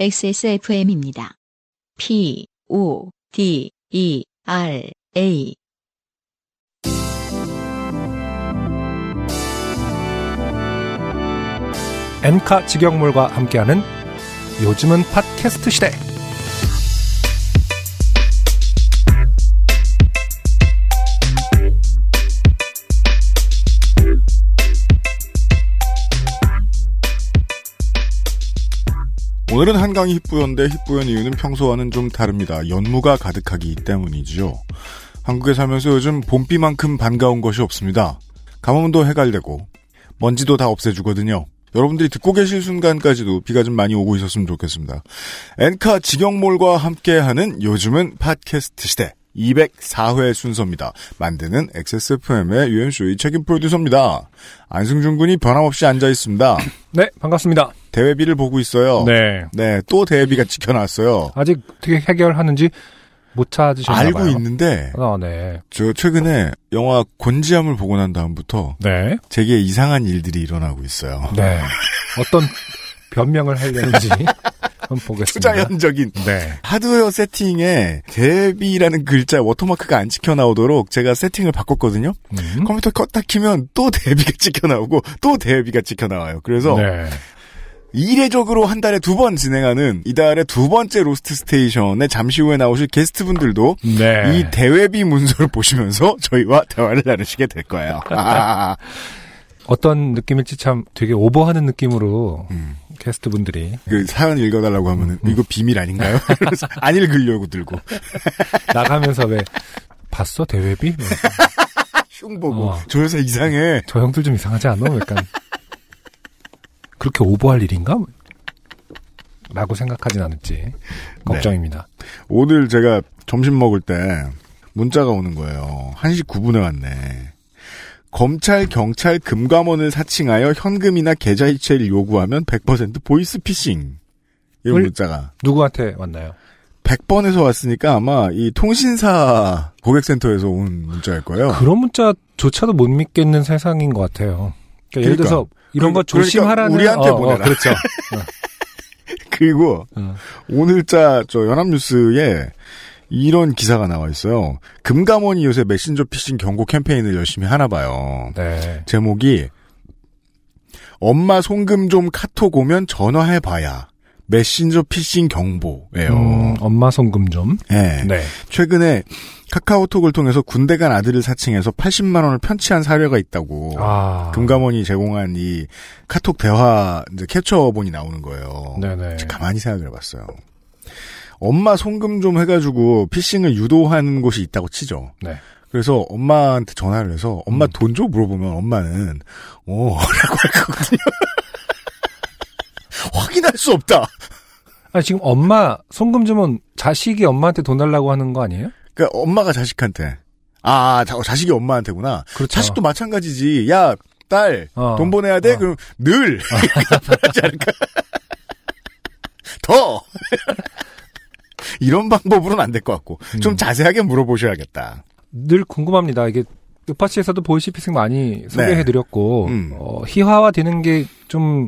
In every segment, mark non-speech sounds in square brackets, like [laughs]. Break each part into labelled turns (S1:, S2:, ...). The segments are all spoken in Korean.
S1: XSFM입니다. P, O, D, E, R, A.
S2: 엔카 직영몰과 함께하는 요즘은 팟캐스트 시대.
S3: 오늘은 한강이 힙부연데 힙부연 이유는 평소와는 좀 다릅니다. 연무가 가득하기 때문이지요. 한국에 살면서 요즘 봄비만큼 반가운 것이 없습니다. 가뭄도 해갈되고 먼지도 다 없애주거든요. 여러분들이 듣고 계실 순간까지도 비가 좀 많이 오고 있었으면 좋겠습니다. 엔카 직영몰과 함께하는 요즘은 팟캐스트 시대 204회 순서입니다. 만드는 XSFM의 유현수의 책임 프로듀서입니다. 안승준 군이 변함없이 앉아 있습니다. [coughs]
S2: 네, 반갑습니다.
S3: 대회비를 보고 있어요.
S2: 네.
S3: 네, 또 대회비가 찍혀놨어요.
S2: 아직 어떻게 해결하는지 못 찾으셨나
S3: 알고
S2: 봐요.
S3: 있는데
S2: 아, 네.
S3: 저 최근에 영화 곤지암을 보고 난 다음부터
S2: 네.
S3: 제게 이상한 일들이 일어나고 있어요.
S2: 네. [laughs] 어떤 변명을 하려는지 [laughs] 한번 보겠습니다.
S3: 초자연적인
S2: 네.
S3: 하드웨어 세팅에 대비라는 글자 워터마크가 안 찍혀 나오도록 제가 세팅을 바꿨거든요.
S2: 음.
S3: 컴퓨터 껐다 키면 또 대비가 [laughs] 찍혀 나오고 또 대비가 찍혀 나와요. 그래서
S2: 네.
S3: 이례적으로 한 달에 두 번 진행하는 이달의 두 번째 로스트 스테이션에 잠시 후에 나오실 게스트분들도
S2: 네.
S3: 이 대외비 문서를 [laughs] 보시면서 저희와 대화를 나누시게 될 거예요. 아,
S2: 어떤 느낌일지 참 되게 오버하는 느낌으로
S3: 음.
S2: 게스트 분들이
S3: 그 사연 읽어달라고 하면은
S2: 음.
S3: 이거 비밀 아닌가요? [laughs] 안 읽으려고 들고 [laughs]
S2: 나가면서 왜 봤어 대외비? 뭐, [laughs]
S3: 흉 보고
S2: 어.
S3: 저 여자 이상해.
S2: 저 형들 좀 이상하지 않아? 약간 그렇게 오버할 일인가? 라고 생각하진 않을지 걱정입니다.
S3: 오늘 제가 점심 먹을 때 문자가 오는 거예요. 1시 9분에 왔네. 검찰, 경찰, 금감원을 사칭하여 현금이나 계좌이체를 요구하면 100% 보이스피싱. 이런
S2: 을-
S3: 문자가.
S2: 누구한테 왔나요?
S3: 100번에서 왔으니까 아마 이 통신사 고객센터에서 온 문자일 거예요.
S2: 그런 문자조차도 못 믿겠는 세상인 것 같아요. 그러니까 예를
S3: 그러니까.
S2: 들어서 이런 거
S3: 그러니까
S2: 조심하라는
S3: 우리한테
S2: 어, 어,
S3: 보내라.
S2: 그렇죠. [laughs]
S3: 그리고
S2: 어.
S3: 오늘자 저 연합뉴스에 이런 기사가 나와 있어요. 금감원이 요새 메신저 피싱 경고 캠페인을 열심히 하나 봐요.
S2: 네.
S3: 제목이 엄마 송금 좀 카톡 오면 전화해 봐야 메신저 피싱 경보예요.
S2: 음, 엄마 송금 좀.
S3: 예.
S2: 네.
S3: 최근에 카카오톡을 통해서 군대 간 아들을 사칭해서 80만 원을 편취한 사례가 있다고
S2: 아.
S3: 금감원이 제공한 이 카톡 대화 캡처본이 나오는 거예요.
S2: 네네.
S3: 가만히 생각을 해봤어요. 엄마 송금 좀 해가지고 피싱을 유도하는 곳이 있다고 치죠.
S2: 네.
S3: 그래서 엄마한테 전화를 해서 엄마
S2: 음.
S3: 돈줘 물어보면 엄마는 어 [laughs] 라고 할 거거든요. [laughs] 확인할 수 없다.
S2: 아니, 지금 엄마 송금 주면 자식이 엄마한테 돈 달라고 하는 거 아니에요?
S3: 그러니까 엄마가 자식한테 아 자, 자식이 엄마한테구나.
S2: 그렇죠.
S3: 자식도 마찬가지지. 야 딸돈
S2: 어.
S3: 보내야 돼.
S2: 어.
S3: 그럼 늘 [laughs] 편하지 않을까? 더 이런 방법으로는 안 될 것 같고 좀
S2: 음.
S3: 자세하게 물어보셔야겠다.
S2: 늘 궁금합니다. 이게 요파시에서도 보이시피싱 많이 소개해드렸고
S3: 음.
S2: 어, 희화화되는 게 좀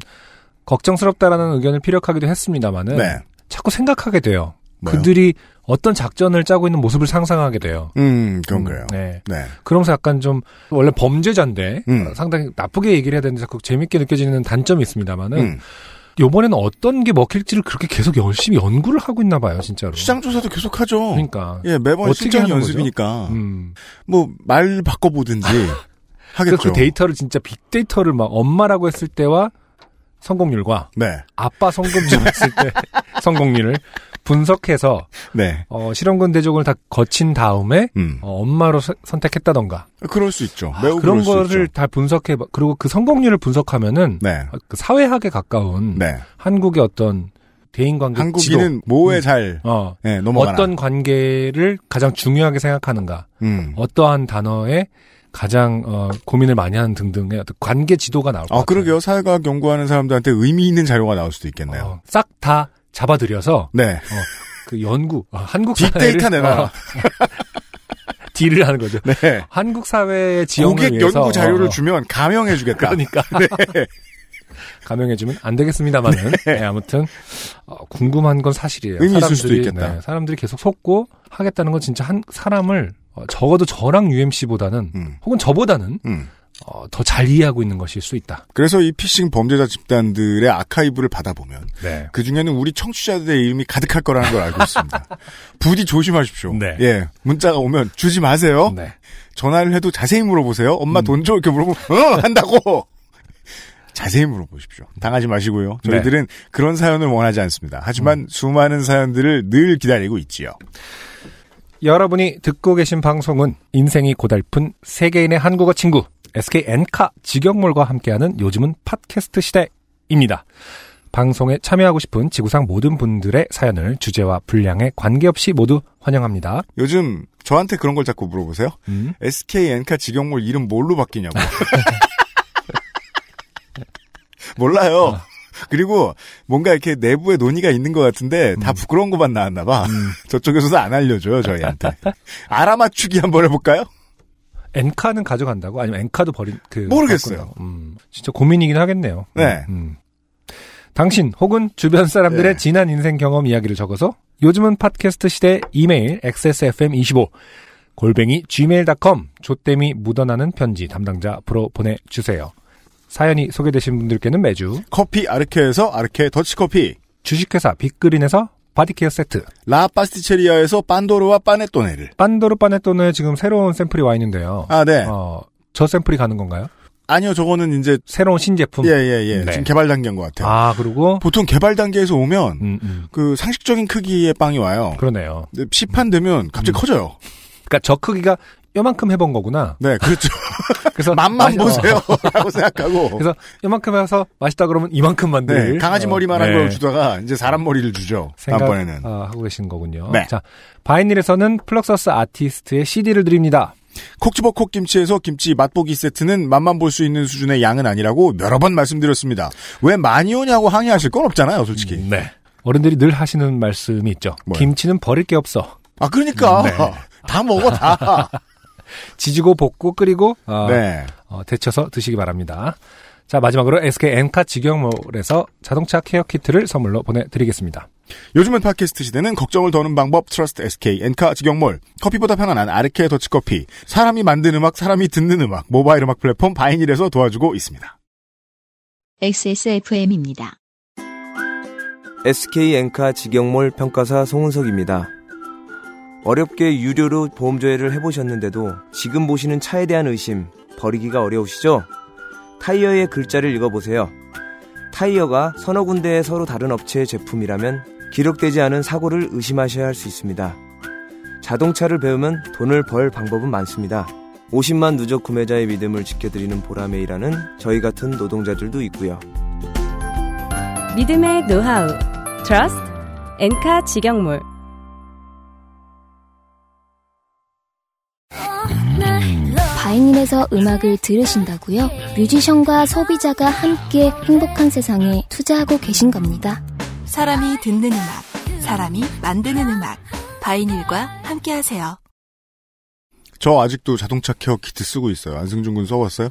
S2: 걱정스럽다라는 의견을 피력하기도 했습니다만은
S3: 네.
S2: 자꾸 생각하게 돼요.
S3: 뭐요?
S2: 그들이 어떤 작전을 짜고 있는 모습을 상상하게 돼요.
S3: 음 그런
S2: 음,
S3: 거예요.
S2: 네.
S3: 네.
S2: 그러면서 약간 좀 원래 범죄자인데
S3: 음.
S2: 어, 상당히 나쁘게 얘기를 해야 되는데 자꾸 재밌게 느껴지는 단점이 있습니다만은
S3: 음.
S2: 요번에는 어떤 게 먹힐지를 그렇게 계속 열심히 연구를 하고 있나 봐요, 진짜로.
S3: 시장 조사도 계속 하죠.
S2: 그러니까.
S3: 예 매번 실전
S2: 하는
S3: 연습이니까
S2: 음.
S3: 뭐말 바꿔 보든지 [laughs] 하겠죠.
S2: 그 데이터를 진짜 빅데이터를 막 엄마라고 했을 때와 성공률과
S3: 네,
S2: 아빠 좀 했을 때 [laughs] 성공률을 분석해서
S3: 네,
S2: 어, 실험군 대족을 다 거친 다음에
S3: 음,
S2: 어, 엄마로 서- 선택했다던가
S3: 그럴 수 있죠.
S2: 아,
S3: 매우
S2: 그런
S3: 그럴 수
S2: 거를. 다 분석해 봐 그리고 그 성공률을 분석하면은
S3: 네,
S2: 어, 그 사회학에 가까운
S3: 네.
S2: 한국의 어떤 대인 관계
S3: 한국인은 뭐에
S2: 음.
S3: 잘
S2: 어,
S3: 예, 넘어가나.
S2: 어떤 관계를 가장 중요하게 생각하는가
S3: 음.
S2: 어떠한 단어에 가장 어, 고민을 많이 하는 등등의 어떤 관계 지도가 나올 것
S3: 아,
S2: 같아요.
S3: 그러게요. 사회과학 연구하는 사람들한테 의미 있는 자료가 나올 수도 있겠네요.
S2: 어, 싹다 잡아들여서
S3: 네.
S2: 그 연구 어, 한국
S3: 빅데이터 내놔라.
S2: 어, [laughs] 딜을 하는 거죠.
S3: 네.
S2: 한국 사회의 지형을
S3: 고객
S2: 위해서
S3: 연구 자료를
S2: 어,
S3: 주면 감형해 주겠다.
S2: 그러니까 [laughs]
S3: 네. [laughs]
S2: 감형해주면 안 되겠습니다만은 네, 아무튼 어, 궁금한 건 사실이에요.
S3: 의미 있을 수도 있겠다.
S2: 네, 사람들이 계속 속고 하겠다는 건 진짜 한 사람을 어, 적어도 저랑 UMC보다는
S3: 음.
S2: 혹은 저보다는
S3: 음.
S2: 어, 더 잘 이해하고 있는 것일 수 있다.
S3: 그래서 이 피싱 범죄자 집단들의 아카이브를 받아보면
S2: 네.
S3: 그 중에는 우리 청취자들의 이름이 가득할 거라는 걸 알고 있습니다. [laughs] 부디 조심하십시오.
S2: 네.
S3: 예, 문자가 오면 주지 마세요.
S2: 네.
S3: 전화를 해도 자세히 물어보세요. 엄마
S2: 음.
S3: 돈줘 이렇게 물어보면 어 한다고. [laughs] 자세히 물어보십시오. 당하지 마시고요.
S2: 네.
S3: 저희들은 그런 사연을 원하지 않습니다. 하지만
S2: 음.
S3: 수많은 사연들을 늘 기다리고 있지요.
S2: 여러분이 듣고 계신 방송은 인생이 고달픈 세계인의 한국어 친구 SK 엔카 직영몰과 함께하는 요즘은 팟캐스트 시대입니다. 방송에 참여하고 싶은 지구상 모든 분들의 사연을 주제와 분량에 관계없이 모두 환영합니다.
S3: 요즘 저한테 그런 걸 자꾸 물어보세요.
S2: 음.
S3: SK 엔카 직영몰 이름 뭘로 바뀌냐고. [laughs] 몰라요. 그리고 뭔가 이렇게 내부에 논의가 있는 것 같은데 다 부끄러운 것만 나왔나 봐. 저쪽에서도 안 알려줘요 저희한테. [laughs] 알아맞추기 한번 해볼까요?
S2: 엔카는 가져간다고? 아니면 엔카도 버린 그
S3: 모르겠어요.
S2: 음, 진짜 고민이긴 하겠네요.
S3: 네.
S2: 음. 당신 혹은 주변 사람들의
S3: 네.
S2: 지난 인생 경험 이야기를 적어서 요즘은 팟캐스트 시대 이메일 xsfm25 골뱅이 gmail.com 조땜이 묻어나는 편지 담당자 앞으로 보내주세요. 사연이 소개되신 분들께는 매주
S3: 커피 아르케에서 아르케 더치커피.
S2: 주식회사 빅그린에서 body care 세트
S3: 라 파스티체리아에서 빤도르와 빠네토네를.
S2: 빤도르 빠네토네는 지금 새로운 샘플이 와 있는데요.
S3: 아, 네.
S2: 어, 저 샘플이 가는 건가요?
S3: 아니요, 저거는 이제,
S2: 새로운 신제품.
S3: 예, 예, 예.
S2: 네.
S3: 지금 개발 단계인 것 같아요.
S2: 아, 그리고
S3: 보통 개발 단계에서 오면,
S2: 음, 음.
S3: 그 상식적인 크기의 빵이 와요.
S2: 그러네요.
S3: 근데 시판 되면 갑자기
S2: 음.
S3: 커져요.
S2: 그러니까 저 크기가 요만큼 해본 거구나.
S3: 네, 그렇죠. [laughs]
S2: 그래서
S3: 맛만
S2: 맛이-
S3: 보세요.
S2: 어,
S3: 라고 생각하고. [laughs]
S2: 그래서 요만큼 해서 맛있다 그러면 이만큼 만들.
S3: 네, 강아지
S2: 어,
S3: 머리만한
S2: 네.
S3: 걸 주다가 이제 사람 머리를 주죠. 다음번에는.
S2: 생각 아, 하고 계신 거군요.
S3: 네.
S2: 자, 바이닐에서는 플럭서스 아티스트의 CD를 드립니다.
S3: 콕 집어 콕 김치에서 김치 맛보기 세트는 맛만 볼 수 있는 수준의 양은 아니라고 여러 번 말씀드렸습니다. 왜 많이 오냐고 항의하실 건 없잖아요, 솔직히.
S2: 네. 어른들이 늘 하시는 말씀이 있죠.
S3: 뭐요?
S2: 김치는 버릴 게 없어.
S3: 아, 그러니까.
S2: 네. [laughs]
S3: 다 먹어, 다.
S2: 지지고 볶고 끓이고 어,
S3: 네.
S2: 어, 데쳐서 드시기 바랍니다. 자, 마지막으로 SK 엔카 직영몰에서 자동차 care 키트를 선물로 보내드리겠습니다.
S3: 요즘은 팟캐스트 시대는 걱정을 더는 방법 트러스트 SK 엔카 직영몰 커피보다 편안한 아르케 더치커피 사람이 만든 음악 사람이 듣는 음악 모바일 음악 플랫폼 바이닐에서 도와주고 있습니다.
S1: XSFM입니다.
S4: SK 엔카 직영몰 평가사 송은석입니다. 어렵게 유료로 보험 조회를 해보셨는데도 지금 보시는 차에 대한 의심 버리기가 어려우시죠? 타이어의 글자를 읽어보세요. 타이어가 서너 군데의 서로 다른 업체의 제품이라면 기록되지 않은 사고를 의심하셔야 할 수 있습니다. 자동차를 배우면 돈을 벌 방법은 많습니다. 50만 누적 구매자의 믿음을 지켜드리는 일하는 저희 같은 노동자들도 있고요.
S5: 믿음의 노하우 트러스트 엔카 직영몰
S6: 바이닐에서 음악을 들으신다고요? 뮤지션과 소비자가 함께 행복한 세상에 투자하고 계신 겁니다.
S7: 사람이 듣는 음악, 사람이 만드는 음악. 바이닐과 함께하세요.
S3: 저 아직도 자동차 care 키트 쓰고 있어요. 안승준 군 써봤어요?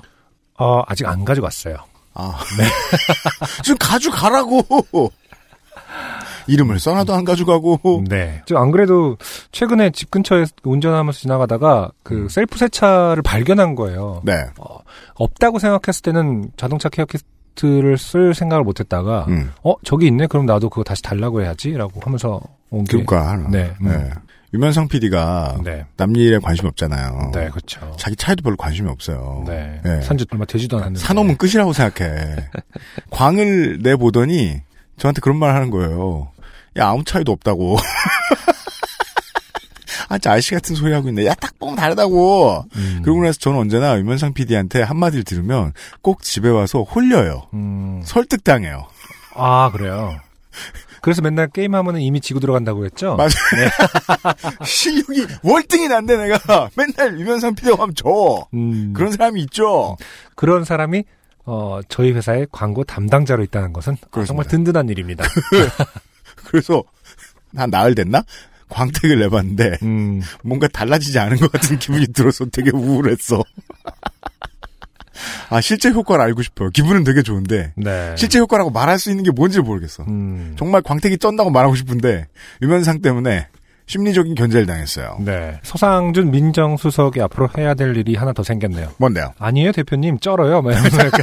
S2: 어, 아직 안 가져갔어요.
S3: 아, [laughs] 네. 좀 가져가라고. 이름을 써놔도 안 가져가고.
S2: 네. 저 안 그래도 최근에 집 근처에 운전하면서 지나가다가 그 셀프 세차를 발견한 거예요.
S3: 네.
S2: 없다고 생각했을 때는 자동차 케어 키트를 쓸 생각을 못 했다가
S3: 음.
S2: 어, 저기 있네. 그럼 나도 그거 다시 달라고 해야지라고 하면서 온 게.
S3: 그러니까 하나.
S2: 네. 음.
S3: 네. 유면상 PD가
S2: 네.
S3: 남 일에 관심이 없잖아요.
S2: 네, 그렇죠.
S3: 자기 차에도 별로 관심이 없어요.
S2: 네.
S3: 네.
S2: 산지 얼마 되지도 않았는데.
S3: 사놓으면 끝이라고 생각해. [laughs] 광을 내보더니 저한테 그런 말 하는 거예요. 야, 아무 차이도 없다고. [laughs] 아, 진짜 아저씨 같은 소리 하고 있네. 야, 딱 보면 다르다고.
S2: 음.
S3: 그러고 나서 저는 언제나 유면상 PD한테 한마디를 들으면 꼭 집에 와서 홀려요.
S2: 음.
S3: 설득당해요.
S2: 아, 그래요. 그래서 맨날 게임하면 은 이미 지고 들어간다고 했죠?
S3: 맞아요. [laughs] 실력이 월등히 난데 내가 맨날 유면상 PD가 하면 져.
S2: 음,
S3: 그런 사람이 있죠.
S2: 그런 사람이 어, 저희 회사의 광고 담당자로 있다는 것은
S3: 그렇습니다.
S2: 정말 든든한 일입니다. [laughs]
S3: 그래서 한 나흘 됐나? 광택을 내봤는데
S2: 음,
S3: 뭔가 달라지지 않은 것 같은 기분이 들어서 되게 우울했어. 아, 실제 효과를 알고 싶어요. 기분은 되게 좋은데.
S2: 네.
S3: 실제 효과라고 말할 수 있는 게 뭔지 모르겠어.
S2: 음.
S3: 정말 광택이 쩐다고 말하고 싶은데, 유면상 때문에 심리적인 견제를 당했어요.
S2: 네. 서상준 민정수석이 앞으로 해야 될 일이 하나 더 생겼네요.
S3: 뭔데요?
S2: 아니에요, 대표님. 쩔어요. 막 이러면서 [laughs] 약간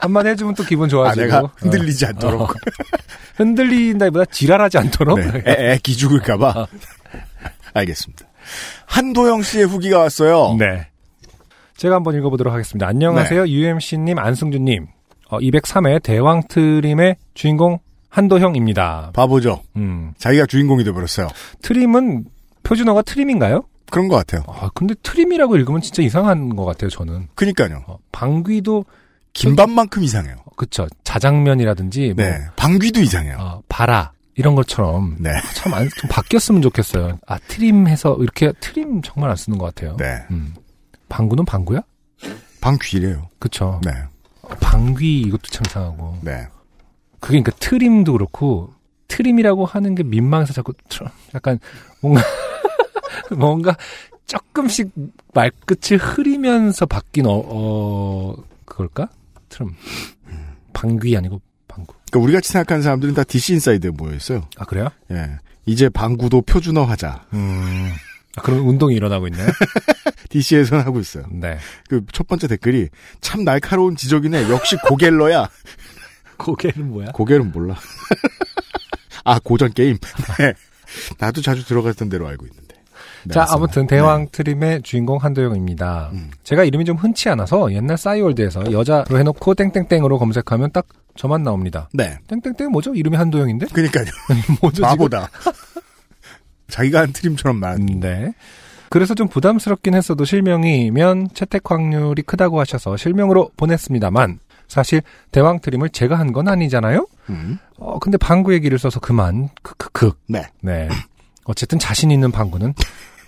S2: 한마디 해주면 또 기분
S3: 아,
S2: 좋아지고.
S3: 내가 흔들리지
S2: 어.
S3: 않도록.
S2: 어. [laughs] 흔들린다기보다 지랄하지 않도록.
S3: 네. 애, 애 기 죽을까봐.
S2: 어.
S3: 알겠습니다. 한도영 씨의 후기가 왔어요.
S2: 네. 제가 한번 읽어보도록 하겠습니다. 안녕하세요. UMC님, 안승준님. 어, 203회 대왕 트림의 주인공 한도형입니다.
S3: 바보죠.
S2: 음.
S3: 자기가 주인공이 돼버렸어요.
S2: 트림은 표준어가 트림인가요?
S3: 그런 것 같아요.
S2: 아, 근데 트림이라고 읽으면 진짜 이상한 것 같아요, 저는.
S3: 그니까요.
S2: 어, 방귀도,
S3: 김밥만큼 이상해요.
S2: 그쵸. 자장면이라든지, 뭐,
S3: 네. 방귀도 이상해요.
S2: 어, 바라, 이런 것처럼.
S3: 네.
S2: 참, 안, 좀 바뀌었으면 좋겠어요. 아, 트림해서, 이렇게 트림 정말 안 쓰는 것 같아요.
S3: 네.
S2: 음. 방구는 방구야?
S3: 방귀래요.
S2: 그쵸.
S3: 네.
S2: 어, 방귀, 이것도 참 이상하고.
S3: 네.
S2: 그게 그러니까 트림도 그렇고, 트림이라고 하는 게 민망해서 자꾸, 약간, 뭔가, [laughs] 뭔가, 조금씩 말끝을 흐리면서 바뀐, 어, 어, 그걸까? 트럼. 방귀 아니고 방구.
S3: 그러니까 우리 같이 생각하는 사람들은 다 DC 인사이드에 모여 있어요.
S2: 아, 그래요?
S3: 예. 이제 방구도 표준어 하자.
S2: 음. 아, 그런 운동이 일어나고 있나요? [laughs]
S3: DC에서는 하고 있어요.
S2: 네.
S3: 그 첫 번째 댓글이 참 날카로운 지적이네. 역시 고갤러야.
S2: 고개는 뭐야?
S3: 고갤은 몰라. [laughs] 아 고전 게임. [laughs] 네. 나도 자주 들어갔던 대로 알고 있는데. 네,
S2: 자,
S3: 알았어요.
S2: 아무튼 대왕 트림의 주인공 한도영입니다.
S3: 음.
S8: 제가 이름이 좀 흔치 않아서 옛날 싸이월드에서 여자로 해놓고 땡땡땡으로 검색하면 딱 저만 나옵니다.
S3: 네.
S2: 땡땡땡 뭐죠? 이름이 한도영인데?
S3: 그니까요. [laughs]
S2: 뭐죠?
S3: 바보다. 자기가 한 트림처럼 말.
S2: 음, 네. 그래서 좀 부담스럽긴 했어도 실명이면 채택 확률이 크다고 하셔서 실명으로 보냈습니다만 사실 대왕 트림을 제가 한 건 아니잖아요.
S3: 음.
S2: 어 근데 방구 얘기를 써서 그만 크크크.
S3: 네.
S2: 네. 어쨌든 자신 있는 방구는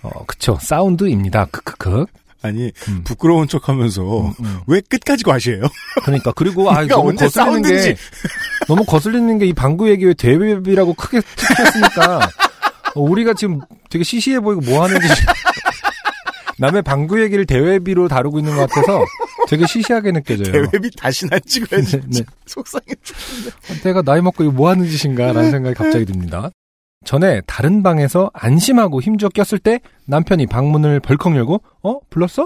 S2: 어 그쵸 사운드입니다. 크크크.
S3: 아니
S2: 음.
S3: 부끄러운 척하면서
S2: 음, 음.
S3: 왜 끝까지 과시해요?
S2: 그러니까 그리고 아
S3: 그러니까
S2: 너무 거슬리는 게
S3: 싸우든지.
S2: 너무 거슬리는 게 이 방구 얘기 왜 대비라고 크게 특했으니까 어, 우리가 지금 되게 시시해 보이고 뭐 하는 짓이 [laughs] 남의 방구 얘기를 대외비로 다루고 있는 것 같아서 되게 시시하게 느껴져요.
S3: 대회비 다시 안 찍어야지. [laughs]
S2: 네, 네.
S3: 속상해.
S2: 내가 나이 먹고 이거 뭐 하는 짓인가라는 생각이 갑자기 듭니다. 전에 다른 방에서 안심하고 힘주어 꼈을 때 남편이 방문을 벌컥 열고 어 불렀어?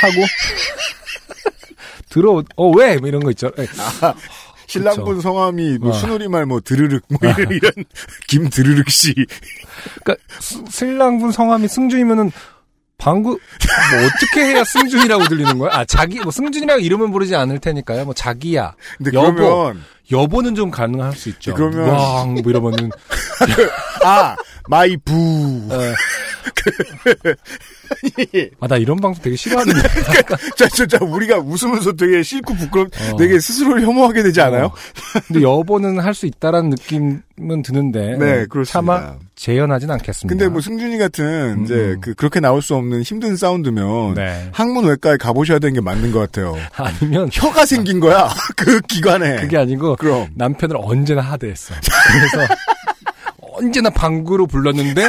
S2: 하고 [laughs] 들어 어왜 뭐 이런 거 있죠. 예.
S3: 신랑분
S2: 그쵸.
S3: 성함이 뭐
S2: 어.
S3: 순우리말 뭐 드르륵 뭐 이런, 이런 김드르륵 씨.
S2: 그러니까 스- 신랑분 성함이 승준이면은 방구 뭐 어떻게 해야 승준이라고 들리는 거야? 아 자기 뭐 승준이라고 이름은 부르지 않을 테니까요. 뭐 자기야
S3: 근데
S2: 여보.
S3: 그러면
S2: 여보는 좀 가능할 수 있죠.
S3: 그러면-
S2: 왕뭐 이러면은
S3: 아 마이 부.
S2: 어. 아 나 이런 방송 되게 싫어하는데. [laughs]
S3: 자, 저, 자, 우리가 웃으면서 되게 싫고 부끄럽,
S2: 어.
S3: 되게 스스로를 혐오하게 되지 않아요?
S2: 어. 근데 여보는 할 수 있다라는 느낌은 드는데
S3: 네,
S2: 어,
S3: 그렇습니다.
S2: 차마 재현하진 않겠습니다.
S3: 근데 뭐 승준이 같은
S2: 음,
S3: 이제
S2: 음.
S3: 그 그렇게 나올 수 없는 힘든 사운드면
S2: 네.
S3: 항문 외과에 가보셔야 되는 게 맞는 것 같아요. [laughs]
S2: 아니면
S3: 혀가 생긴 거야 [laughs] 그 기관에.
S2: 그게 아니고
S3: 그럼
S2: 남편을 언제나 하대했어. 그래서 언제나 방구로 불렀는데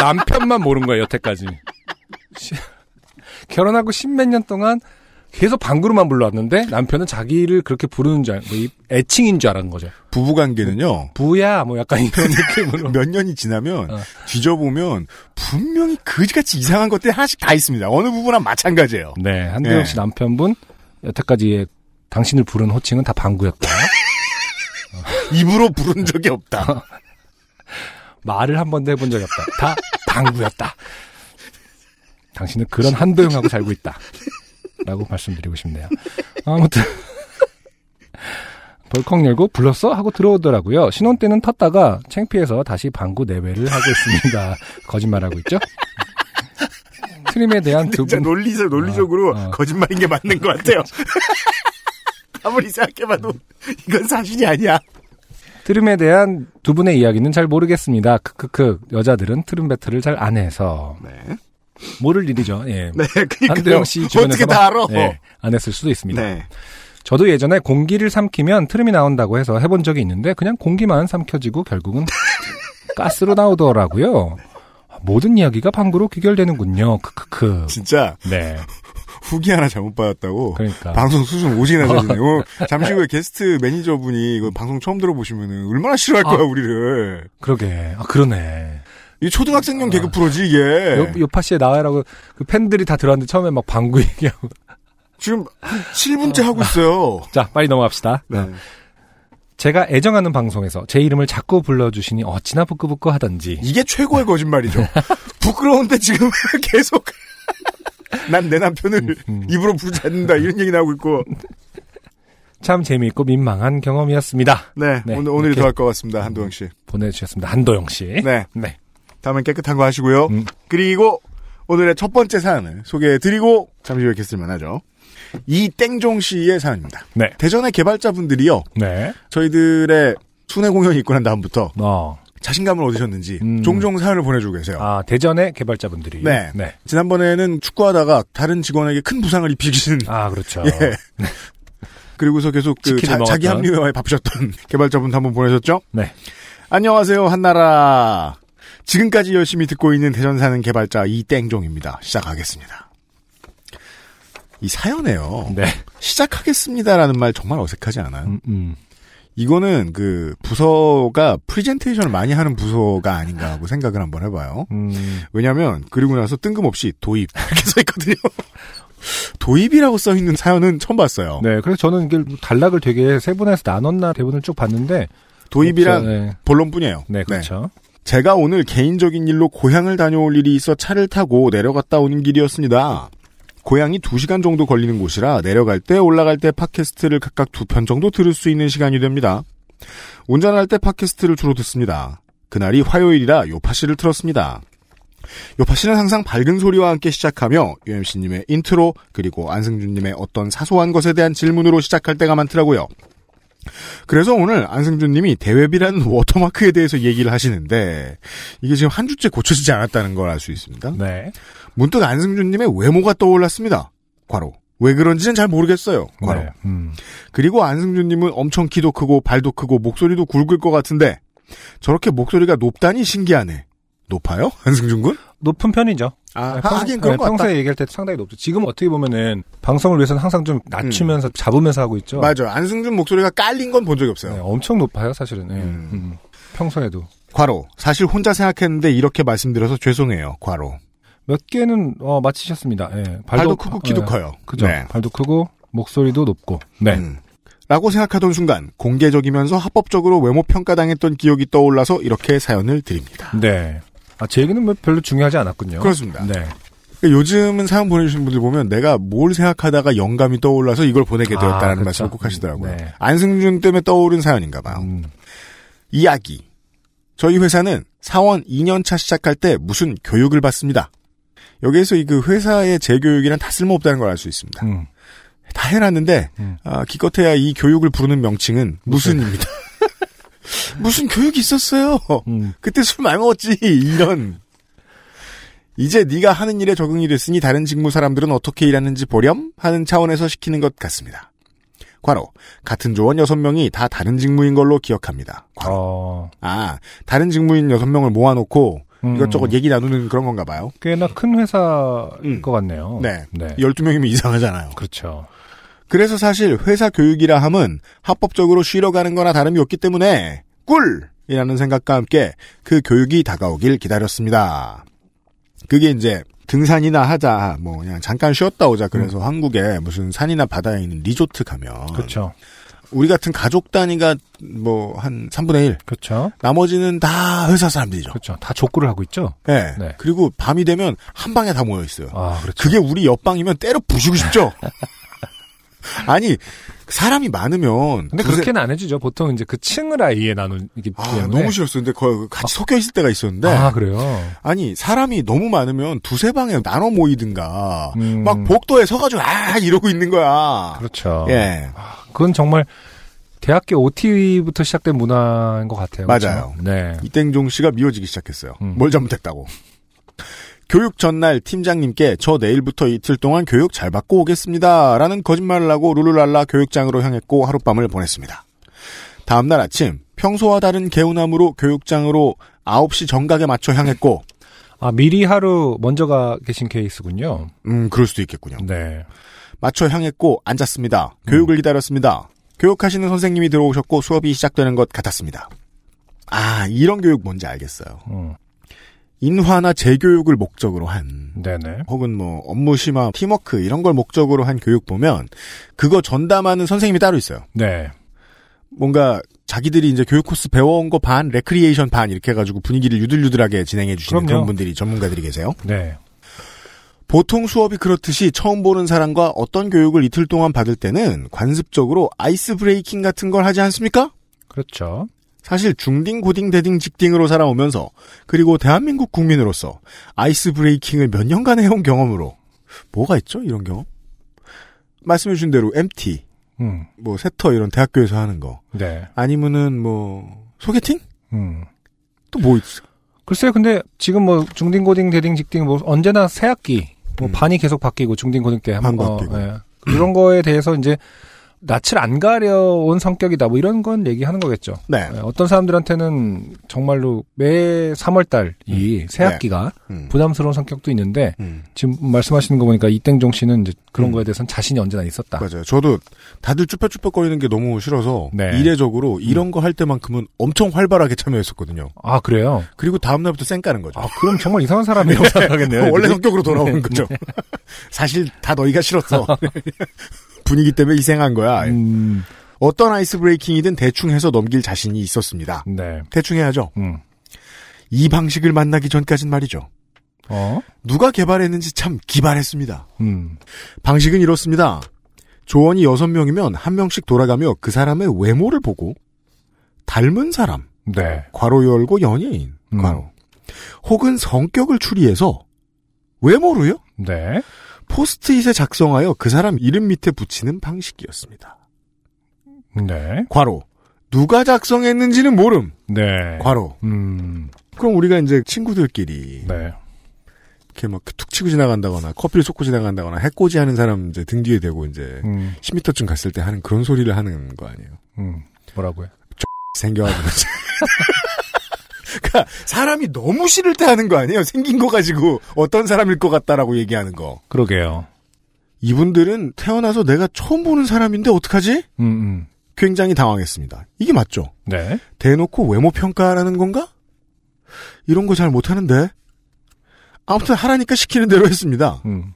S2: 남편만 모른 거예요 여태까지. 시- [laughs] 결혼하고 십몇 년 동안 계속 방구로만 불러왔는데 남편은 자기를 그렇게 부르는 줄 알, 뭐 이- 애칭인 줄 알았는 거죠.
S3: 부부 관계는요
S2: 부야 뭐 약간 이런 [laughs] 느낌으로.
S3: 몇 년이 지나면
S2: 어.
S3: 뒤져보면 분명히 그지같이 이상한 것들이 하나씩 다 있습니다. 어느 부분나 마찬가지예요.
S2: 네, 한대영
S3: 네.
S2: 씨 남편분 여태까지 당신을 부른 호칭은 다 방구였다. [laughs]
S3: 입으로 부른 적이 없다.
S2: 말을 한 번도 해본 적이 없다. 다 방구였다. 당신은 그런 한도영하고 살고 있다. 라고 말씀드리고 싶네요. 아무튼 벌컥 열고 불렀어? 하고 들어오더라고요. 신혼 때는 텄다가 창피해서 다시 방구 내외를 하고 있습니다. 거짓말하고 있죠? 트림에 대한 두 분
S3: 논리적 논리적으로
S2: 어, 어.
S3: 거짓말인 게 맞는 것 같아요. 아무리 생각해봐도 이건 사실이 아니야.
S2: 트림에 대한 두 분의 이야기는 잘 모르겠습니다. 크크크 여자들은 트림 배틀을 잘 안 해서
S3: 네.
S2: 모를 일이죠. 예. [laughs]
S3: 네, 그러니까
S2: 한도영 씨 주변에서
S3: 어떻게 다 알아?
S2: 네, 안 했을 수도 있습니다.
S3: 네.
S2: 저도 예전에 공기를 삼키면 트림이 나온다고 해서 해본 적이 있는데 그냥 공기만 삼켜지고 결국은 [laughs] 가스로 나오더라고요. 모든 이야기가 방구로 귀결되는군요. 크크크.
S3: 진짜
S2: 네. [laughs]
S3: 후기 하나 잘못 받았다고.
S2: 그러니까.
S3: 방송 수준 오지게 낮아지네요. 잠시 후에 게스트 매니저분이 이거 방송 처음 들어보시면은 얼마나 싫어할 거야,
S2: 아.
S3: 우리를.
S2: 그러게. 아, 그러네.
S3: 이 초등학생용 개그 프로지, 이게.
S2: 요, 요파 씨에 나와라고 그 팬들이 다 들어왔는데 처음에 막 방구 [laughs] 얘기하고.
S3: 지금 한 7분째 하고 있어요. [laughs]
S2: 자, 빨리 넘어갑시다.
S3: 네.
S2: 제가 애정하는 방송에서 제 이름을 자꾸 불러주시니 어찌나 부끄부끄 하던지.
S3: 이게 최고의 거짓말이죠. [laughs] 부끄러운데 지금 계속 난 내 남편을
S2: 음.
S3: 입으로 부르지 않는다 이런 얘기 나오고 있고.
S2: 참 재미있고 민망한 경험이었습니다.
S3: 네,
S2: 네,
S3: 오늘 오늘이
S2: 이렇게.
S3: 더할 것 같습니다. 한도영 씨.
S2: 보내주셨습니다. 한도영 씨.
S3: 네,
S2: 네.
S3: 다음엔 깨끗한 거 하시고요.
S2: 음.
S3: 그리고 오늘의 첫 번째 사연을 소개해드리고 잠시 후에 겠을만 하죠. 이 땡종 씨의 사연입니다.
S2: 네.
S3: 대전의 개발자분들이요.
S2: 네.
S3: 저희들의 순회 공연이 있고 난 다음부터
S2: 어.
S3: 자신감을 얻으셨는지
S2: 음.
S3: 종종 사연을 보내주고 계세요.
S2: 아, 대전의 개발자분들이.
S3: 네.
S2: 네.
S3: 지난번에는 축구하다가 다른 직원에게 큰 부상을 입히신
S2: 아, 그렇죠. [laughs]
S3: 예. 그리고서 계속 그 자, 기
S2: 먹었던.
S3: 합류에 바쁘셨던 [laughs] 개발자분 한번 보내셨죠?
S2: 네.
S3: 안녕하세요, 한나라. 지금까지 열심히 듣고 있는 대전 사는 개발자 이땡종입니다. 시작하겠습니다. 이 사연에요.
S2: 네.
S3: 시작하겠습니다라는 말 정말 어색하지 않아요?
S2: 음, 음.
S3: 이거는 그 부서가 프리젠테이션을 많이 하는 부서가 아닌가 하고 생각을 한번 해봐요.
S2: 음.
S3: 왜냐하면 그리고 나서 뜬금없이 도입 [laughs] 이렇게 써 있거든요. 도입이라고 써 있는 사연은 처음 봤어요.
S2: 네. 그래서 저는 이게 단락을 되게 세분해서 나눴나 대본을 쭉 봤는데.
S3: 도입이랑
S2: 네.
S3: 본론뿐이에요.
S2: 네, 그렇죠.
S3: 제가 오늘 개인적인 일로 고향을 다녀올 일이 있어 차를 타고 내려갔다 오는 길이었습니다. 고향이 2시간 정도 걸리는 곳이라 내려갈 때 올라갈 때 팟캐스트를 각각 두 편 정도 들을 수 있는 시간이 됩니다. 운전할 때 팟캐스트를 주로 듣습니다. 그날이 화요일이라 요파씨를 틀었습니다. 요파씨는 항상 밝은 소리와 함께 시작하며 UMC님의 intro 그리고 안승준님의 어떤 사소한 것에 대한 질문으로 시작할 때가 많더라고요. 그래서 오늘 안승준 님이 대외비라는 [laughs] watermark에 대해서 얘기를 하시는데 이게 지금 한 주째 고쳐지지 않았다는 걸 알 수 있습니다.
S2: 네.
S3: 문득 안승준 님의 외모가 떠올랐습니다. 과로. 왜 그런지는 잘 모르겠어요. 과로.
S2: 네. 음.
S3: 그리고 안승준 님은 엄청 키도 크고 발도 크고 목소리도 굵을 것 같은데 저렇게 목소리가 높다니 신기하네. 높아요? [laughs] 안승준 군?
S2: 높은 편이죠.
S3: 아,
S2: 네,
S3: 하긴 그런 것 같다.
S2: 평소에 얘기할 때 상당히 높죠. 지금 어떻게 보면은 방송을 위해서는 항상 좀 낮추면서 잡으면서 하고 있죠.
S3: 음. 맞아요. 안승준 목소리가 깔린 건 본 적이 없어요.
S2: 네, 엄청 높아요, 사실은. 네.
S3: 음.
S2: 음. 평소에도
S3: 과로. 사실 혼자 생각했는데 이렇게 말씀드려서 죄송해요. 과로.
S2: 몇 개는 어, 맞히셨습니다. 예.
S3: 발도 크고 키도
S2: 예.
S3: 커요.
S2: 그죠.
S3: 네.
S2: 발도 크고 목소리도 높고. 네.
S3: 음. 라고 생각하던 순간 공개적이면서 합법적으로 외모 평가당했던 기억이 떠올라서 이렇게 사연을 드립니다.
S2: 네. 아, 제 얘기는 뭐 별로 중요하지 않았군요.
S3: 그렇습니다.
S2: 네.
S3: 그러니까 요즘은 사연 보내주신 분들 보면 내가 뭘 생각하다가 영감이 떠올라서 이걸 보내게
S2: 아,
S3: 되었다는
S2: 그렇죠.
S3: 말씀을 꼭 하시더라고요.
S2: 네.
S3: 안승준 때문에 떠오른 사연인가 봐요.
S2: 음.
S3: 이야기. 저희 회사는 사원 2년차 시작할 때 무슨 교육을 받습니다. 여기에서 이 그 회사의 재교육이란 다 쓸모없다는 걸 알 수 있습니다.
S2: 음.
S3: 다 해놨는데
S2: 음.
S3: 아, 기껏해야 이 교육을 부르는 명칭은 무슨입니다. 무슨 교육이 있었어요.
S2: 음.
S3: 그때 술 많이 먹었지. 이런. 이제 네가 하는 일에 적응이 됐으니 다른 직무 사람들은 어떻게 일하는지 보렴 하는 차원에서 시키는 것 같습니다. 과로 같은 조원 6명이 다 다른 직무인 걸로 기억합니다. 과로.
S2: 어.
S3: 아 다른 직무인 6명을 모아놓고
S2: 음.
S3: 이것저것 얘기 나누는 그런 건가 봐요.
S2: 꽤나 큰 회사일
S3: 음.
S2: 것 같네요.
S3: 네.
S2: 네.
S3: 12명이면 이상하잖아요.
S2: 그렇죠.
S3: 그래서 사실 회사 교육이라 함은 합법적으로 쉬러 가는 거나 다름이 없기 때문에 꿀 이라는 생각과 함께 그 교육이 다가오길 기다렸습니다. 그게 이제 등산이나 하자 뭐 그냥 잠깐 쉬었다 오자 그래서 한국에 무슨 산이나 바다에 있는 리조트 가면
S2: 음. 그렇죠.
S3: 우리 같은 가족 단위가 뭐 한 3분의 1
S2: 그렇죠.
S3: 나머지는 다 회사 사람들이죠.
S2: 그렇죠. 다 족구를 하고 있죠.
S3: 네.
S2: 네.
S3: 그리고 밤이 되면 한 방에 다 모여 있어요.
S2: 아, 그렇죠.
S3: 그게 우리 옆방이면 때려 부수고 싶죠. [laughs] [laughs] 아니 사람이 많으면
S2: 근데
S3: 두세-
S2: 그렇게는 안 해주죠. 보통 이제 그 층을 아예 나눈 이게
S3: 아,
S2: 때문에.
S3: 너무 싫었어요. 근데 거의 같이 섞여 있을 때가 있었는데
S2: 아 그래요.
S3: 아니 사람이 너무 많으면 두세 방에 나눠 모이든가
S2: 음.
S3: 막 복도에 서가지고 아 이러고 있는 거야.
S2: 그렇죠.
S3: 예,
S2: 그건 정말 대학교 OT부터 시작된 문화인 것 같아요.
S3: 맞아요.
S2: 그렇죠? 네.
S3: 이땡종 씨가 미워지기 시작했어요.
S2: 음.
S3: 뭘 잘못했다고. 교육 전날 팀장님께 저 내일부터 이틀 동안 교육 잘 받고 오겠습니다. 라는 거짓말을 하고 룰루랄라 교육장으로 향했고 하룻밤을 보냈습니다. 다음날 아침 평소와 다른 개운함으로 교육장으로 9시 정각에 맞춰 향했고
S2: 아, 미리 하루 먼저 가 계신 케이스군요.
S3: 음, 그럴 수도 있겠군요.
S2: 네.
S3: 맞춰 향했고 앉았습니다. 교육을 기다렸습니다. 교육하시는 선생님이 들어오셨고 수업이 시작되는 것 같았습니다. 아, 이런 교육 뭔지 알겠어요.
S2: 음.
S3: 인화나 재교육을 목적으로 한
S2: 네네.
S3: 혹은 뭐 업무 심화, 팀워크 이런 걸 목적으로 한 교육 보면 그거 전담하는 선생님이 따로 있어요.
S2: 네.
S3: 뭔가 자기들이 이제 교육 코스 배워온 거 반, 레크리에이션 반 이렇게 해가지고 분위기를 유들유들하게 진행해 주시는. 그런 분들이 전문가들이 계세요.
S2: 네.
S3: 보통 수업이 그렇듯이 처음 보는 사람과 어떤 교육을 이틀 동안 받을 때는 관습적으로 ice breaking 같은 걸 하지 않습니까?
S2: 그렇죠.
S3: 사실 중딩, 고딩, 대딩, 직딩으로 살아오면서 그리고 대한민국 국민으로서 ice breaking을 몇 년간 해온 경험으로 뭐가 있죠? 이런 경험? 말씀해 주신 대로 MT,
S2: 음.
S3: 뭐 세터 이런 대학교에서 하는 거
S2: 네.
S3: 아니면은 뭐 소개팅?
S2: 음.
S3: 또 뭐 있어?
S2: 글쎄요, 근데 지금 뭐 중딩, 고딩, 대딩, 직딩 뭐 언제나 새 학기 뭐
S3: 음.
S2: 반이 계속 바뀌고 중딩, 고딩
S3: 때반
S2: 한번
S3: 바뀌고.
S2: 예. 그런 거에 대해서 이제 낯을 안 가려온 성격이다 뭐 이런 건 얘기하는 거겠죠.
S3: 네.
S2: 예, 어떤 사람들한테는 정말로 매 3월 달이 새
S3: 네.
S2: 학기가
S3: 음.
S2: 부담스러운 성격도 있는데
S3: 음.
S2: 지금 말씀하시는 거 보니까 이땡종 씨는 이제 그런
S3: 음.
S2: 거에 대해서는 자신이 언제나 있었다.
S3: 맞아요. 저도 다들 쭈뼛쭈뼛거리는 게 너무 싫어서
S2: 네.
S3: 이례적으로 이런 거 할 때만큼은 엄청 활발하게 참여했었거든요.
S2: 아 그래요?
S3: 그리고 다음 날부터 쌩 까는 거죠.
S2: 아 그럼 정말 이상한 사람이라고 [laughs] 생각하겠네요.
S3: 원래. 성격으로 돌아오는
S2: 네.
S3: 거죠. [laughs] 사실 다 너희가 싫었어. [laughs] 분위기 때문에 희생한 거야.
S2: 음,
S3: 어떤 아이스 브레이킹이든 대충 해서 넘길 자신이 있었습니다.
S2: 네.
S3: 대충 해야죠.
S2: 음.
S3: 이 방식을 만나기 전까진 말이죠.
S2: 어?
S3: 누가 개발했는지 참 기발했습니다.
S2: 음.
S3: 방식은 이렇습니다. 조원이 여섯 명이면 한 명씩 돌아가며 그 사람의 외모를 보고 닮은 사람,
S2: 네.
S3: 괄호 열고 연예인,
S2: 음.
S3: 괄호. 혹은 성격을 추리해서 외모로요?
S2: 네.
S3: 포스트잇에 작성하여 그 사람 이름 밑에 붙이는 방식이었습니다.
S2: 네.
S3: 괄호. 누가 작성했는지는 모름.
S2: 네.
S3: 괄호.
S2: 음.
S3: 그럼 우리가 이제 친구들끼리
S2: 네.
S3: 이렇게 막 툭 치고 지나간다거나 커피를 쏟고 지나간다거나 해코지 하는 사람 이제 등 뒤에 대고 이제
S2: 음.
S3: 10m쯤 갔을 때 하는 그런 소리를 하는 거 아니에요.
S2: 음. 뭐라고요? [laughs]
S3: 생겨가지고. 그러니까 사람이 너무 싫을 때 하는 거 아니에요. 생긴 거 가지고 어떤 사람일 것 같다라고 얘기하는 거.
S2: 그러게요.
S3: 이분들은 태어나서 내가 처음 보는 사람인데 어떡하지?
S2: 음, 음.
S3: 굉장히 당황했습니다. 이게 맞죠?
S2: 네.
S3: 대놓고 외모 평가라는 건가? 이런 거 잘 못하는데. 아무튼 하라니까 시키는 대로 했습니다.
S2: 음.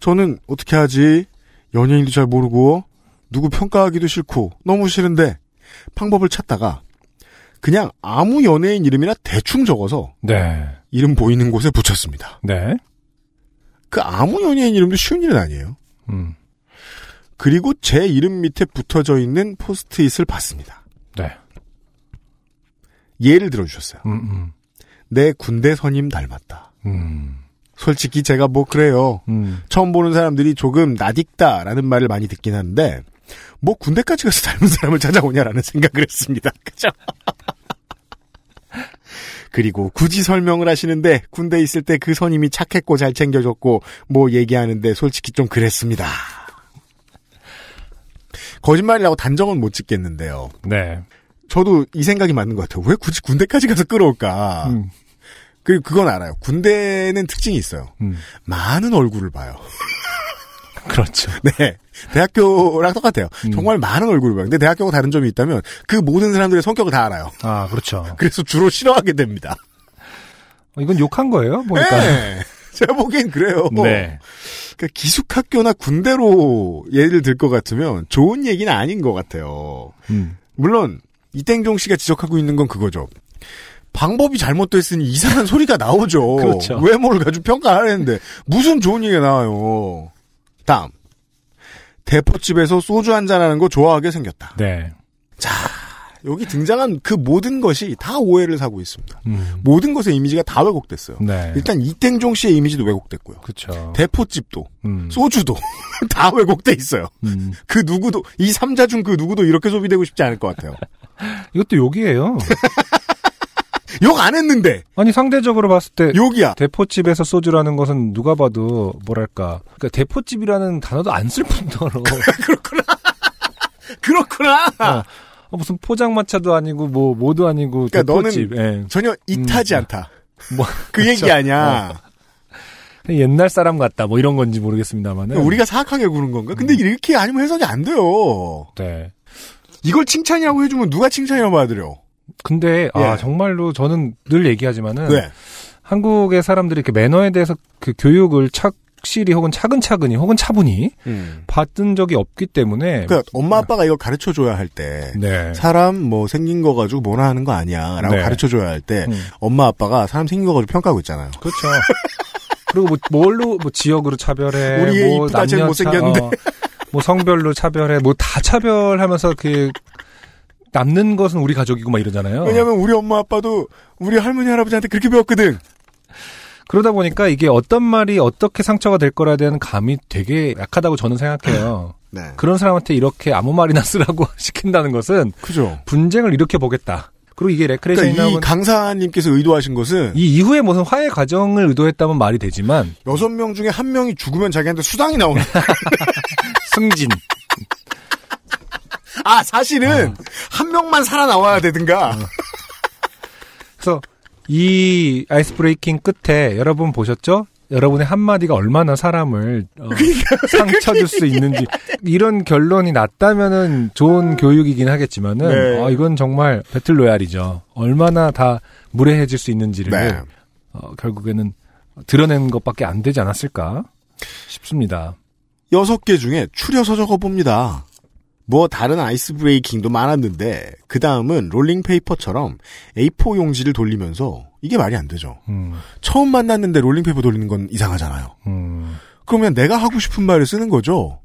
S3: 저는 어떻게 하지? 연예인도 잘 모르고 누구 평가하기도 싫고 너무 싫은데 방법을 찾다가 그냥 아무 연예인 이름이나 대충 적어서
S2: 네.
S3: 이름 보이는 곳에 붙였습니다.
S2: 네.
S3: 그 아무 연예인 이름도 쉬운 일은 아니에요.
S2: 음.
S3: 그리고 제 이름 밑에 붙어져 있는 포스트잇을 봤습니다.
S2: 네.
S3: 예를 들어주셨어요.
S2: 음, 음.
S3: 내 군대 선임 닮았다.
S2: 음.
S3: 솔직히 제가 뭐 그래요.
S2: 음.
S3: 처음 보는 사람들이 조금 낯익다라는 말을 많이 듣긴 하는데 뭐 군대까지 가서 닮은 사람을 찾아오냐라는 [laughs] 생각을 했습니다. 그죠? 그리고 굳이 설명을 하시는데 군대 있을 때 그 선임이 착했고 잘 챙겨줬고 뭐 얘기하는데 솔직히 좀 그랬습니다. 거짓말이라고 단정은 못 짓겠는데요.
S2: 네.
S3: 저도 이 생각이 맞는 것 같아요. 왜 굳이 군대까지 가서 끌어올까?
S2: 음.
S3: 그리고 그건 알아요. 군대는 특징이 있어요.
S2: 음.
S3: 많은 얼굴을 봐요. [laughs] [laughs]
S2: 그렇죠.
S3: 네. 대학교랑 똑같아요.
S2: 음.
S3: 정말 많은 얼굴을 봐요. 근데 대학교가 다른 점이 있다면 그 모든 사람들의 성격을 다 알아요.
S2: 아, 그렇죠. [laughs]
S3: 그래서 주로 싫어하게 됩니다.
S2: 어, 이건 욕한 거예요? 보니까.
S3: 네. [laughs] 제가 보기엔 그래요.
S2: 네.
S3: 그러니까 기숙학교나 군대로 예를 들 것 같으면 좋은 얘기는 아닌 것 같아요.
S2: 음.
S3: 물론 이땡종 씨가 지적하고 있는 건 그거죠. 방법이 잘못됐으니 이상한 소리가 나오죠.
S2: 그렇죠.
S3: 외모를 가지고 평가하려는데 무슨 좋은 얘기가 나와요. 다음. 대포집에서 소주 한잔하는 거 좋아하게 생겼다.
S2: 네.
S3: 여기 등장한 그 모든 것이 다 오해를 사고 있습니다.
S2: 음.
S3: 모든 것의 이미지가 다 왜곡됐어요.
S2: 네.
S3: 일단 이땡종 씨의 이미지도 왜곡됐고요.
S2: 그렇죠.
S3: 대포집도
S2: 음.
S3: 소주도 [laughs] 다 왜곡돼 있어요.
S2: 음.
S3: 그 누구도 이 삼자 중 그 누구도 이렇게 소비되고 싶지 않을 것 같아요. [laughs]
S2: 이것도 욕이에요. [laughs]
S3: 욕 안 했는데
S2: 아니 상대적으로 봤을 때
S3: 욕이야.
S2: 대포집에서 소주라는 것은 누가 봐도 뭐랄까 그러니까 대포집이라는 단어도 안 쓸 뿐더러 [laughs]
S3: 그렇구나.
S2: 어, 무슨 포장마차도 아니고 뭐 뭐도 아니고
S3: 그러니까
S2: 대포집. 예.
S3: 전혀 이타지
S2: 음.
S3: 않다. 뭐그 얘기 아니야.
S2: 옛날 사람 같다 뭐 이런 건지 모르겠습니다만은
S3: 우리가 사악하게 구는 건가? 근데 이렇게 아니면 해석이 안 돼요.
S2: 네.
S3: 이걸 칭찬이라고 해주면 누가 칭찬이라고 받아들여?
S2: 근데
S3: 예.
S2: 아 정말로 저는 늘 얘기하지만은
S3: 네.
S2: 한국의 사람들이 이렇게 매너에 대해서 그 교육을 착실히 혹은 차근차근히 혹은 차분히 받은 적이 없기 때문에
S3: 그러니까 엄마 아빠가 이걸 가르쳐 줘야 할때
S2: 네.
S3: 사람 뭐 생긴 거 가지고 뭐나 하는 거 아니야라고
S2: 네.
S3: 가르쳐 줘야 할때
S2: 음.
S3: 엄마 아빠가 사람 생긴 거 가지고 평가하고 있잖아요.
S2: 그렇죠. 그리고 뭐 뭘로 뭐 지역으로 차별해,
S3: 우리
S2: 애뭐 남녀. 차- 어, 뭐 성별로 차별해, 뭐 다 차별하면서 그 남는 것은 우리 가족이고 막 이러잖아요.
S3: 왜냐면 우리 엄마 아빠도 우리 할머니 할아버지한테 그렇게 배웠거든.
S2: 그러다 보니까 이게 어떤 말이 어떻게 상처가 될 거라에 대한 감이 되게 약하다고 저는 생각해요. [clears throat]
S3: 네.
S2: 그런 사람한테 이렇게 아무 말이나 쓰라고 [laughs] 시킨다는 것은
S3: 그죠.
S2: 분쟁을 일으켜 보겠다. 그리고 이게 레크레이션이
S3: 그러니까 이 강사님께서 의도하신 것은
S2: 이 이후에 무슨 화해 과정을 의도했다면 말이 되지만
S3: 여섯 명 중에 한 명이 죽으면 자기한테 수당이 나오는. [laughs]
S2: 승진
S3: 아 사실은 한 명만 살아 나와야 되든가.
S2: 그래서 이 ice breaking 끝에 여러분 보셨죠? 여러분의 한마디가 얼마나 사람을 어, 상처 줄 수 있는지 이런 결론이 났다면은 좋은 교육이긴 하겠지만은
S3: 네.
S2: 어, 이건 정말 battle royale이죠. 얼마나 다 무례해질 수 있는지를
S3: 네.
S2: 어, 결국에는 드러낸 것밖에 안 되지 않았을까 싶습니다.
S3: 여섯 개 중에 추려서 적어봅니다. 뭐 다른 ice breaking도 많았는데 그 다음은 롤링 페이퍼처럼 A4 용지를 돌리면서 이게 말이 안 되죠.
S2: 음,
S3: 처음 만났는데 롤링 페이퍼 돌리는 건 이상하잖아요.
S2: 음.
S3: 그러면 내가 하고 싶은 말을 쓰는 거죠.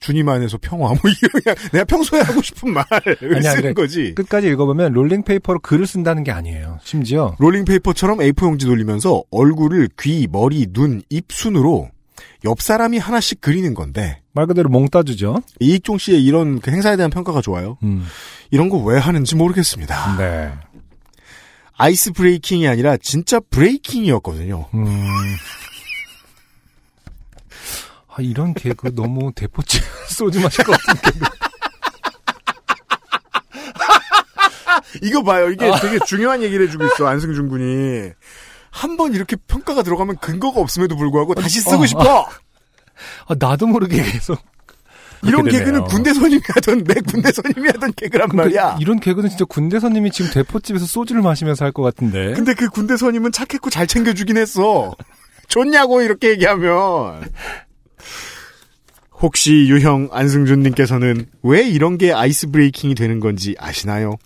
S3: 주님 안에서 평화 뭐 이런 그냥 내가 평소에 하고 싶은 말을
S2: 아니,
S3: 쓰는 거지.
S2: 끝까지 읽어보면 롤링 페이퍼로 글을 쓴다는 게 아니에요. 심지어
S3: 롤링 페이퍼처럼 A4 용지 돌리면서 얼굴을 귀, 머리, 눈, 입 순으로 옆 사람이 하나씩 그리는 건데
S2: 말 그대로 몽따주죠.
S3: 이익종 씨의 이런 그 행사에 대한 평가가 좋아요.
S2: 음.
S3: 이런 거 왜 하는지 모르겠습니다.
S2: 네.
S3: 아이스 브레이킹이 아니라 진짜 브레이킹이었거든요.
S2: 음. 아, 이런 개그 너무 대포치 [laughs] 쏘지 마실 것 같은 개그. [laughs]
S3: 이거 봐요. 이게 되게 중요한 얘기를 해주고 있어. 안승준 군이. 한 번 이렇게 평가가 들어가면 근거가 없음에도 불구하고 다시 쓰고
S2: 어,
S3: 싶어.
S2: 아, [laughs] 나도 모르게 계속.
S3: 이런 개그는. 군대 선임이 하던 내 군대 선임이 하던 개그란
S2: 그러니까
S3: 말이야.
S2: 이런 개그는 진짜 군대 선님이 지금 대포집에서 소주를 마시면서 할 것 같은데.
S3: 근데 그 군대 선임은 착했고 잘 챙겨주긴 했어. [laughs] 좋냐고 이렇게 얘기하면. 혹시 유형 안승준님께서는 왜 이런 게 아이스 브레이킹이 되는 건지 아시나요?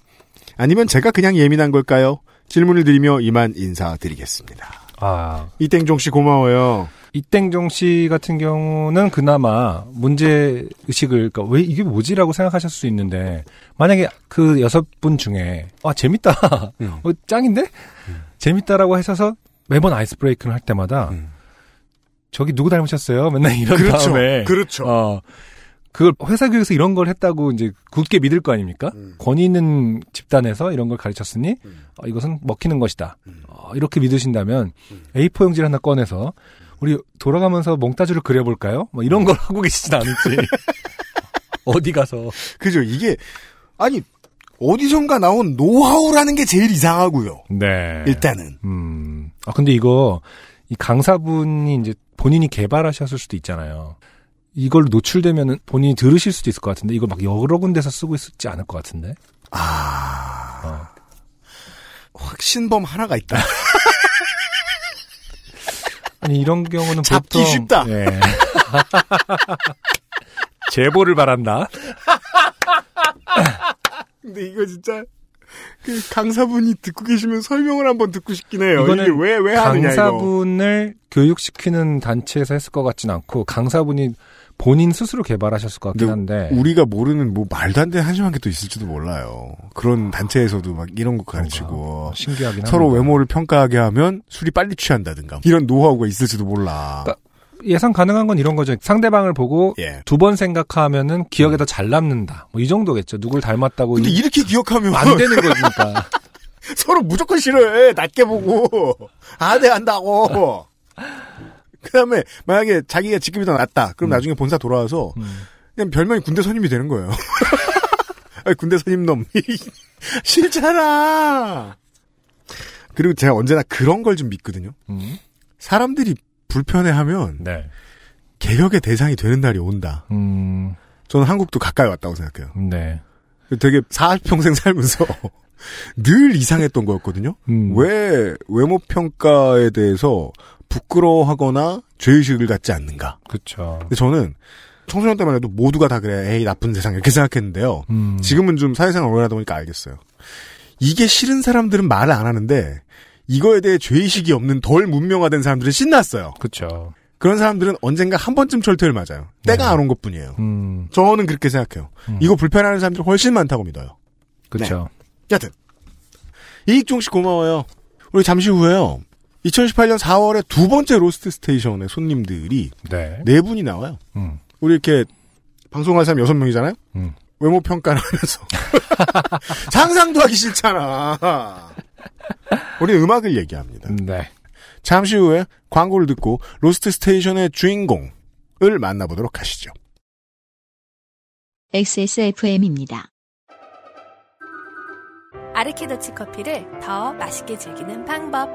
S3: 아니면 제가 그냥 예민한 걸까요? 질문을 드리며 이만 인사드리겠습니다.
S2: 아,
S3: 이땡종 씨 고마워요.
S2: 이땡종 씨 같은 경우는 그나마 문제 의식을, 그러니까 왜 이게 뭐지라고 생각하실 수 있는데, 만약에 그 여섯 분 중에, 아, 재밌다.
S3: 음. [laughs]
S2: 어, 짱인데? 재밌다라고 하셔서 매번 아이스 브레이크를 할 때마다,
S3: 음.
S2: 저기 누구 닮으셨어요? 맨날 이런
S3: 그렇죠.
S2: 다음에.
S3: 그렇죠.
S2: 어, 그걸 회사 교육에서 이런 걸 했다고 이제 굳게 믿을 거 아닙니까?
S3: 음.
S2: 권위 있는 집단에서 이런 걸 가르쳤으니
S3: 음.
S2: 어, 이것은 먹히는 것이다.
S3: 음.
S2: 어, 이렇게 믿으신다면
S3: 음.
S2: A4 용지를 하나 꺼내서 우리 돌아가면서 몽따주를 그려볼까요? 뭐 이런 걸 하고 계시진 않을지. [laughs] 어디 가서
S3: 그죠. 이게, 아니, 어디선가 나온 노하우라는 게 제일 이상하고요.
S2: 네.
S3: 일단은.
S2: 음. 아 근데 이거 이 강사분이 이제 본인이 개발하셨을 수도 있잖아요. 이걸로 노출되면은 본인이 들으실 수도 있을 것 같은데 이걸 막 여러 군데서 쓰고 있지 않을 것 같은데.
S3: 아.
S2: 어.
S3: 확신범 하나가 있다. [laughs]
S2: 아니 이런 경우는
S3: 잡기
S2: 보통
S3: 쉽다.
S2: 예. [laughs] 제보를 바란다. [laughs]
S3: 근데 이거 진짜 그 강사분이 듣고 계시면 설명을 한번 듣고 싶긴 해요.
S2: 이거는
S3: 이게 왜 왜 하느냐 이거.
S2: 강사분을 교육시키는 단체에서 했을 것 같진 않고 강사분이 본인 스스로 개발하셨을 것 같긴 한데
S3: 우리가 모르는 뭐 말도 안 되는 한심한 게 또 있을지도 몰라요. 그런 단체에서도 막 이런 거. 가르치고
S2: 신기하긴
S3: 서로
S2: 합니다.
S3: 외모를 평가하게 하면 술이 빨리 취한다든가 이런 노하우가 있을지도 몰라.
S2: 그러니까 예상 가능한 건 이런 거죠. 상대방을 보고
S3: 예.
S2: 두번 생각하면은 기억에 더잘 남는다. 뭐 이 정도겠죠. 누굴 닮았다고
S3: 근데
S2: 이-
S3: 이렇게 기억하면
S2: 안 되는 거니까. [laughs]
S3: 서로 무조건 싫어해. 낮게 보고 아네 한다고. [laughs] 그 다음에 만약에 자기가 직급이 더 낮다. 그럼 나중에 본사 돌아와서
S2: 음.
S3: 그냥 별명이 군대 선임이 되는 거예요. [laughs] 군대 선임 놈. [laughs] 싫잖아. 그리고 제가 언제나 그런 걸 좀 믿거든요.
S2: 음.
S3: 사람들이 불편해하면
S2: 네.
S3: 개혁의 대상이 되는 날이 온다.
S2: 음.
S3: 저는 한국도 가까이 왔다고 생각해요.
S2: 네.
S3: 되게 40평생 살면서 늘 이상했던 거였거든요.
S2: 음.
S3: 왜 외모 평가에 대해서 부끄러워하거나 죄의식을 갖지 않는가? 근데 저는 청소년 때만 해도 모두가 다 그래, 에이 나쁜 세상 이렇게 생각했는데요.
S2: 음.
S3: 지금은 좀 사회생활 오래 하다 보니까 알겠어요. 이게 싫은 사람들은 말을 안 하는데 이거에 대해 죄의식이 없는 덜 문명화된 사람들은 신났어요.
S2: 그쵸.
S3: 그런 사람들은 언젠가 한 번쯤 철퇴를 맞아요. 때가 안온 것뿐이에요.
S2: 음.
S3: 저는 그렇게 생각해요.
S2: 음.
S3: 이거 불편해하는 사람들이 훨씬 많다고 믿어요.
S2: 그쵸.
S3: 여튼 이익종 씨 고마워요. 우리 잠시 후에요. 2018년 4월에 두 번째 로스트 스테이션의 손님들이
S2: 네.
S3: 네 분이 나와요.
S2: 음.
S3: 우리 이렇게 방송할 사람 여섯 명이잖아요.
S2: 음.
S3: 외모 평가를 하면서 [laughs] 상상도 하기 싫잖아. 우리 음악을 얘기합니다.
S2: 네.
S3: 잠시 후에 광고를 듣고 로스트 스테이션의 주인공을 만나보도록 하시죠.
S1: XSFM입니다.
S7: 아르케더치 커피를 더 맛있게 즐기는 방법.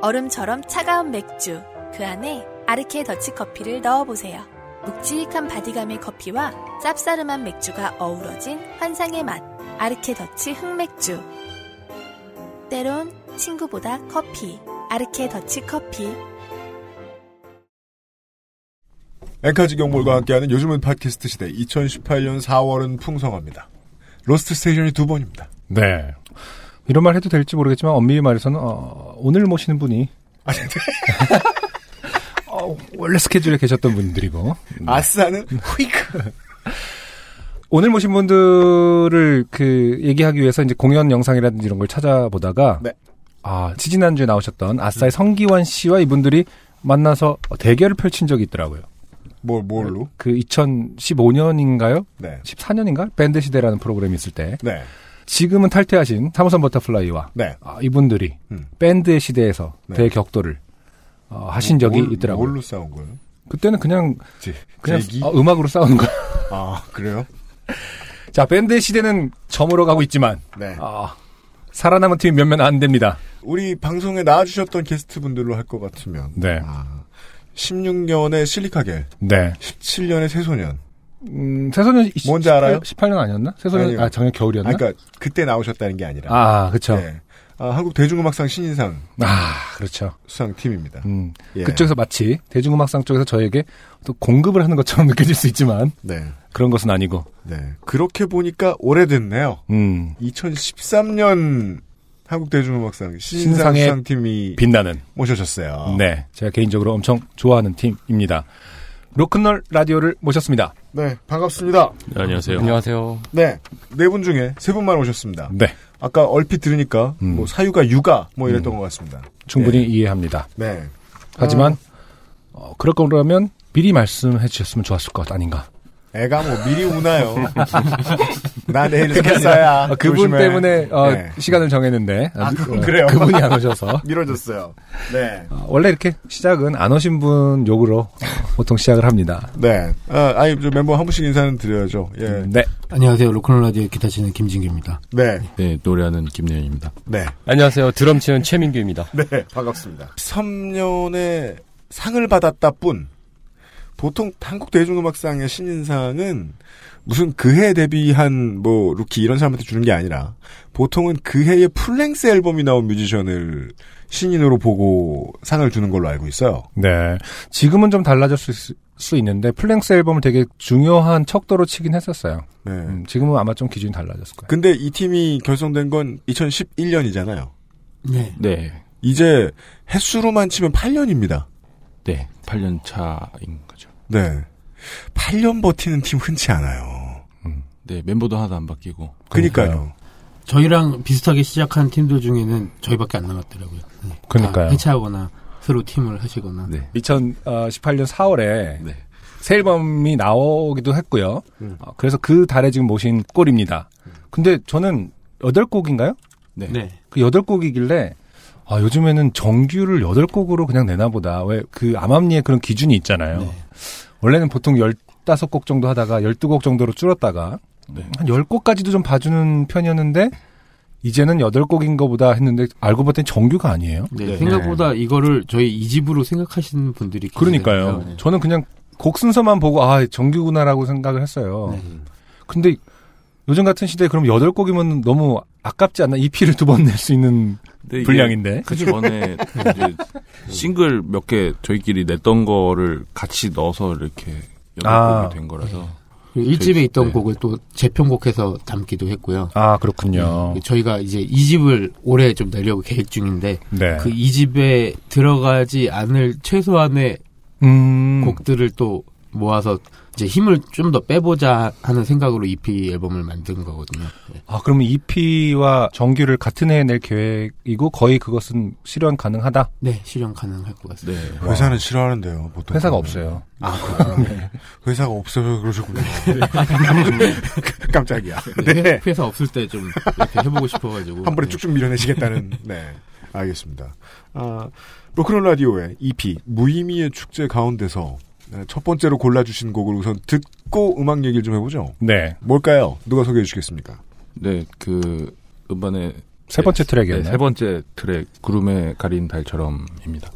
S7: 얼음처럼 차가운 맥주. 그 안에 아르케 더치 커피를 넣어보세요. 묵직한 body감의 커피와 쌉싸름한 맥주가 어우러진 환상의 맛. 아르케 더치 흑맥주. 때론 친구보다 커피. 아르케 더치 커피.
S3: 엔카지 경몰과 함께하는 요즘은 팟캐스트 시대 2018년 4월은 풍성합니다. 로스트 스테이션이 두 번입니다.
S2: 네. 이런 말 해도 될지 모르겠지만 엄밀히 말해서는 어, 오늘 모시는 분이
S3: 네. [laughs]
S2: 어, 원래 스케줄에 계셨던 분들이고
S3: 아싸는 휘크. [laughs]
S2: 오늘 모신 분들을 그 얘기하기 위해서 이제 공연 영상이라든지 이런 걸 찾아보다가
S3: 네.
S2: 아 지지난주에 나오셨던 아싸의 성기환 씨와 이분들이 만나서 대결을 펼친 적이 있더라고요.
S3: 뭘, 뭘로?
S2: 그 2015년인가요?
S3: 네.
S2: 14년인가? 밴드 시대라는 프로그램이 있을 때
S3: 네.
S2: 지금은 탈퇴하신 3호선 버터플라이와
S3: 네.
S2: 아, 이분들이
S3: 음.
S2: 밴드의 시대에서
S3: 네.
S2: 대격돌을 어, 하신 적이
S3: 뭘-
S2: 있더라고요.
S3: 뭘로 싸운 거예요?
S2: 그때는 그냥
S3: 제,
S2: 그냥? 어, 음악으로 싸우는 거예요.
S3: 아, 그래요? [laughs]
S2: 자, 밴드의 시대는 저물어 가고 있지만
S3: 네.
S2: 아, 살아남은 팀이 몇몇 안 됩니다.
S3: 우리 방송에 나와주셨던 게스트분들로 할 것 같으면.
S2: 네.
S3: 아, 16년의 실리카겔,
S2: 네.
S3: 17년의 새소년.
S2: 음, 새소년
S3: 뭔지 알아요?
S2: 18년 아니었나? 새소년
S3: 아니요.
S2: 아, 작년 겨울이었나?
S3: 아, 그러니까 그때 나오셨다는 게 아니라.
S2: 아, 그쵸.
S3: 네. 아, 한국 대중음악상 신인상
S2: 아, 그렇죠.
S3: 수상 팀입니다.
S2: 음,
S3: 예.
S2: 그쪽에서 마치 대중음악상 쪽에서 저에게 또 공급을 하는 것처럼 [laughs] 느껴질 수 있지만
S3: 네.
S2: 그런 것은 아니고.
S3: 네. 그렇게 보니까 오래됐네요.
S2: 음,
S3: 2013년 한국 대중음악상 신인상 수상팀이
S2: 빛나는.
S3: 모셔졌어요.
S2: 네. 제가 개인적으로 엄청 좋아하는 팀입니다. 로큰롤 라디오를 모셨습니다.
S3: 네, 반갑습니다.
S9: 안녕하세요. 안녕하세요.
S3: 네. 네 분 중에 세 분만 오셨습니다.
S2: 네.
S3: 아까 얼핏 들으니까
S2: 음.
S3: 뭐 사유가 육아 뭐 이랬던 것 같습니다.
S2: 충분히
S3: 네.
S2: 이해합니다.
S3: 네.
S2: 하지만 어, 그럴 거라면 미리 말씀해 주셨으면 좋았을 것 아닌가.
S3: 애가 뭐 미리 우나요. [laughs] 나 내일 생겼어야.
S2: 어, 그분
S3: 조심해.
S2: 때문에 어,
S3: 네.
S2: 시간을 정했는데
S3: 아,
S2: 어,
S3: 그건 그래요.
S2: 그분이 [laughs] 안 오셔서
S3: 미뤄졌어요. 네.
S2: 어, 원래 이렇게 시작은 안 오신 분 욕으로 어, 보통 시작을 합니다.
S3: 네. 아, 아니, 저 멤버 한 분씩 인사는 드려야죠. 예.
S2: 네.
S10: 안녕하세요. 로컬 라디오 기타 치는 김진규입니다.
S3: 네.
S9: 네, 노래하는 김내현입니다.
S3: 네.
S9: 안녕하세요. 드럼 치는 최민규입니다.
S3: 네. 반갑습니다. 3년에 상을 받았다 뿐, 보통 한국 대중음악상의 신인상은 무슨 그해 데뷔한 뭐 루키 이런 사람한테 주는 게 아니라 보통은 그 해에 full-length 앨범이 나온 뮤지션을 신인으로 보고 상을 주는 걸로 알고 있어요.
S2: 네. 지금은 좀 달라졌을 수, 수 있는데 full-length 앨범을 되게 중요한 척도로 치긴 했었어요.
S3: 네.
S2: 음, 지금은 아마 좀 기준이 달라졌을 거예요.
S3: 근데 이 팀이 결성된 건 2011년이잖아요.
S10: 네.
S9: 네.
S3: 이제 햇수로만 치면 8년입니다.
S9: 네. 8년 차인.
S3: 네. 8년 버티는 팀 흔치 않아요.
S9: 네, 멤버도 하나도 안 바뀌고.
S3: 그니까요.
S10: 저희랑 비슷하게 시작한 팀들 중에는 저희밖에 안 남았더라고요. 네.
S2: 그러니까요.
S10: 다 해체하거나 새로 팀을 하시거나.
S9: 네.
S2: 2018년 4월에
S9: 네.
S2: 새 앨범이 나오기도 했고요.
S3: 음.
S2: 어, 그래서 그 달에 지금 모신 꼴입니다. 근데 저는 8곡인가요?
S9: 네.
S10: 네.
S2: 그 8곡이길래 아, 요즘에는 정규를 8곡으로 그냥 내나 보다. 왜 그 암암리에 그런 기준이 있잖아요.
S10: 네.
S2: 원래는 보통 15곡 정도 하다가 12곡 정도로 줄었다가
S9: 네.
S2: 한 10곡까지도 좀 봐주는 편이었는데 이제는 여덟 곡인 거보다 했는데 알고 봤더니 정규가 아니에요.
S10: 네, 생각보다 이거를 저희 이 집으로 생각하시는 분들이
S2: 그러니까요.
S10: 계시더라고요. 네.
S2: 저는 그냥 곡 순서만 보고 아 정규구나라고 생각을 했어요.
S10: 네.
S2: 근데 요즘 같은 시대에 그럼 여덟 곡이면 너무 아깝지 않나? EP를 두 번 낼 수 있는 분량인데.
S11: 그 전에 싱글 몇 개 저희끼리 냈던 거를 같이 넣어서 이렇게 여덟
S2: 아.
S11: 곡이 된 거라서
S10: 그리고 일집에 있던
S11: 네.
S10: 곡을 또 재편곡해서 담기도 했고요.
S2: 아 그렇군요.
S10: 네, 저희가 이제 이집을 올해 좀 내려고 계획 중인데
S2: 네.
S10: 그 이집에 들어가지 않을 최소한의
S2: 음.
S10: 곡들을 또 모아서 이제 힘을 좀 더 빼보자 하는 생각으로 EP 앨범을 만든 거거든요. 네.
S2: 아 그러면 EP와 정규를 같은 해에 낼 계획이고 거의 그것은 실현 가능하다.
S10: 네, 실현 가능할 것 같습니다.
S11: 네.
S3: 회사는 싫어하는데요, 보통.
S2: 회사가
S3: 그러면.
S2: 없어요.
S10: 아, 그렇군요.
S3: 네. [laughs] 회사가 없어서 그러셨군요. [laughs] 깜짝이야.
S10: 네.
S3: 네.
S10: 회사 없을 때 좀 이렇게 해보고 싶어가지고.
S3: 한 번에
S10: 네.
S3: 쭉쭉 밀어내시겠다는, [laughs] 네. 알겠습니다. 아, 로크론 라디오의 EP, 무의미의 축제 가운데서 네, 첫 번째로 골라주신 곡을 우선 듣고 음악 얘기를 좀 해보죠.
S2: 네.
S3: 뭘까요? 누가 소개해 주시겠습니까?
S11: 네, 그 음반의
S2: 세 번째
S11: 네,
S2: 트랙이었나요?
S11: 세 번째 트랙 구름에 가린 달처럼입니다.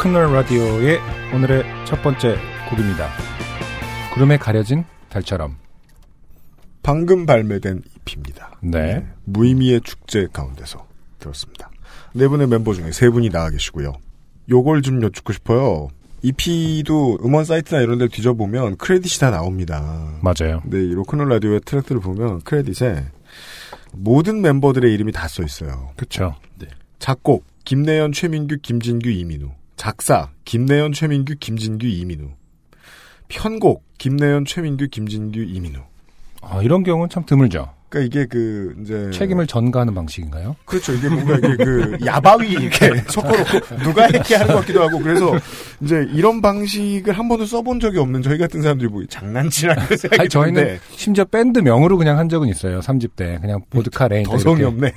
S2: 로큰롤 라디오의 오늘의 첫 번째 곡입니다. 구름에 가려진 달처럼.
S3: 방금 발매된 EP입니다.
S2: 네.
S3: 무의미의 축제 가운데서 들었습니다. 네 분의 멤버 중에 세 분이 나와 계시고요. 요걸 좀 여쭙고 싶어요. EP도 음원 사이트나 이런 데 뒤져보면 크레딧이 다 나옵니다.
S2: 맞아요.
S3: 네, 이 로큰롤 라디오의 트랙들을 보면 크레딧에 모든 멤버들의 이름이 다 써 있어요.
S2: 그쵸.
S3: 작곡 김내현, 최민규, 김진규, 이민우. 작사 김내현, 최민규, 김진규, 이민우. 편곡 김내현, 최민규, 김진규, 이민우.
S2: 아, 이런 경우는 참 드물죠.
S3: 그러니까 이게 그 이제
S2: 책임을 전가하는 방식인가요?
S3: 그렇죠. 이게 뭔가 이게 그 [laughs] 야바위 이렇게 섞어놓고 누가 했게 하는 것 같기도 하고 그래서 이제 이런 방식을 한 번도 써본 적이 없는 저희 같은 사람들이 뭐 장난치라는 생각이
S2: 아니, 저희는
S3: 드는데
S2: 심지어 밴드 명으로 그냥 한 적은 있어요. 3집 때. 그냥 보드카 레인.
S3: 더 성의 없네.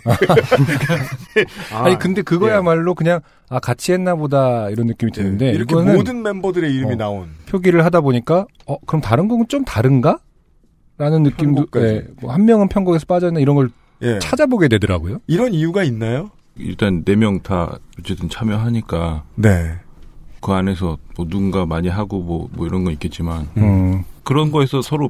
S3: 아, [laughs]
S2: 아니, 근데 그거야말로 그냥, 아, 같이 했나 보다, 이런 느낌이 드는데.
S3: 예. 이렇게 모든 멤버들의 이름이
S2: 어.
S3: 나온
S2: 표기를 하다 보니까, 어, 그럼 다른 곡은 좀 다른가? 라는 느낌도,
S3: 편곡까지.
S2: 예, 뭐한 명은 편곡에서 빠져있나 이런 걸
S3: 예.
S2: 찾아보게 되더라고요.
S3: 이런 이유가 있나요?
S9: 일단 네 명 다 어쨌든 참여하니까
S3: 네.
S9: 그 안에서 뭐 누군가 많이 하고 뭐, 뭐 이런 건 있겠지만
S2: 음.
S9: 그런 거에서 서로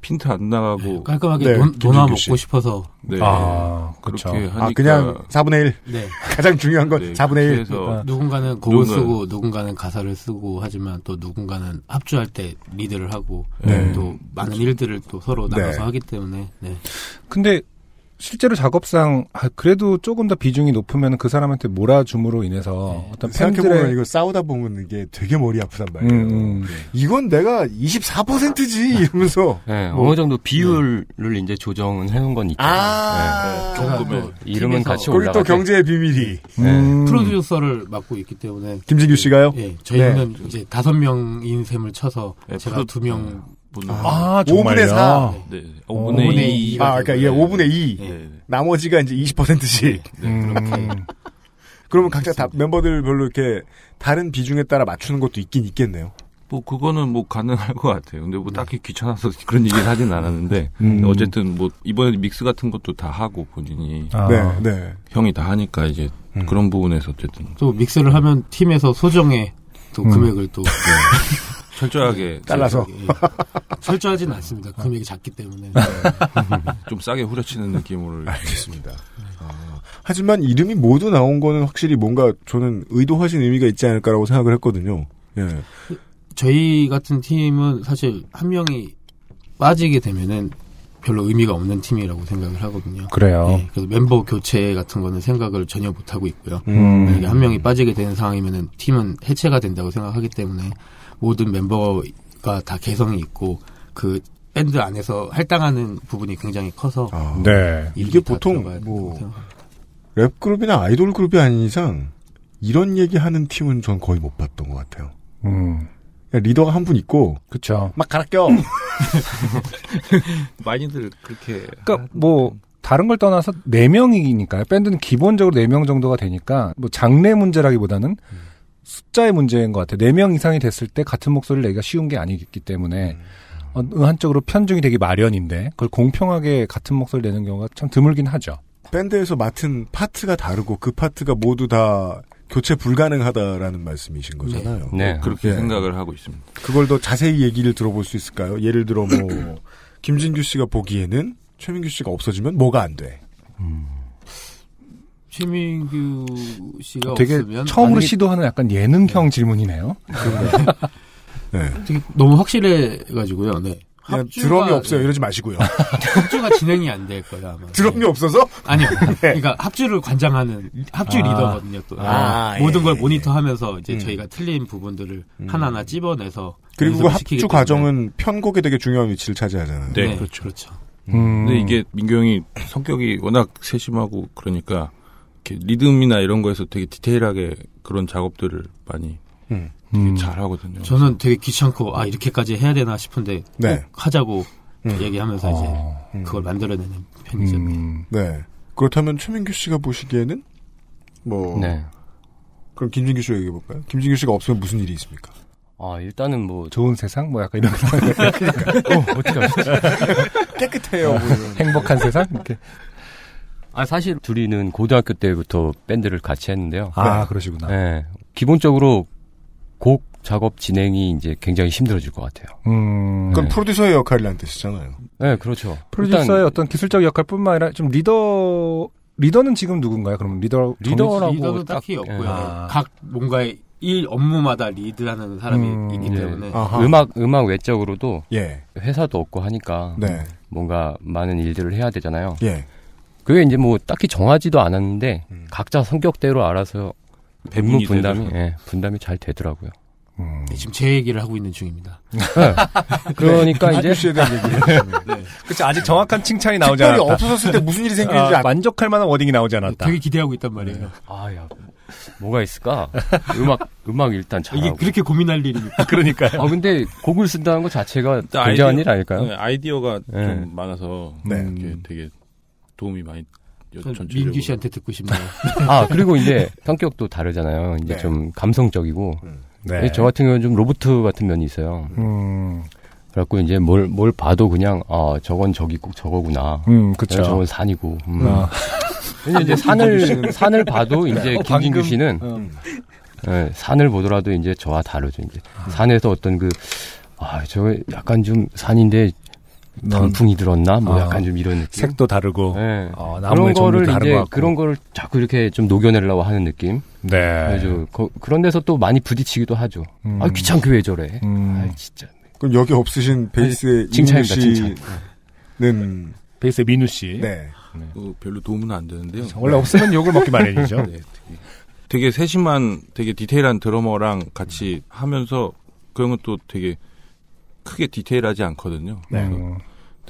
S9: 핀트 안 나가고
S10: 깔끔하게
S3: 네,
S10: 논, 논아
S3: 김진규 씨.
S10: 먹고 싶어서
S9: 네.
S2: 아,
S9: 하니까
S3: 아 그냥 4분의 1
S10: 네. [laughs]
S3: 가장 중요한 건
S9: 네,
S3: 4분의 1
S9: 그렇게 해서
S10: 누군가는 곡을
S9: 누군가-
S10: 쓰고 누군가는 가사를 쓰고 하지만 또 누군가는 합주할 때 리드를 하고
S2: 네.
S10: 또 많은 일들을 또 서로
S3: 네.
S10: 나눠서 하기 때문에 네.
S2: 근데 실제로 작업상 아, 그래도 조금 더 비중이 높으면 그 사람한테 몰아줌으로 인해서 어떤
S3: 생각해보면
S2: 팬들의
S3: 이거 싸우다 보면 이게 되게 머리 아프단
S2: 음,
S3: 말이에요.
S2: 음.
S3: 이건 내가 24%지 이러면서.
S12: 네,
S3: 뭐-
S12: 어느 정도 비율을 이제 조정은 해놓은 건 있죠.
S3: 아.
S10: 또
S12: 이름은 같이
S3: 거기 또. 경제의 비밀이.
S2: 음.
S10: 프로듀서를 맡고 있기 때문에
S3: 김진규 씨가요?
S10: 예, 저희는 이제 다섯 명인 셈을 쳐서
S9: 네,
S10: 제가 두 명
S9: 분은
S2: 아,
S3: 5분의 4.
S9: 네,
S2: 어,
S9: 5분의
S10: 5분의
S9: 2.
S10: 2.
S3: 아, 그러니까 얘 5분의 2.
S9: 네, 네.
S3: 나머지가 이제 20%씩.
S2: 음.
S3: 그러면 각자 다 멤버들 별로 이렇게 다른 비중에 따라 맞추는 것도 있긴 있겠네요.
S9: 뭐 그거는 뭐 가능할 것 같아요. 근데 뭐 딱히 귀찮아서 [laughs] 그런 얘기를 하진 않았는데
S2: 음.
S9: 어쨌든 뭐 이번에 믹스 같은 것도 다 하고 본인이
S2: 아.
S3: 네, 네.
S9: 형이 다 하니까 이제
S3: 음.
S9: 그런 부분에서 어쨌든
S10: 또 믹스를 하면 팀에서 소정의 또
S2: 음.
S10: 금액을 또 [laughs]
S9: 철저하게
S3: 잘라서.
S10: 예. 철저하진 않습니다. 금액이 작기 때문에 [laughs]
S9: 좀 싸게 후려치는 느낌으로
S3: 알겠습니다. 아, 하지만 이름이 모두 나온 거는 확실히 뭔가 저는 의도하신 의미가 있지 않을까라고 생각을 했거든요. 예.
S10: 저희 같은 팀은 사실 한 명이 빠지게 되면은 별로 의미가 없는 팀이라고 생각을 하거든요.
S2: 그래요.
S10: 예, 그래서 멤버 교체 같은 거는 생각을 전혀 못 하고 있고요.
S2: 음.
S10: 만약에 한 명이 빠지게 되는 상황이면은 팀은 해체가 된다고 생각하기 때문에 모든 멤버가 다 개성이 있고 그 밴드 안에서 할당하는 부분이 굉장히 커서
S3: 아,
S2: 네.
S3: 이게 보통
S10: 들어가야 된다고
S3: 뭐
S10: 생각합니다.
S3: 랩 그룹이나 아이돌 그룹이 아닌 이상 이런 얘기 하는 팀은 전 거의 못 봤던 것 같아요.
S2: 음.
S3: 리더가 한 분 있고
S2: 그쵸.
S3: 막 갈아 껴. [laughs]
S9: 많이들 그렇게
S2: 그러니까 뭐 다른 걸 떠나서 네 명이니까요. 밴드는 기본적으로 네 명 정도가 되니까 뭐 장래 문제라기보다는 숫자의 문제인 것 같아요. 네명 이상이 됐을 때 같은 목소리를 내기가 쉬운 게 아니기 때문에 어, 한쪽으로 편중이 되기 마련인데 그걸 공평하게 같은 목소리 를 내는 경우가 참 드물긴 하죠.
S3: 밴드에서 맡은 파트가 다르고 그 파트가 모두 다 교체 불가능하다라는 말씀이신 거잖아요.
S12: 네.
S9: 그렇게
S3: 예.
S9: 생각을 하고 있습니다.
S3: 그걸 더 자세히 얘기를 들어볼 수 있을까요? 예를 들어 뭐 [coughs] 김진규 씨가 보기에는 최민규 씨가 없어지면 뭐가 안 돼?
S10: 최민규 씨가
S2: 되게
S10: 없으면
S2: 처음으로
S10: 만약에
S2: 시도하는 약간 예능형 질문이네요.
S3: 네.
S10: 되게 너무 확실해가지고요. 네. 합주가-
S3: 드럼이 없어요.
S10: 네.
S3: 이러지 마시고요.
S10: 합주가 진행이 안 될 거예요 아마.
S3: 드럼이
S10: 네.
S3: 없어서?
S10: 아니요. [laughs] 그러니까 합주를 관장하는 합주
S2: 아.
S10: 리더거든요. 또
S3: 아,
S10: 모든
S3: 예,
S10: 걸
S3: 예.
S10: 모니터하면서 이제
S3: 음.
S10: 저희가 틀린 부분들을 하나하나 찝어내서
S3: 그리고 그 합주
S10: 때문에.
S3: 과정은 편곡에 되게 중요한 위치를 차지하잖아요.
S9: 네,
S10: 네,
S9: 그렇죠.
S10: 그렇죠.
S2: 음.
S9: 근데 이게 민규 형이 성격이 워낙 세심하고 그러니까 리듬이나 이런 거에서 되게 디테일하게 그런 작업들을 많이
S3: 음.
S2: 음.
S9: 잘 하거든요.
S10: 저는 되게 귀찮고 아 이렇게까지 해야 되나 싶은데
S3: 네.
S10: 꼭 하자고
S3: 음.
S10: 얘기하면서
S2: 어.
S10: 이제 그걸 만들어내는 편이죠.
S2: 음.
S3: 네. 그렇다면 최민규 씨가 보시기에는 뭐
S12: 네.
S3: 그럼 김진규 씨 얘기해 볼까요? 김진규 씨가 없으면 무슨 일이 있습니까?
S12: 아, 일단은 뭐,
S2: 좋은 세상 뭐 약간 이런 [laughs] 거. 어, 어떻게 하시죠? [laughs]
S3: 깨끗해요. 뭐 이런.
S2: 행복한 세상 이렇게.
S12: 아 사실 둘이는 고등학교 때부터 밴드를 같이 했는데요.
S2: 아, 그러시구나.
S12: 네. 기본적으로 곡 작업 진행이 이제 굉장히 힘들어질 것 같아요.
S2: 음.
S3: 그건 프로듀서의 역할이란 뜻이잖아요.
S12: 네, 그렇죠.
S2: 프로듀서의
S12: 일단
S2: 어떤 기술적 역할뿐만 아니라 좀 리더 리더는 지금 누군가요? 그럼 리더
S12: 리더라고
S10: 리더도
S12: 딱-
S10: 딱히 없고요.
S2: 아.
S10: 각 뭔가의 일 업무마다 리드하는 사람이
S2: 음,
S10: 있기
S12: 예.
S10: 때문에
S3: 아하.
S12: 음악 음악 외적으로도
S3: 예.
S12: 회사도 없고 하니까
S3: 네.
S12: 뭔가 많은 일들을 해야 되잖아요.
S3: 예.
S12: 그게 이제 뭐 딱히 정하지도 않았는데
S3: 음.
S12: 각자 성격대로 알아서 업무 분담이. 예, 분담이 잘 되더라고요.
S2: 음.
S10: 네, 지금 제 얘기를 하고 있는 중입니다.
S12: 그러니까 이제
S3: 아저씨에 대한 얘기를. [laughs]
S2: 그치 아직 정확한 칭찬이 나오지
S3: 특별히
S2: 않았다.
S3: 없어졌을 때 무슨 일이 생기는지
S2: 아,
S3: 아,
S2: 만족할 만한 워딩이 나오지 않았다.
S10: 되게 기대하고 있단 말이에요.
S12: 아 야 뭐가 있을까? 음악 음악 일단 잘하고.
S10: 이게 그렇게 고민할 일입니까? [laughs]
S2: 그러니까요.
S12: 아 근데 곡을 쓴다는 것 자체가
S9: 아이디어-
S12: 굉장한 일 아닐까요?
S9: 네, 아이디어가
S12: 네.
S9: 좀 많아서
S3: 네.
S9: 되게 도움이 많이
S10: 전
S9: 전체적으로.
S10: 민규 씨한테 듣고 싶네요. [laughs]
S12: 아 그리고 이제 성격도 다르잖아요. 이제
S3: 네.
S12: 좀 감성적이고
S2: 네.
S12: 저 같은 경우는 좀 로보트 같은 면이 있어요.
S2: 음,
S12: 그래갖고 이제 뭘 뭘 봐도 그냥 아 저건 저기 꼭 저거구나.
S2: 음, 그쵸.
S12: 저건 산이고. 음.
S2: 아.
S12: 근데 이제 [laughs] 산을 산을 봐도 이제
S2: 어,
S12: 김진규 씨는
S2: 어.
S12: 예, 산을 보더라도 이제 저와 다르죠. 이제 산에서 어떤 그 아, 저 약간 좀 산인데 단풍이 들었나? 뭐
S2: 아,
S12: 약간 좀 이런 느낌.
S2: 색도 다르고.
S12: 예.
S2: 어,
S12: 그런 거를 이제. 그런 거를 자꾸 이렇게 좀 녹여내려고 하는 느낌.
S2: 네.
S12: 그래서 거- 그런 데서 또 많이 부딪히기도 하죠.
S2: 음.
S12: 아 귀찮게 왜 저래?
S2: 음.
S12: 아 진짜.
S3: 그럼 여기 없으신 베이스의
S12: 칭찬입니다, 칭찬.
S3: 씨는
S2: 베이스의 민우 씨.
S3: 네.
S9: 어, 별로 도움은 안 되는데요.
S2: 원래 없으면 욕을 먹기 마련이죠. [laughs]
S9: 네, 되게, 되게 세심한, 되게 디테일한 드러머랑 같이 하면서 그런 것도 되게 크게 디테일하지 않거든요.
S2: 네.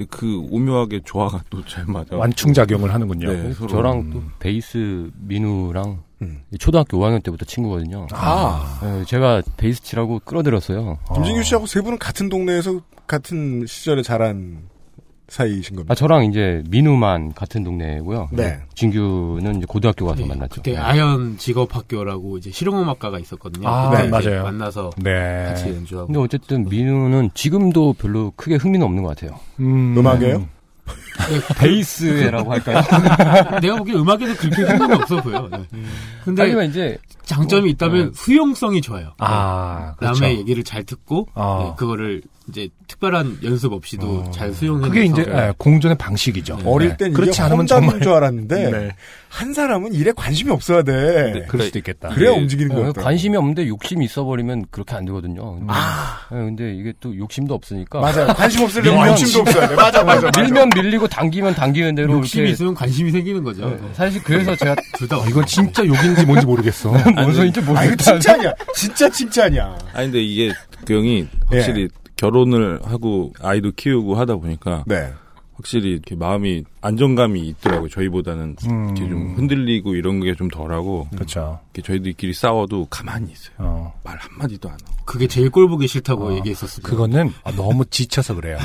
S9: 그 오묘하게 조화가 또 잘 맞아.
S2: 완충작용을 하는군요.
S9: 네, 서로.
S12: 저랑 또 베이스 민우랑
S3: 음.
S12: 초등학교 5학년 때부터 친구거든요.
S3: 아.
S12: 예, 제가 베이스 치라고 끌어들였어요.
S3: 김진규 씨하고 세 분은 같은 동네에서 같은 시절에 자란 사이이신 겁니다.
S12: 아 저랑 이제 민우만 같은 동네고요.
S3: 네.
S12: 진규는 이제 고등학교 가서
S10: 네,
S12: 만났죠.
S10: 그때
S12: 네.
S10: 아연 직업학교라고 이제 실용음악가가 있었거든요.
S2: 아, 네, 맞아요.
S10: 만나서
S2: 네.
S10: 같이 연주하고.
S12: 근데 어쨌든 민우는 지금도 별로 크게 흥미는 없는 것 같아요.
S2: 음,
S3: 음악이에요? [laughs]
S12: 베이스라고 할까요? [laughs]
S10: 내가 보기엔 음악에도 그렇게 흥미가 없어 보여. 네. 근데
S12: 아니면 이제
S10: 장점이 있다면 수용성이 좋아요.
S2: 아, 그렇죠.
S10: 남의 얘기를 잘 듣고
S2: 아.
S10: 네, 그거를 이제 특별한 연습 없이도
S2: 어.
S10: 잘 수용해서
S2: 그게 이제 예, 공존의 방식이죠.
S3: 어릴
S2: 네.
S3: 땐
S2: 그렇지
S3: 이게
S2: 않으면 정말
S3: 줄 알았는데
S2: 네.
S3: 한 사람은 일에 관심이 없어야 돼.
S2: 그럴 수도 있겠다.
S3: 그래야
S9: 네.
S3: 움직이는
S12: 예,
S3: 거였다.
S12: 관심이 없는데 욕심이 있어버리면 그렇게 안 되거든요. 근데,
S3: 아
S12: 예, 근데 이게 또 욕심도 없으니까
S3: 맞아요. 관심 없으려면
S12: 밀면
S3: 관심도 없어야 돼. 맞아 맞아. 맞아.
S12: 밀면 밀리고 당기면 당기는 대로
S10: 욕심이
S12: 이렇게
S10: 있으면 관심이 생기는 거죠.
S12: 예, 사실 그래서 제가 [laughs]
S10: 둘다
S2: 어, 이건 진짜 욕인지 뭔지 모르겠어. [laughs]
S12: 뭔 소리인지
S3: 아 이거
S12: 모르겠다.
S3: 칭찬이야. 진짜 칭찬이야.
S9: 아니, 근데 이게 그 형이 확실히 결혼을 하고 아이도 키우고 하다 보니까
S3: 네.
S9: 확실히 이렇게 마음이 안정감이 있더라고요. 저희보다는
S2: 음.
S9: 이렇게 좀 흔들리고 이런 게 좀 덜하고
S2: 그렇죠.
S9: 저희들끼리 싸워도 가만히 있어요.
S2: 어.
S9: 말 한마디도 안 하고.
S10: 그게 제일 꼴 보기 싫다고
S2: 어,
S10: 얘기했었어요.
S2: 그거는 아, 너무 지쳐서 그래요.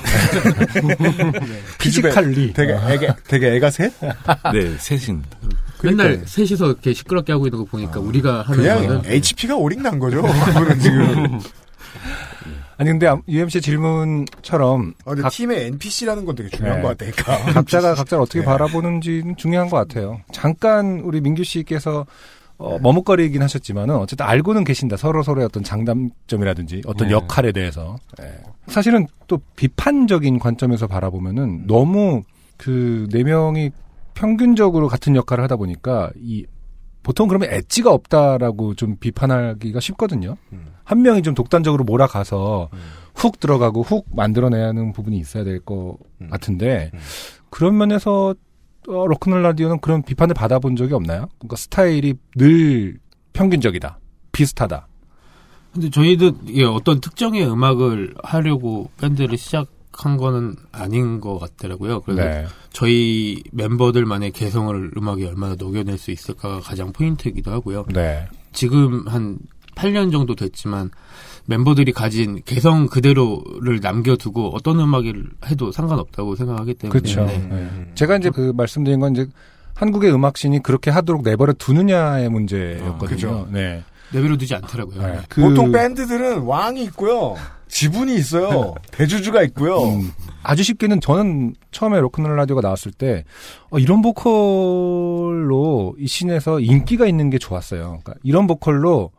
S3: 그 [laughs]
S2: physically.
S3: 되게 애가 되게 애가 셋?
S9: 네, 셋입니다.
S10: 맨날 셋이서 이렇게 시끄럽게 하고 있는 거 보니까 우리가 하는
S3: 그냥
S10: 거는
S3: HP가 오링 난 거죠. [laughs] 그거는 지금. [laughs]
S2: 아니 근데 UMC 질문처럼
S3: 아, 근데
S2: 각-
S3: 팀의 NPC라는 건 되게 중요한
S2: 네.
S3: 것 같다니까. [laughs]
S2: 각자가 각자를 어떻게
S3: 네.
S2: 바라보는지는 중요한 것 같아요. 잠깐 우리 민규 씨께서 어, 머뭇거리긴 하셨지만은 어쨌든 알고는 계신다. 서로 서로의 어떤 장단점이라든지 어떤
S12: 네.
S2: 역할에 대해서. 예. 사실은 또 비판적인 관점에서 바라보면은 너무 그 네 명이 평균적으로 같은 역할을 하다 보니까 이 보통 그러면 엣지가 없다라고 좀 비판하기가 쉽거든요.
S3: 음.
S2: 한 명이 좀 독단적으로 몰아가서 훅 들어가고 훅 만들어내야 하는 부분이 있어야 될것
S3: 음.
S2: 같은데
S3: 음.
S2: 그런 면에서 어, 로큰롤 라디오는 그런 비판을 받아본 적이 없나요? 그러니까 스타일이 늘 평균적이다, 비슷하다.
S10: 근데 저희도 이게 어떤 특정의 음악을 하려고 밴드를 시작 한 거는 아닌 것 같더라고요. 그래서
S2: 네.
S10: 저희 멤버들만의 개성을 음악에 얼마나 녹여낼 수 있을까가 가장 포인트이기도 하고요.
S2: 네.
S10: 지금 한 8년 정도 됐지만 멤버들이 가진 개성 그대로를 남겨두고 어떤 음악을 해도 상관없다고 생각하기 때문에
S2: 그렇죠.
S10: 네.
S2: 네. 제가 이제 그 말씀드린 건 이제 한국의 음악 씬이 그렇게 하도록 내버려 두느냐의 문제였거든요.
S3: 아, 그죠.
S2: 네.
S10: 내버려 두지 않더라고요.
S2: 네. 그-
S3: 보통 밴드들은 왕이 있고요. 지분이 있어요. 대주주가 있고요.
S2: 음, 아주 쉽게는 저는 처음에 로큰롤 라디오가 나왔을 때 어, 이런 보컬로 이 씬에서 인기가 있는 게 좋았어요. 그러니까 이런 보컬로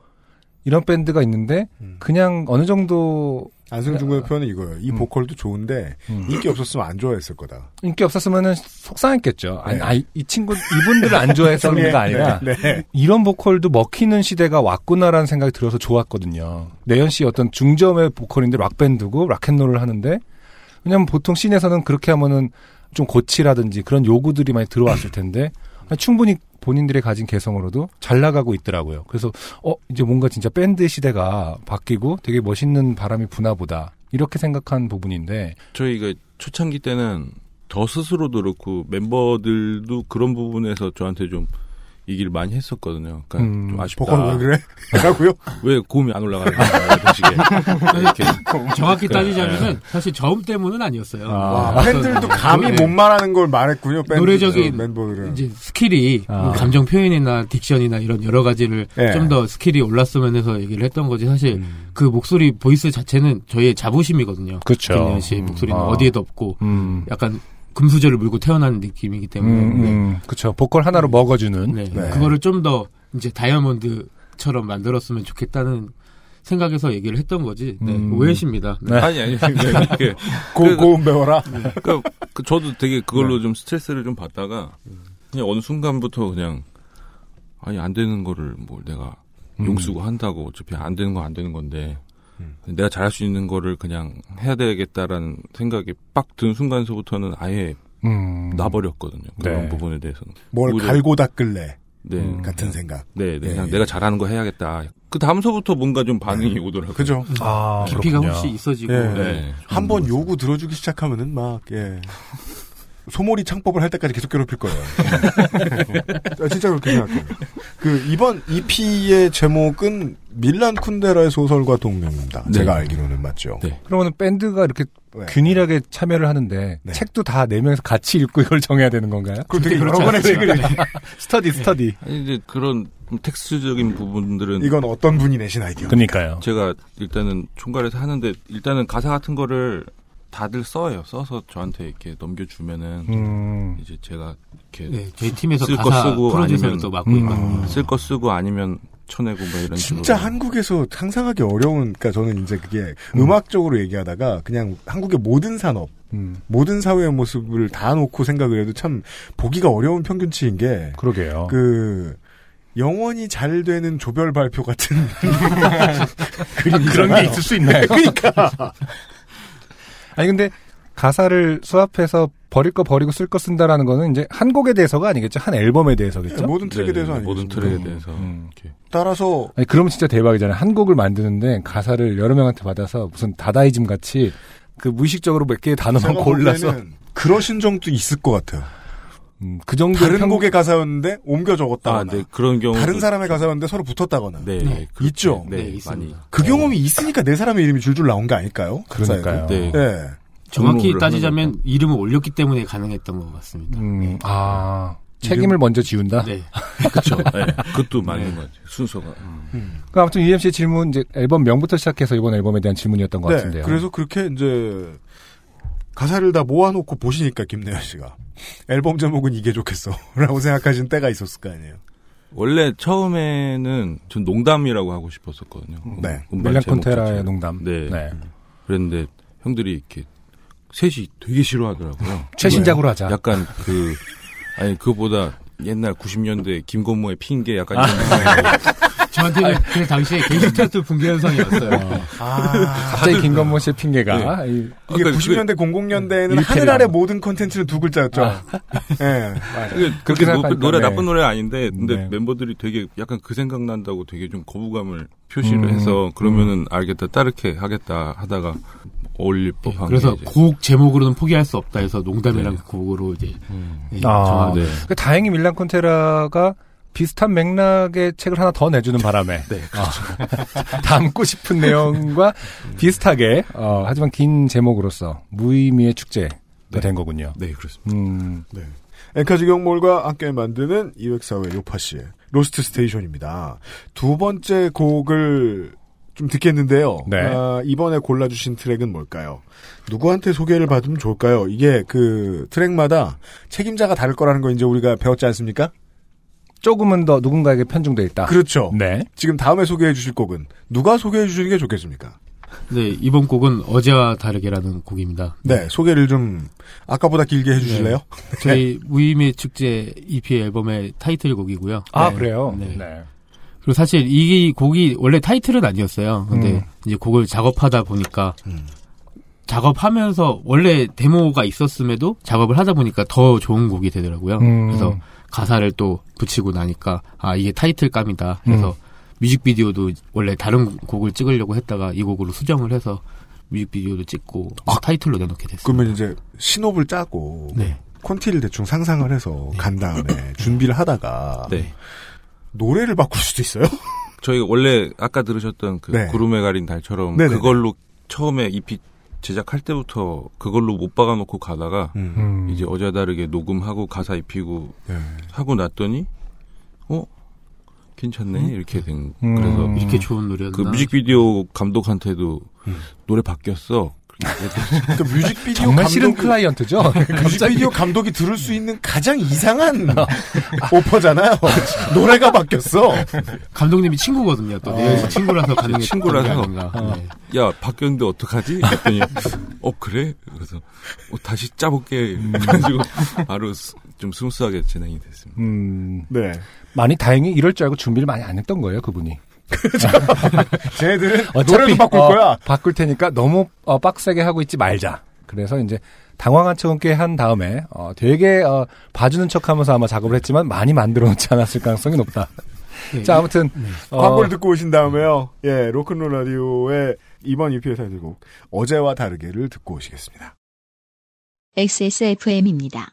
S2: 이런 밴드가 있는데 그냥 어느 정도
S3: 안승준 군의 표현은 이거예요. 이 보컬도 좋은데
S2: 음.
S3: 인기 없었으면 안 좋아했을 거다.
S2: 인기 없었으면은 속상했겠죠. 아니,
S3: 네.
S2: 아, 이, 이 친구 이분들을 안 그런 [laughs] 게 아니라
S3: 네, 네.
S2: 이런 보컬도 먹히는 시대가 왔구나라는 생각이 들어서 좋았거든요. 내현 씨 어떤 중저음의 보컬인데 락 밴드고 락앤롤을 하는데 왜냐면 보통 씬에서는 그렇게 하면은 좀 고치라든지 그런 요구들이 많이 들어왔을 텐데 [laughs] 충분히 본인들의 가진 개성으로도 잘 나가고 있더라고요. 그래서 어 이제 뭔가 진짜 밴드 시대가 바뀌고 되게 멋있는 바람이 부나 보다 이렇게 생각한 부분인데
S9: 저희가 초창기 때는 저 스스로도 그렇고 멤버들도 그런 부분에서 저한테 좀 얘기를 많이 했었거든요. 그러니까
S2: 음,
S9: 좀 아쉽다.
S3: 보컬 왜 그래? 라고요?
S9: 왜 고음이 안 올라가는 거야, 도시게. 이렇게.
S10: 정확히
S9: 그,
S10: 따지자면은
S9: 예.
S10: 사실 저음 때문은 아니었어요.
S2: 아.
S3: 와, 팬들도 감히
S10: 네.
S3: 못 말하는 걸 말했군요. 밴드
S10: 노래적인
S3: 멤버들은.
S10: 이제 스킬이
S2: 아.
S10: 뭐 감정 표현이나 diction이나 이런 여러 가지를
S3: 예.
S10: 좀더 스킬이 올랐으면 해서 얘기를 했던 거지 사실 그 목소리 보이스 자체는 저희의 자부심이거든요.
S2: 그렇죠.
S10: 김내현 씨의 목소리는
S2: 아.
S10: 어디에도 없고
S2: 음,
S10: 약간 금수저를 물고 태어난 느낌이기 때문에
S2: 음, 음, 그렇죠. 보컬 하나로 먹어주는
S10: 네.
S3: 네.
S10: 그거를 좀 더 이제 다이아몬드처럼 만들었으면 좋겠다는 생각에서 얘기를 했던 거지. 네.
S2: 음.
S10: 오해십니다. 네.
S9: 아니, 아니. 이렇게.
S3: 고,
S9: 그-
S3: 고음 배워라.
S9: 그러니까 그 저도 되게 그걸로 좀 스트레스를 좀 받다가 그냥 어느 순간부터 그냥 아니 안 되는 거를 뭐 내가
S2: 음.
S9: 용쓰고 한다고 어차피 안 되는 건안 되는 건데 내가 잘할 수 있는 거를 그냥 해야 되겠다라는 생각이 빡 든 순간서부터는 아예
S2: 음.
S9: 놔버렸거든요 그런
S2: 네.
S9: 부분에 대해서는
S3: 뭘
S9: 오히려-
S3: 갈고 닦을래.
S9: 네
S2: 음.
S3: 같은 생각.
S9: 네, 네,
S3: 예,
S9: 그냥
S3: 예.
S9: 내가 잘하는 거 해야겠다 그 다음서부터 뭔가 좀 반응이 오더라고요
S3: 그죠?
S2: 아,
S10: 깊이가
S2: 그렇군요.
S10: 혹시 있어지고
S3: 예.
S9: 네.
S3: 한번 요구 들어주기 시작하면은 막, 예. 소몰이 창법을 할 때까지 계속 괴롭힐 거예요. [laughs] 아, 진짜 그렇게 생각해요. 그, 이번 EP의 제목은 밀란 쿤데라의 소설과 동명입니다.
S9: 네.
S3: 제가 알기로는 맞죠.
S9: 네.
S2: 그러면 밴드가 이렇게
S3: 네.
S2: 균일하게 참여를 하는데
S3: 네.
S2: 책도 다 네 명에서 같이 읽고 이걸 정해야 되는 건가요?
S3: 그럼 되게 여러
S2: 그렇지
S3: 권의
S2: 않습니까?
S3: 책을
S2: 스터디 스터디.
S9: 아니, 이제 그런 좀 텍스트적인 부분들은
S3: 이건 어떤 분이 내신 아이디어?
S2: 그러니까요.
S9: 제가 일단은 총괄해서 하는데 일단은 가사 같은 거를 다들 써요. 써서 저한테 이렇게 넘겨주면은
S2: 음.
S9: 이제 제가 이렇게
S10: 네, 저희 팀에서
S9: 쓸 거 쓰고 아니면
S10: 또 맡고
S2: 음.
S10: 있거든요.
S9: 쓸거 쓰고 아니면 쳐내고 뭐 이런 식으로.
S3: 진짜 한국에서 상상하기 어려운, 그러니까 저는 이제 그게 음. 악적으로 얘기하다가 그냥 한국의 모든 산업,
S2: 음.
S3: 모든 사회의 모습을 다 놓고 생각을 해도 참 보기가 어려운 평균치인 게,
S2: 그러게요.
S3: 그, 영원히 잘 되는 조별 발표 같은 [laughs]
S2: 그런 게 있을 수 있나요?
S3: 그러니까 [laughs]
S2: 아니 근데 가사를 수합해서 버릴 거 버리고 쓸 거 쓴다라는 거는 이제 한 곡에 대해서가 아니겠죠? 한 앨범에 대해서겠죠?
S3: 모든 트랙에
S9: 네,
S3: 대해서 아니겠습니까?
S9: 모든 트랙에 대해서
S2: 음.
S9: 이렇게
S3: 따라서
S2: 아니 그러면 진짜 대박이잖아요. 한 곡을 만드는데 가사를 여러 명한테 받아서 무슨 다다이즘 같이 그 무의식적으로 몇 개의 단어만 골라서
S3: 그러신 정도 있을 것 같아요.
S2: 음, 그 정도
S3: 다른 곡의 가사였는데 옮겨 적었다거나
S9: 아, 네 그런 경우
S3: 다른 사람의 가사였는데 서로 붙었다거나
S9: 네,
S10: 네,
S9: 그렇게,
S3: 있죠?
S9: 네,
S10: 네,
S9: 많이
S10: 있습니다.
S3: 그 경험이 있으니까 내 사람의 이름이 줄줄 나온 게 아닐까요?
S2: 그러니까요.
S9: 네.
S3: 네.
S10: 정확히 따지자면 이름을 올렸기 때문에 가능했던 것 같습니다.
S2: 음, 아 책임을 먼저 지운다.
S10: 네. [laughs]
S9: 그렇죠. 네, 그것도 맞는 것 같아요. 순서가.
S2: 그 아무튼 UMC의 질문 이제 앨범 명부터 시작해서 이번 앨범에 대한 질문이었던 것
S3: 네.
S2: 같은데요.
S3: 그래서 그렇게 이제 가사를 다 모아놓고 보시니까 김내현 씨가 앨범 제목은 이게 좋겠어라고 [laughs] 생각하신 때가 있었을 거 아니에요.
S9: 원래 처음에는 전 농담이라고 하고 싶었었거든요.
S3: 네.
S9: 음반
S2: 밀란 콘테라의. 농담.
S9: 네.
S2: 네.
S9: 그랬는데 형들이 이렇게 셋이 되게 싫어하더라고요. [laughs]
S2: 최신작으로 하자.
S9: 약간 그 아니 그거보다 옛날 90년대 김건모의 핑계 약간 [laughs] 이런
S10: 저한테는 그 당시에 게슈탈트 붕괴 현상이었어요.
S3: 아,
S2: 갑자기 김건모 씨의 핑계가 이-
S3: 이게
S9: 아까
S3: 90년대 00년대에는
S2: 일패를
S3: 하늘 아래. 모든 콘텐츠는 두 글자였죠. 예, [laughs] 맞아요.
S9: 그게
S2: 그렇게
S9: 노, 노래
S2: 네.
S9: 나쁜 노래 아닌데 근데
S2: 네.
S9: 멤버들이 되게 약간 그 생각 난다고 되게 좀 거부감을 표시를
S2: 음,
S9: 해서 그러면은 알겠다 따르게 하겠다 하다가 어울릴 법한
S10: 네, 그래서 곡 제목으로는 포기할 수 없다 해서 농담이랑
S9: 네.
S10: 곡으로 이제 네,
S2: 아,
S10: 정하게
S9: 네.
S2: 그 다행히 밀란 쿤데라가 비슷한 맥락의 책을 하나 더 내주는 바람에 [laughs]
S9: 네,
S2: 어, [laughs] 담고 싶은 내용과 비슷하게 어, 하지만 긴 제목으로서 무의미의 축제가
S9: 네.
S2: 된 거군요.
S9: 네 그렇습니다.
S2: 음,
S3: 엔카 직영몰과 함께 만드는 이획사회 요팟시의 Lost Station입니다. 두 번째 곡을 좀 듣겠는데요.
S2: 네.
S3: 아, 이번에 골라주신 트랙은 뭘까요? 누구한테 소개를 받으면 좋을까요? 이게 그 트랙마다 책임자가 다를 거라는 거 이제 우리가 배웠지 않습니까?
S2: 조금은 더 누군가에게 편중돼 있다.
S3: 그렇죠.
S2: 네.
S3: 지금 다음에 소개해 주실 곡은 누가 소개해 주시는 게 좋겠습니까?
S10: 네, 이번 곡은 어제와 다르게라는 곡입니다.
S3: 네, 소개를 좀 아까보다 길게 해주실래요?
S10: 저희 무의미의 축제 EP 앨범의 타이틀곡이고요.
S2: 아,
S10: 네.
S2: 그래요?
S10: 네.
S2: 네.
S10: 그리고 사실 이 곡이 원래 타이틀은 아니었어요. 근데
S2: 음.
S10: 이제 곡을 작업하다 보니까
S3: 음.
S10: 작업하면서 원래 데모가 있었음에도 작업을 하다 보니까 더 좋은 곡이 되더라고요.
S2: 음.
S10: 그래서 가사를 또 붙이고 나니까 아 이게 타이틀감이다. 그래서
S2: 음.
S10: 뮤직비디오도 원래 다른 곡을 찍으려고 했다가 이 곡으로 수정을 해서 뮤직비디오도 찍고 타이틀로 내놓게 됐어요.
S3: 그러면 이제 신호를 짜고
S10: 네.
S3: 콘티를 대충 상상을 해서 간 다음에 [laughs] 준비를 하다가
S9: 네.
S3: 노래를 바꿀 수도 있어요.
S9: 저희가 원래 아까 들으셨던 그
S3: 네.
S9: 구름에 가린 달처럼
S3: 네네네.
S9: 그걸로 처음에 EP 제작할 때부터 그걸로 못 박아놓고 가다가
S2: 음.
S9: 이제 어제 다르게 녹음하고 가사 입히고
S3: 네.
S9: 하고 났더니 어 괜찮네 이렇게 된
S2: 음.
S9: 그래서
S10: 이렇게 좋은 노래였나?
S9: 그 뮤직비디오 감독한테도
S3: 음.
S9: 노래 바뀌었어
S3: 그 뮤직비디오
S2: 정말 싫은
S3: 감독이-
S2: 클라이언트죠. [laughs]
S3: 뮤직비디오 감독이 들을 수 있는 가장 이상한 오퍼잖아요. 노래가 바뀌었어.
S10: 감독님이 친구거든요. 또 내 친구라서 가능했던
S9: 친구라서.
S10: 게 아닌가.
S2: 어.
S10: 네.
S9: 야 바뀌었는데 어떡하지? 그랬더니 어 그래? 그래서 어, 다시 짜볼게 그래가지고 바로 스- 좀 스무스하게 진행이 됐습니다.
S2: 음,
S3: 네.
S2: 많이 다행히 이럴 줄 알고 준비를 많이 안 했던 거예요, 그분이.
S3: 쟤네들은 [laughs]
S2: 어차피
S3: 노래도 바꿀
S2: 어,
S3: 거야.
S2: 바꿀 테니까 너무 어, 빡세게 하고 있지 말자. 그래서 이제 당황한 척은 꽤 한 다음에 어, 되게 어, 봐주는 척하면서 아마 작업을 했지만 많이 만들어 놓지 않았을 가능성이 높다.
S10: 네,
S2: 자 아무튼 어,
S3: 광고를 듣고 오신 다음에요. 예, 로큰롤 라디오의 이번 EP의 타이틀곡 어제와 다르게를 듣고 오시겠습니다.
S1: XSFM입니다.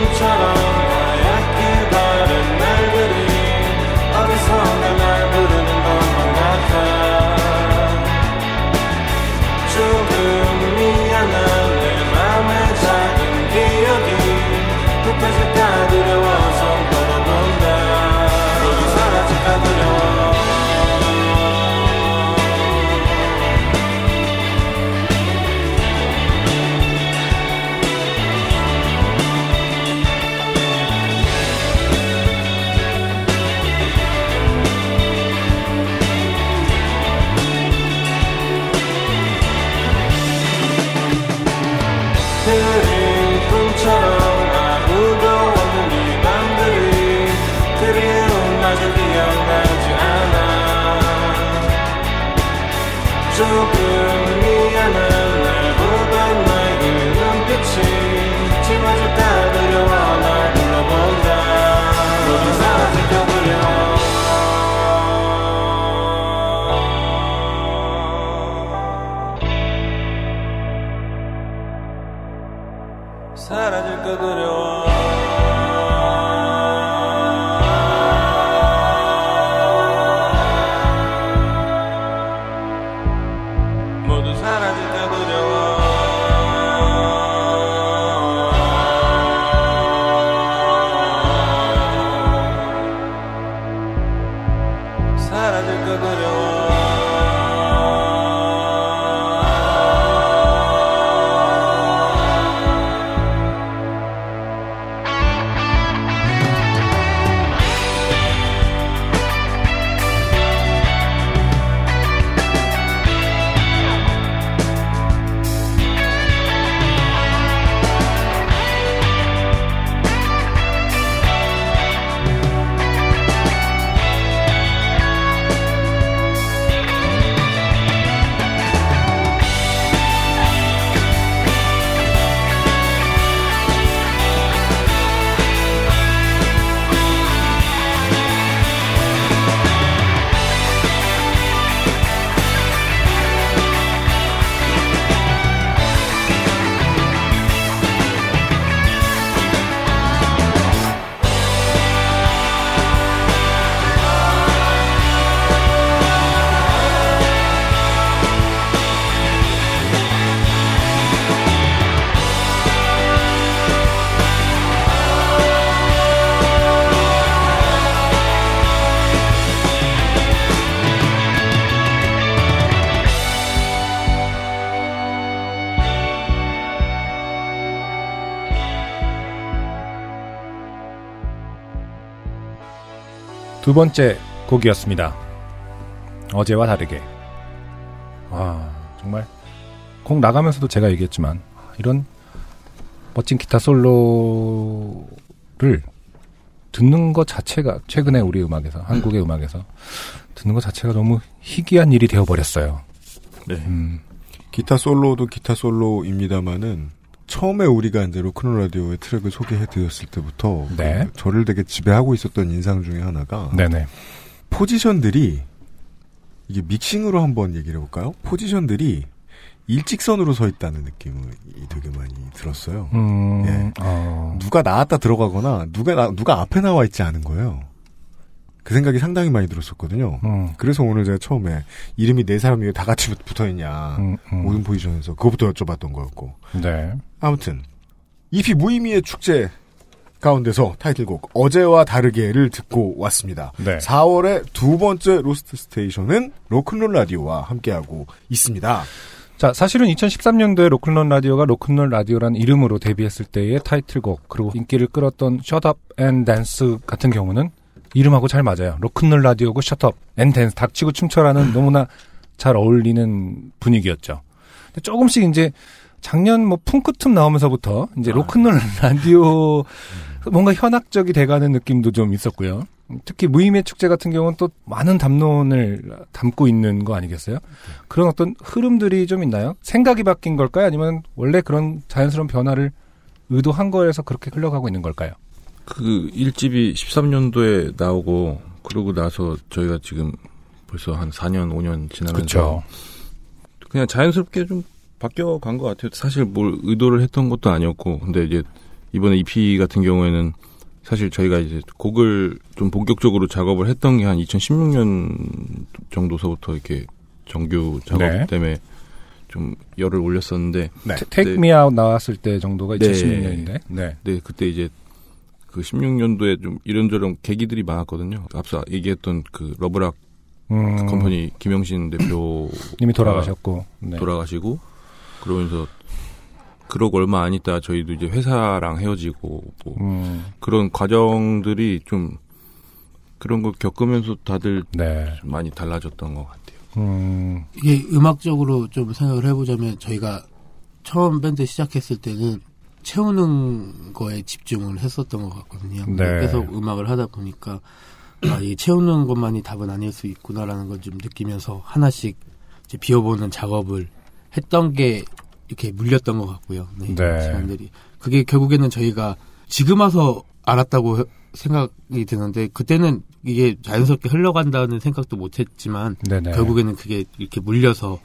S11: 느린 두
S2: 번째 곡이었습니다. 어제와 다르게. 아, 정말. 곡 나가면서도 제가 얘기했지만, 이런 멋진 기타 솔로를 듣는 것 자체가, 최근에 우리 음악에서, 한국의 음 악에서, 듣는 것 자체가 너무 희귀한 일이 되어 버렸어요.
S9: 네.
S2: 음,
S3: 기타 솔로도 기타 솔로입니다만은 처음에 우리가 이제 로큰롤 라디오의 트랙을 소개해드렸을 때부터
S2: 네.
S3: 그 저를 되게 지배하고 있었던 인상 중에 하나가
S2: 네네.
S3: 포지션들이 이게 믹싱으로 한번 얘기를 해볼까요? 포지션들이 일직선으로 서 있다는 느낌이 되게 많이 들었어요.
S2: 음,
S3: 예.
S2: 어,
S3: 누가 나왔다 들어가거나 누가 나- 누가 앞에 나와 있지 않은 거예요. 그 생각이 상당히 많이 들었었거든요.
S2: 음,
S3: 그래서 오늘 제가 처음에 이름이 네 사람이 왜다 같이 붙어 있냐
S2: 음, 음.
S3: 모든 포지션에서 그것부터 여쭤봤던 거였고
S2: 네.
S3: 아무튼 EP 무의미의 축제 가운데서 타이틀곡 어제와 다르게를 듣고 왔습니다.
S2: 네.
S3: 4월의 두 번째 Lost Station은 로큰롤 라디오와 함께하고 있습니다.
S2: 자, 사실은 2013년도에 로큰롤 라디오가 로큰롤 라디오라는 이름으로 데뷔했을 때의 타이틀곡, 그리고 인기를 끌었던 Shut Up and Dance 같은 경우는 이름하고 잘 맞아요. 로큰롤 라디오고 and Dance, 닥치고 춤춰라는 너무나 잘 어울리는 분위기였죠. 근데 조금씩 이제 작년 뭐 풍크춤 나오면서부터 이제 로큰롤 [laughs] 라디오 뭔가 현학적이 돼가는 느낌도 좀 있었고요. 특히 무의미의 축제 같은 경우는 또 많은 담론을 담고 있는 거 아니겠어요? 그런 어떤 흐름들이 좀 있나요? 생각이 바뀐 걸까요? 아니면 원래 그런 자연스러운 변화를 의도한 거에서 그렇게 흘러가고 있는 걸까요?
S9: 그 1집이 13년도에 나오고 그러고 나서 저희가 지금 벌써 한 4년, 5년 지나면서
S2: 그렇죠.
S9: 그냥 자연스럽게 좀 바뀌어 간 것 같아요. 사실 뭘 의도를 했던 것도 아니었고, 근데 이제 이번에 EP 같은 경우에는 사실 저희가 이제 곡을 좀 본격적으로 작업을 했던 게 한 2016년 정도서부터 이렇게 정규 작업
S2: 네.
S9: 때문에 좀 열을 올렸었는데,
S3: 네.
S2: Take Me Out 나왔을 때 정도가
S9: 네.
S2: 2016년인데. 네.
S9: 네, 그때 이제 그 16년도에 좀 이런저런 계기들이 많았거든요. 앞서 얘기했던 그 러브락
S2: 음,
S9: 컴퍼니 김영신 대표
S2: 님이 돌아가셨고. 네.
S9: 돌아가시고 그러면서 그러고 얼마 안 있다 저희도 이제 회사랑 헤어지고 뭐
S2: 음,
S9: 그런 과정들이 좀 그런 걸 겪으면서 다들
S2: 네.
S9: 좀 많이 달라졌던 것 같아요.
S2: 음,
S10: 이게 음악적으로 좀 생각을 해보자면 저희가 처음 밴드 시작했을 때는 채우는 거에 집중을 했었던 것 같거든요.
S2: 네.
S10: 계속 음악을 하다 보니까 아, 이 채우는 것만이 답은 아닐 수 있구나라는 걸 좀 느끼면서 하나씩 이제 비워보는 작업을 했던 게 이렇게 물렸던 것 같고요. 네.
S2: 네.
S10: 시간들이 그게 결국에는 저희가 지금 와서 알았다고 해- 생각이 드는데 그때는 이게 자연스럽게 흘러간다는 생각도 못했지만
S2: 네네.
S10: 결국에는 그게 이렇게 물려서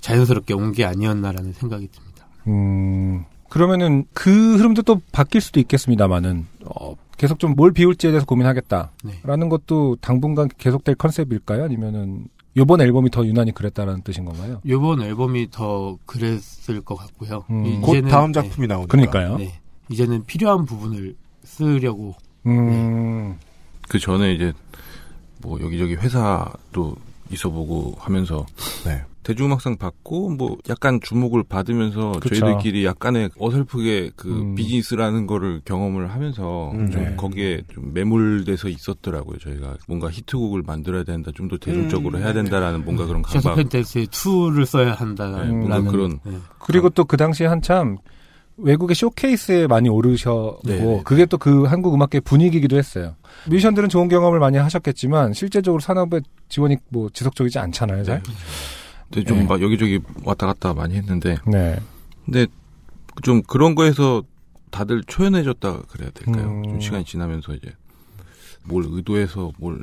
S10: 자연스럽게 온 게 아니었나라는 생각이 듭니다.
S2: 음, 그러면은 그 흐름도 또 바뀔 수도 있겠습니다만은, 어, 계속 좀 뭘 비울지에 대해서 고민하겠다라는
S10: 네.
S2: 것도 당분간 계속될 컨셉일까요? 아니면은 요번 앨범이 더 유난히 그랬다라는 뜻인 건가요?
S10: 이번 앨범이 더 그랬을 것 같고요.
S2: 음.
S10: 이-
S3: 곧
S10: 이제는,
S3: 다음
S10: 네,
S3: 작품이 나오니까.
S2: 그러니까요.
S10: 네. 이제는 필요한 부분을 쓰려고
S2: 음,
S9: 그 전에 이제 뭐 여기저기 회사도 있어보고 하면서
S3: 네.
S9: 대중음악상 받고 뭐 약간 주목을 받으면서
S2: 그쵸.
S9: 저희들끼리 약간의 어설프게 그
S2: 음.
S9: 비즈니스라는 거를 경험을 하면서
S3: 음,
S9: 좀
S2: 네.
S9: 거기에 좀 매몰돼서 있었더라고요. 저희가 뭔가 히트곡을 만들어야 된다, 좀 더 대중적으로
S3: 음,
S9: 해야 된다라는 뭔가 그런 강박,
S10: 펜테스의 2를 써야 한다라는
S9: 네, 뭔가 그런
S10: 네.
S2: 그리고 또 그 당시에 한참 외국의 쇼케이스에 많이 오르셨고
S9: 네.
S2: 그게 또 그 한국 음악계 분위기이기도 했어요. 뮤지션들은 좋은 경험을 많이 하셨겠지만 실제적으로 산업의 지원이 뭐 지속적이지 않잖아요. 잘.
S9: 근데 좀
S2: 네.
S9: 막 여기저기 왔다 갔다 많이 했는데
S2: 네.
S9: 근데 좀 그런 거에서 다들 초연해졌다 그래야 될까요?
S2: 음.
S9: 좀 시간이 지나면서 이제 뭘 의도해서 뭘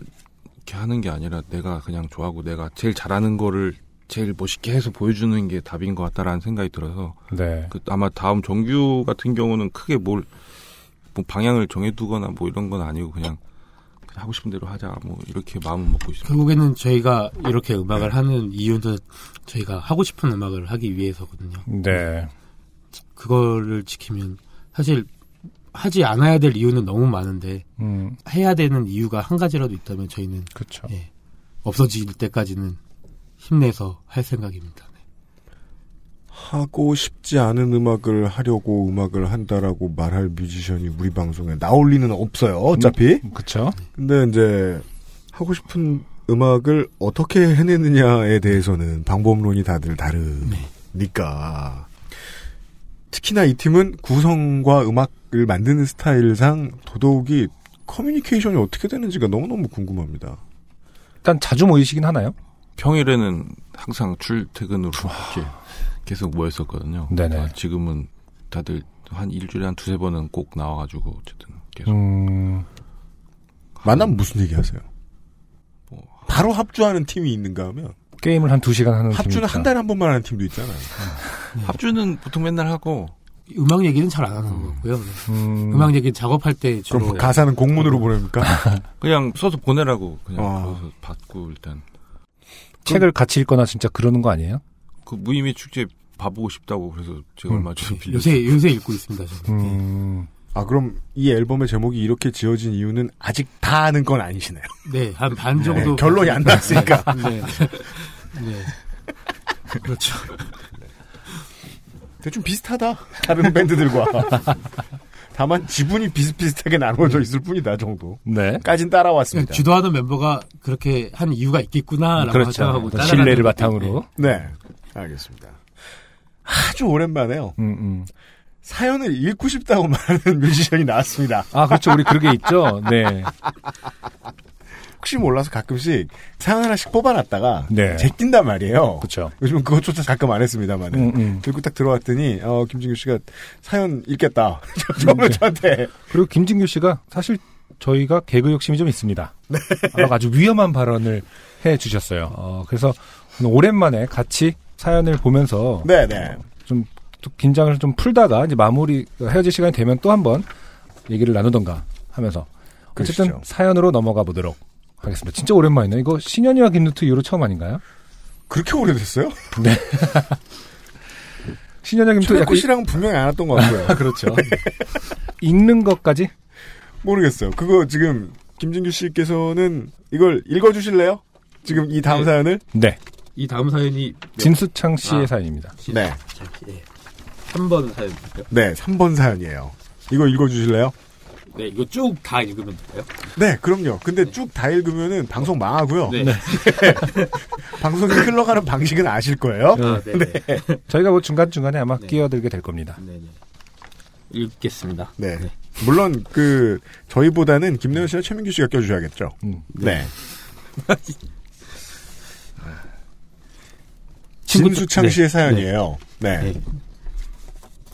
S9: 이렇게 하는 게 아니라 내가 그냥 좋아하고 내가 제일 잘하는 거를 제일 멋있게 해서 보여주는 게 답인 것 같다라는 생각이 들어서
S2: 네.
S9: 그 아마 다음 정규 같은 경우는 크게 뭘, 뭐 방향을 정해두거나 뭐 이런 건 아니고 그냥 하고 싶은 대로 하자 뭐 이렇게 마음을 먹고 있습니다.
S10: 결국에는 저희가 이렇게 음악을 하는 이유는 저희가 하고 싶은 음악을 하기 위해서거든요.
S2: 네.
S10: 그거를 지키면 사실 하지 않아야 될 이유는 너무 많은데
S2: 음,
S10: 해야 되는 이유가 한 가지라도 있다면 저희는
S2: 그렇죠.
S10: 예, 없어질 때까지는 힘내서 할 생각입니다. 네.
S3: 하고 싶지 않은 음악을 하려고 음악을 한다라고 말할 뮤지션이 우리 방송에 나올 리는 없어요. 어차피.
S2: 그렇죠.
S3: 근데 이제 하고 싶은 음악을 어떻게 해내느냐에 대해서는 방법론이 다들 다르니까. 특히나 이 팀은 구성과 음악을 만드는 스타일상 더더욱이 커뮤니케이션이 어떻게 되는지가 너무너무 궁금합니다.
S2: 일단 자주 모이시긴 하나요?
S9: 평일에는 항상 출퇴근으로 이렇게 계속 모였었거든요.
S2: 네네.
S9: 아, 지금은 다들 한 일주일에 한 두세 번은 꼭 나와가지고 어쨌든 계속
S2: 음,
S3: 만나면 무슨 얘기 하세요?
S9: 뭐
S3: 바로 합주하는 팀이 있는가 하면
S2: 게임을 한 두 시간 하는
S3: 합주는. 한 달에 한 번만 하는 팀도 있잖아요.
S9: 합주는 보통 맨날 하고
S10: 음악 얘기는 잘 안 하는 것 같고요.
S2: 음,
S10: 음. 악 얘기 작업할 때 주로
S3: 그럼 가사는 공문으로 보냅니까? [laughs]
S9: 그냥 써서 보내라고 그냥
S3: 아.
S9: 받고 일단
S2: 책을 같이 읽거나 진짜 그러는 거 아니에요?
S9: 그 무의미 축제 봐보고 싶다고 그래서 제가
S2: 음.
S9: 얼마 전에 빌렸어요.
S10: 요새 요새 읽고 있습니다. 저는.
S2: 음,
S3: 아 그럼 이 앨범의 제목이 이렇게 지어진 이유는 아직 다 아는 건 아니시네요.
S10: 네, 한 반 정도
S3: 네, 결론이 안 났으니까. [laughs]
S10: 네. 네. 그렇죠.
S3: 대충 비슷하다. 다른 밴드들과. 다만 지분이 비슷비슷하게 나누어져 있을 뿐이다 정도.
S2: 네.
S3: 까진 따라왔습니다.
S10: 주도하는 멤버가 그렇게 한 이유가 있겠구나라고
S2: 그렇죠.
S10: 생각하고 따라가는
S2: 신뢰를. 바탕으로.
S3: 네, 알겠습니다. 아주 오랜만에요.
S2: 음, 음.
S3: 사연을 읽고 싶다고 말하는 뮤지션이 나왔습니다.
S2: 아, 그렇죠. 우리 그러게 있죠. 네.
S3: 혹시 몰라서 가끔씩 사연 하나씩 뽑아놨다가
S2: 네.
S3: 제낀단 말이에요.
S2: 그렇죠.
S3: 요즘은 그것조차 가끔 안 했습니다만.
S2: 음, 음.
S3: 그리고 딱 들어왔더니 어, 김진규 씨가 사연 읽겠다. [laughs] 처음에 저한테
S2: 그리고 김진규 씨가 사실 저희가 개그 욕심이 좀 있습니다.
S3: 네.
S2: 아주 위험한 발언을 해 주셨어요. 어, 그래서 오랜만에 같이 사연을 보면서
S3: 네네.
S2: 좀또 긴장을 좀 풀다가 이제 마무리 헤어질 시간이 되면 또 한번 얘기를 나누던가 하면서 어쨌든
S3: 그러시죠.
S2: 사연으로 넘어가 보도록 하겠습니다. 진짜 오랜만이네요. 이거 신현이와 김누트 이후로 처음 아닌가요?
S3: 그렇게 오래됐어요?
S2: 네. [laughs] 신현이와 김누트 약간
S3: 씨랑은 분명히 안 왔던 것 같고요. [laughs]
S2: 그렇죠. [laughs] 읽는 것까지
S3: 모르겠어요. 그거 지금 김진규 씨께서는 이걸 읽어주실래요? 지금 이 다음
S10: 네.
S3: 사연을?
S2: 네
S10: 이 다음 사연이
S2: 진수창 씨의
S10: 아.
S2: 사연입니다.
S3: 네.
S10: 3번 사연인데요.
S3: 네, 3번 사연이에요. 이거 읽어주실래요?
S10: 네, 이거 쭉 다 읽으면 돼요?
S3: 네, 그럼요. 근데 쭉다 읽으면은 방송 망하고요.
S10: 네. [laughs]
S3: 방송이 흘러가는 방식은 아실 거예요.
S10: 아, 네. 네.
S2: 저희가 뭐 중간 중간에 아마
S10: 네.
S2: 끼어들게 될 겁니다.
S10: 네. 네. 읽겠습니다.
S3: 네. 물론 그 저희보다는 김래현 씨와 최민규 씨가 껴주셔야겠죠.
S2: 음.
S3: 네. [laughs]
S10: 친구-
S3: 진수창
S10: 네.
S3: 씨의 사연이에요. 네.
S10: 네.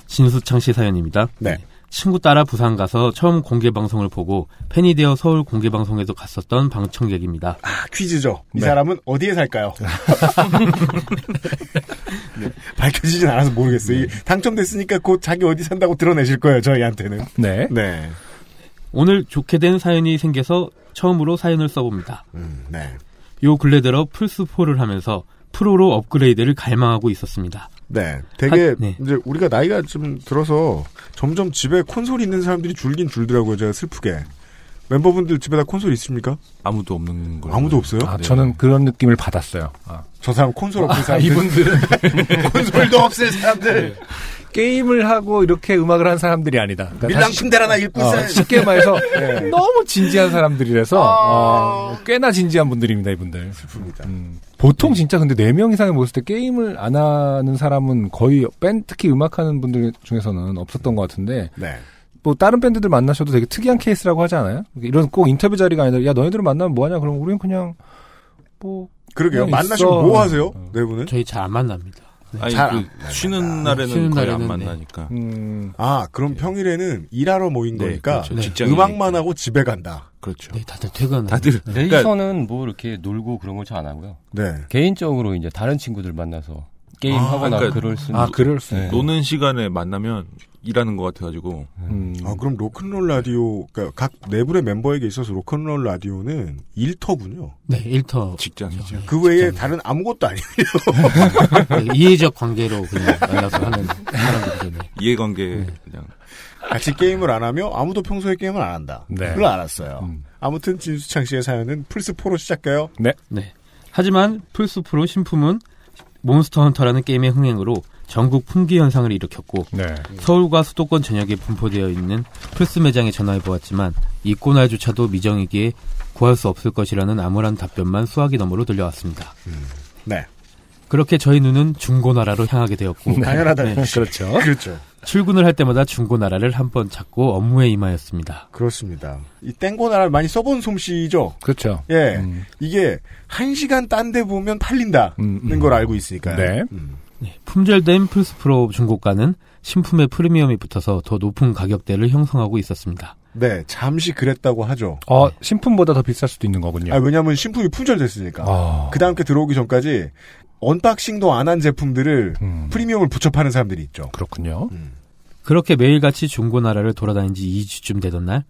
S10: 진수창 씨 사연입니다.
S3: 네.
S10: 친구 따라 부산 가서 처음 공개 방송을 보고 팬이 되어 서울 공개 방송에도 갔었던 방청객입니다.
S3: 아, 퀴즈죠. 이
S2: 네.
S3: 사람은 어디에 살까요? [laughs] 네. 밝혀지진 않아서 모르겠어요. 이 당첨됐으니까 곧 자기 어디 산다고 드러내실 거예요, 저희한테는.
S2: 네.
S3: 네.
S10: 오늘 좋게 된 사연이 생겨서 처음으로 사연을 써봅니다.
S3: 음, 네.
S10: 요 근래 들어 플스4를 하면서 프로로 업그레이드를 갈망하고 있었습니다.
S3: 네. 되게,
S10: 하- 네.
S3: 이제 우리가 나이가 좀 들어서 점점 집에 콘솔이 있는 사람들이 줄긴 줄더라고요, 제가 슬프게. 멤버분들 집에 다 콘솔 있습니까?
S9: 아무도 없는 걸
S3: 아무도 없어요?
S2: 아,
S9: 네.
S2: 저는 그런 느낌을 받았어요. 아.
S3: 저 사람 콘솔 없는
S2: 아,
S3: 사람들.
S2: 이분들은 [laughs]
S3: 콘솔도 없을 사람들.
S2: 게임을 하고 이렇게 음악을 한 사람들이 아니다. 그러니까
S3: 푼데라나 아. 읽고
S2: 어,
S3: 있어요.
S2: 쉽게 말해서 [laughs]
S3: 네.
S2: 너무 진지한 사람들이라서
S3: 아.
S2: 어, 꽤나 진지한 분들입니다, 이분들.
S3: 슬픕니다.
S2: 음, 보통 진짜 근데 네 명 이상을 모였을 때 게임을 안 하는 사람은 거의 밴 특히 음악하는 분들 중에서는 없었던 것 같은데
S3: 네.
S2: 뭐 다른 밴드들 만나셔도 되게 특이한 케이스라고 하지 않아요? 이런 꼭 인터뷰 자리가 아니라 야 너희들 만나면 뭐하냐? 그러면 우리는 그냥 뭐
S3: 그러게요. 만나시면. 뭐 하세요?
S2: 어.
S3: 네 분은?
S10: 저희 잘 안 만납니다.
S9: 아니
S3: 잘그안
S9: 쉬는 날에는
S10: 쉬는
S9: 거의 안
S10: 날에는, 네.
S9: 만나니까.
S2: 음,
S3: 아, 그럼 평일에는 일하러 모인
S9: 네,
S3: 거니까
S9: 그렇죠.
S10: 네.
S3: 음악만 하고 집에 간다.
S9: 그렇죠.
S10: 네, 다들 퇴근.
S9: 다들 그러니까
S12: 레이서는 뭐 이렇게 놀고 그런 걸 잘 안 하고요.
S3: 네.
S12: 개인적으로 이제 다른 친구들 만나서 게임
S3: 아,
S12: 하거나
S9: 그러니까-
S12: 그럴 수는
S2: 아 그럴 수.
S12: 네.
S9: 노는 시간에 만나면 일하는 것 같아가지고
S2: 음,
S3: 아, 그럼 로큰롤 라디오, 그러니까 각 내부의 멤버에게 있어서 로큰롤 라디오는 일터군요.
S10: 네, 일터.
S9: 직장이죠.
S3: 그 외에 다른 아무것도 아니에요.
S10: 네, 이해적 관계로 그냥 만나서 하는 사람들이죠. 네.
S9: 이해관계
S2: 네.
S9: 그냥
S3: 같이 게임을 안 하며 아무도 평소에 게임을 안 한다.
S2: 네.
S3: 그걸 알았어요.
S2: 음.
S3: 아무튼 진수창 씨의 사연은 플스4로 시작해요.
S10: 네. 하지만 플스 프로 신품은 몬스터 헌터라는 게임의 흥행으로 전국 품귀 현상을 일으켰고
S2: 네.
S10: 서울과 수도권 전역에 분포되어 있는 플스 매장에 전화해 보았지만 입고날조차도 미정이기에 구할 수 없을 것이라는 암울한 답변만 수화기 너머로 들려왔습니다.
S3: 네.
S10: 그렇게 저희 눈은 중고나라로 향하게 되었고
S3: 당연하다.
S10: 네.
S2: 그렇죠.
S3: 그렇죠.
S10: 출근을 할 때마다 중고나라를 한 번 찾고 업무에 임하였습니다.
S3: 그렇습니다. 이 땡고나라를 많이 써본 솜씨죠.
S2: 그렇죠.
S3: 예.
S2: 음.
S3: 이게 한 시간 딴 데 보면 팔린다는
S2: 음, 음.
S3: 걸 알고 있으니까요.
S2: 네.
S3: 음.
S10: 품절된 플스프로 중고가는 신품의 프리미엄이 붙어서 더 높은 가격대를 형성하고 있었습니다.
S3: 네, 잠시 그랬다고 하죠.
S2: 어, 신품보다 더 비쌀 수도 있는 거군요.
S3: 아, 왜냐하면 신품이 품절됐으니까.
S2: 아.
S3: 그 다음 게 들어오기 전까지 unboxing도 안 한 제품들을
S2: 음,
S3: 프리미엄을 붙여 파는 사람들이 있죠.
S2: 그렇군요.
S10: 그렇게 매일같이 중고나라를 돌아다닌 지 2주쯤 되던 날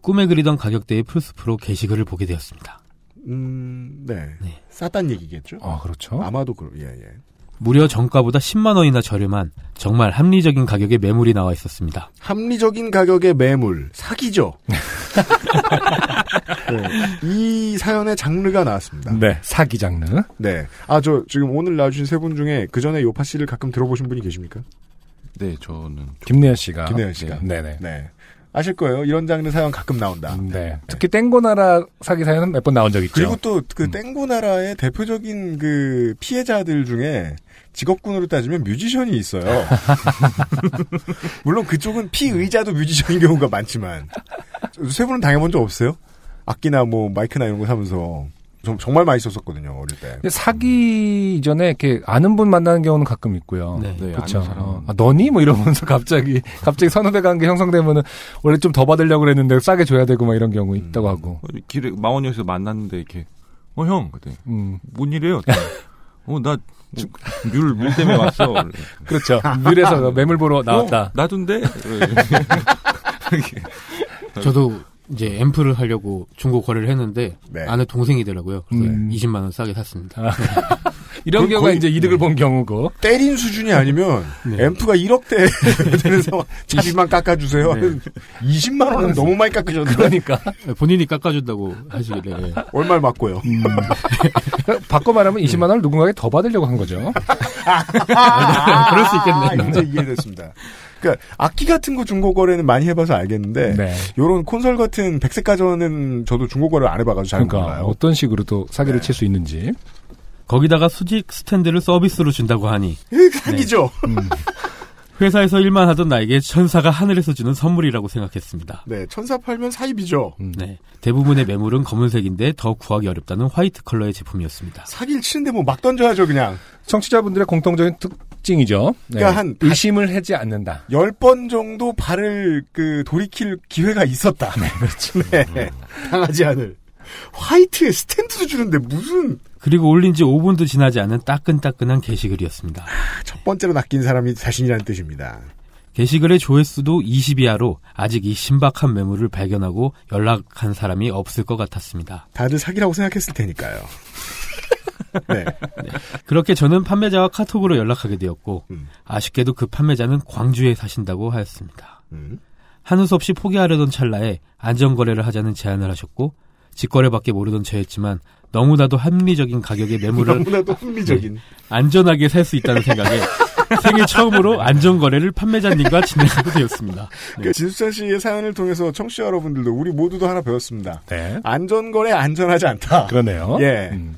S10: 꿈에 그리던 가격대의 플스 프로 게시글을 보게 되었습니다.
S3: 음, 네.
S10: 네.
S3: 쌌단 얘기겠죠?
S2: 아, 그렇죠.
S3: 아마도 그러, 예, 예.
S10: 무려 정가보다 10만 원이나 저렴한 정말 합리적인 가격의 매물이 나와 있었습니다.
S3: 합리적인 가격의 매물, 사기죠. [laughs] 네, 이 사연의 장르가 나왔습니다.
S2: 네, 사기 장르.
S3: 네. 아, 저, 지금 오늘 나와주신 세 분 중에 그 전에 요파 씨를 가끔 들어보신 분이 계십니까?
S9: 네, 저는
S2: 김내연 씨가.
S3: 김혜연 씨가.
S2: 네, 네.
S3: 네. 아실 거예요. 이런 장르 사연 가끔 나온다.
S2: 네. 특히 땡고나라 사기 사연은 몇 번 나온 적 있죠.
S3: 그리고 또그
S2: 음.
S3: 땡고나라의 대표적인 그 피해자들 중에 직업군으로 따지면 뮤지션이 있어요. [laughs] 물론 그쪽은 피의자도 뮤지션인 경우가 많지만 세 분은 당해본 적 없어요? 악기나 뭐 마이크나 이런 거 사면서 좀 정말 많이 썼었거든요 어릴 때.
S2: 근데 사기 이전에 이렇게 아는 분 만나는 경우는 가끔 있고요.
S10: 네.
S9: 네,
S2: 그렇죠.
S9: 아는 사람.
S2: 어, 아, 너니 뭐 이러면서 [laughs] 갑자기 갑자기 선후배 관계 형성되면은 원래 좀 더 받으려고 그랬는데 싸게 줘야 되고 막 이런 경우 있다고 하고.
S9: 어, 길에 망원역에서 만났는데 이렇게 어 형, 그때
S2: 음.
S9: 뭔 일이에요? [laughs] 어나 물, 물 때문에 왔어. [laughs]
S2: 그렇죠. 물에서 매물 보러 나왔다.
S9: 어, 나둔데? [laughs]
S10: 저도 이제 앰프를 하려고 중고 거래를 했는데
S3: 네.
S10: 아내 동생이더라고요. 그래서
S2: 음.
S10: 20만 원 싸게 샀습니다.
S2: 이런
S3: 그
S2: 경우가 이제 이득을 본 경우고.
S3: 때린 수준이 아니면
S10: 네.
S3: 앰프가 1억대 [laughs] 되는 상황 차비만 깎아주세요.
S10: 네.
S3: 20만 원은 너무 많이 깎으셨는데
S2: 그러니까.
S10: 본인이 깎아준다고 하시길래 예.
S3: 얼마를 맞고요.
S2: 바꿔 [laughs] 말하면 20만 원을 누군가에게 더 받으려고 한 거죠. [laughs]
S10: 그럴 수 있겠네.
S3: 아, 이제 이해됐습니다. 그러니까 악기 같은 거 중고 거래는 많이 해봐서 알겠는데
S2: 네.
S3: 요런 콘솔 같은 백색 가전은 저도 중고 거래를 안 해봐가지고 잘
S2: 그러니까
S3: 몰라요.
S2: 어떤 식으로 또 사기를
S3: 네.
S2: 칠수 있는지.
S10: 거기다가 수직 스탠드를 서비스로 준다고 하니 [laughs]
S3: 사기죠.
S10: 회사에서 일만 하던 나에게 천사가 하늘에서 주는 선물이라고 생각했습니다.
S3: 네, 천사 팔면 사입이죠.
S10: 네, 대부분의 매물은 검은색인데 더 구하기 어렵다는 화이트 컬러의 제품이었습니다.
S3: 사기를 치는데 뭐 막 던져야죠 그냥.
S2: 청취자분들의 공통적인 특징이죠. 네.
S3: 그러니까 한
S2: 의심을 하지 않는다.
S3: 열 번 정도 발을 그 돌이킬 기회가 있었다. 네, 그렇죠. [laughs] 네, 당하지 않을. 화이트에 스탠드도 주는데 무슨
S10: 그리고 올린 지 5분도 지나지 않은 따끈따끈한 게시글이었습니다.
S3: 첫 번째로 낚인 사람이 자신이라는 뜻입니다.
S10: 게시글의 조회수도 20 이하로 아직 이 신박한 매물을 발견하고 연락한 사람이 없을 것 같았습니다.
S3: 다들 사기라고 생각했을 테니까요. [laughs] 네.
S10: 그렇게 저는 판매자와 카톡으로 연락하게 되었고
S3: 음.
S10: 아쉽게도 그 판매자는 광주에 사신다고 하였습니다.
S3: 음.
S10: 한우 수 없이 포기하려던 찰나에 안전거래를 하자는 제안을 하셨고 직거래밖에 모르던 저였지만 너무나도 합리적인 가격의 매물을
S3: 너무나도 흥미적인.
S10: 안전하게 살 수 있다는 생각에 [laughs] 생애 처음으로 안전 거래를 판매자님과 진행하게 되었습니다.
S3: 그 진수찬 씨의 사연을 통해서 청취자 여러분들도 우리 모두도 하나 배웠습니다.
S2: 네.
S3: 안전 거래 안전하지 않다.
S2: 그러네요.
S3: 예.
S2: 음.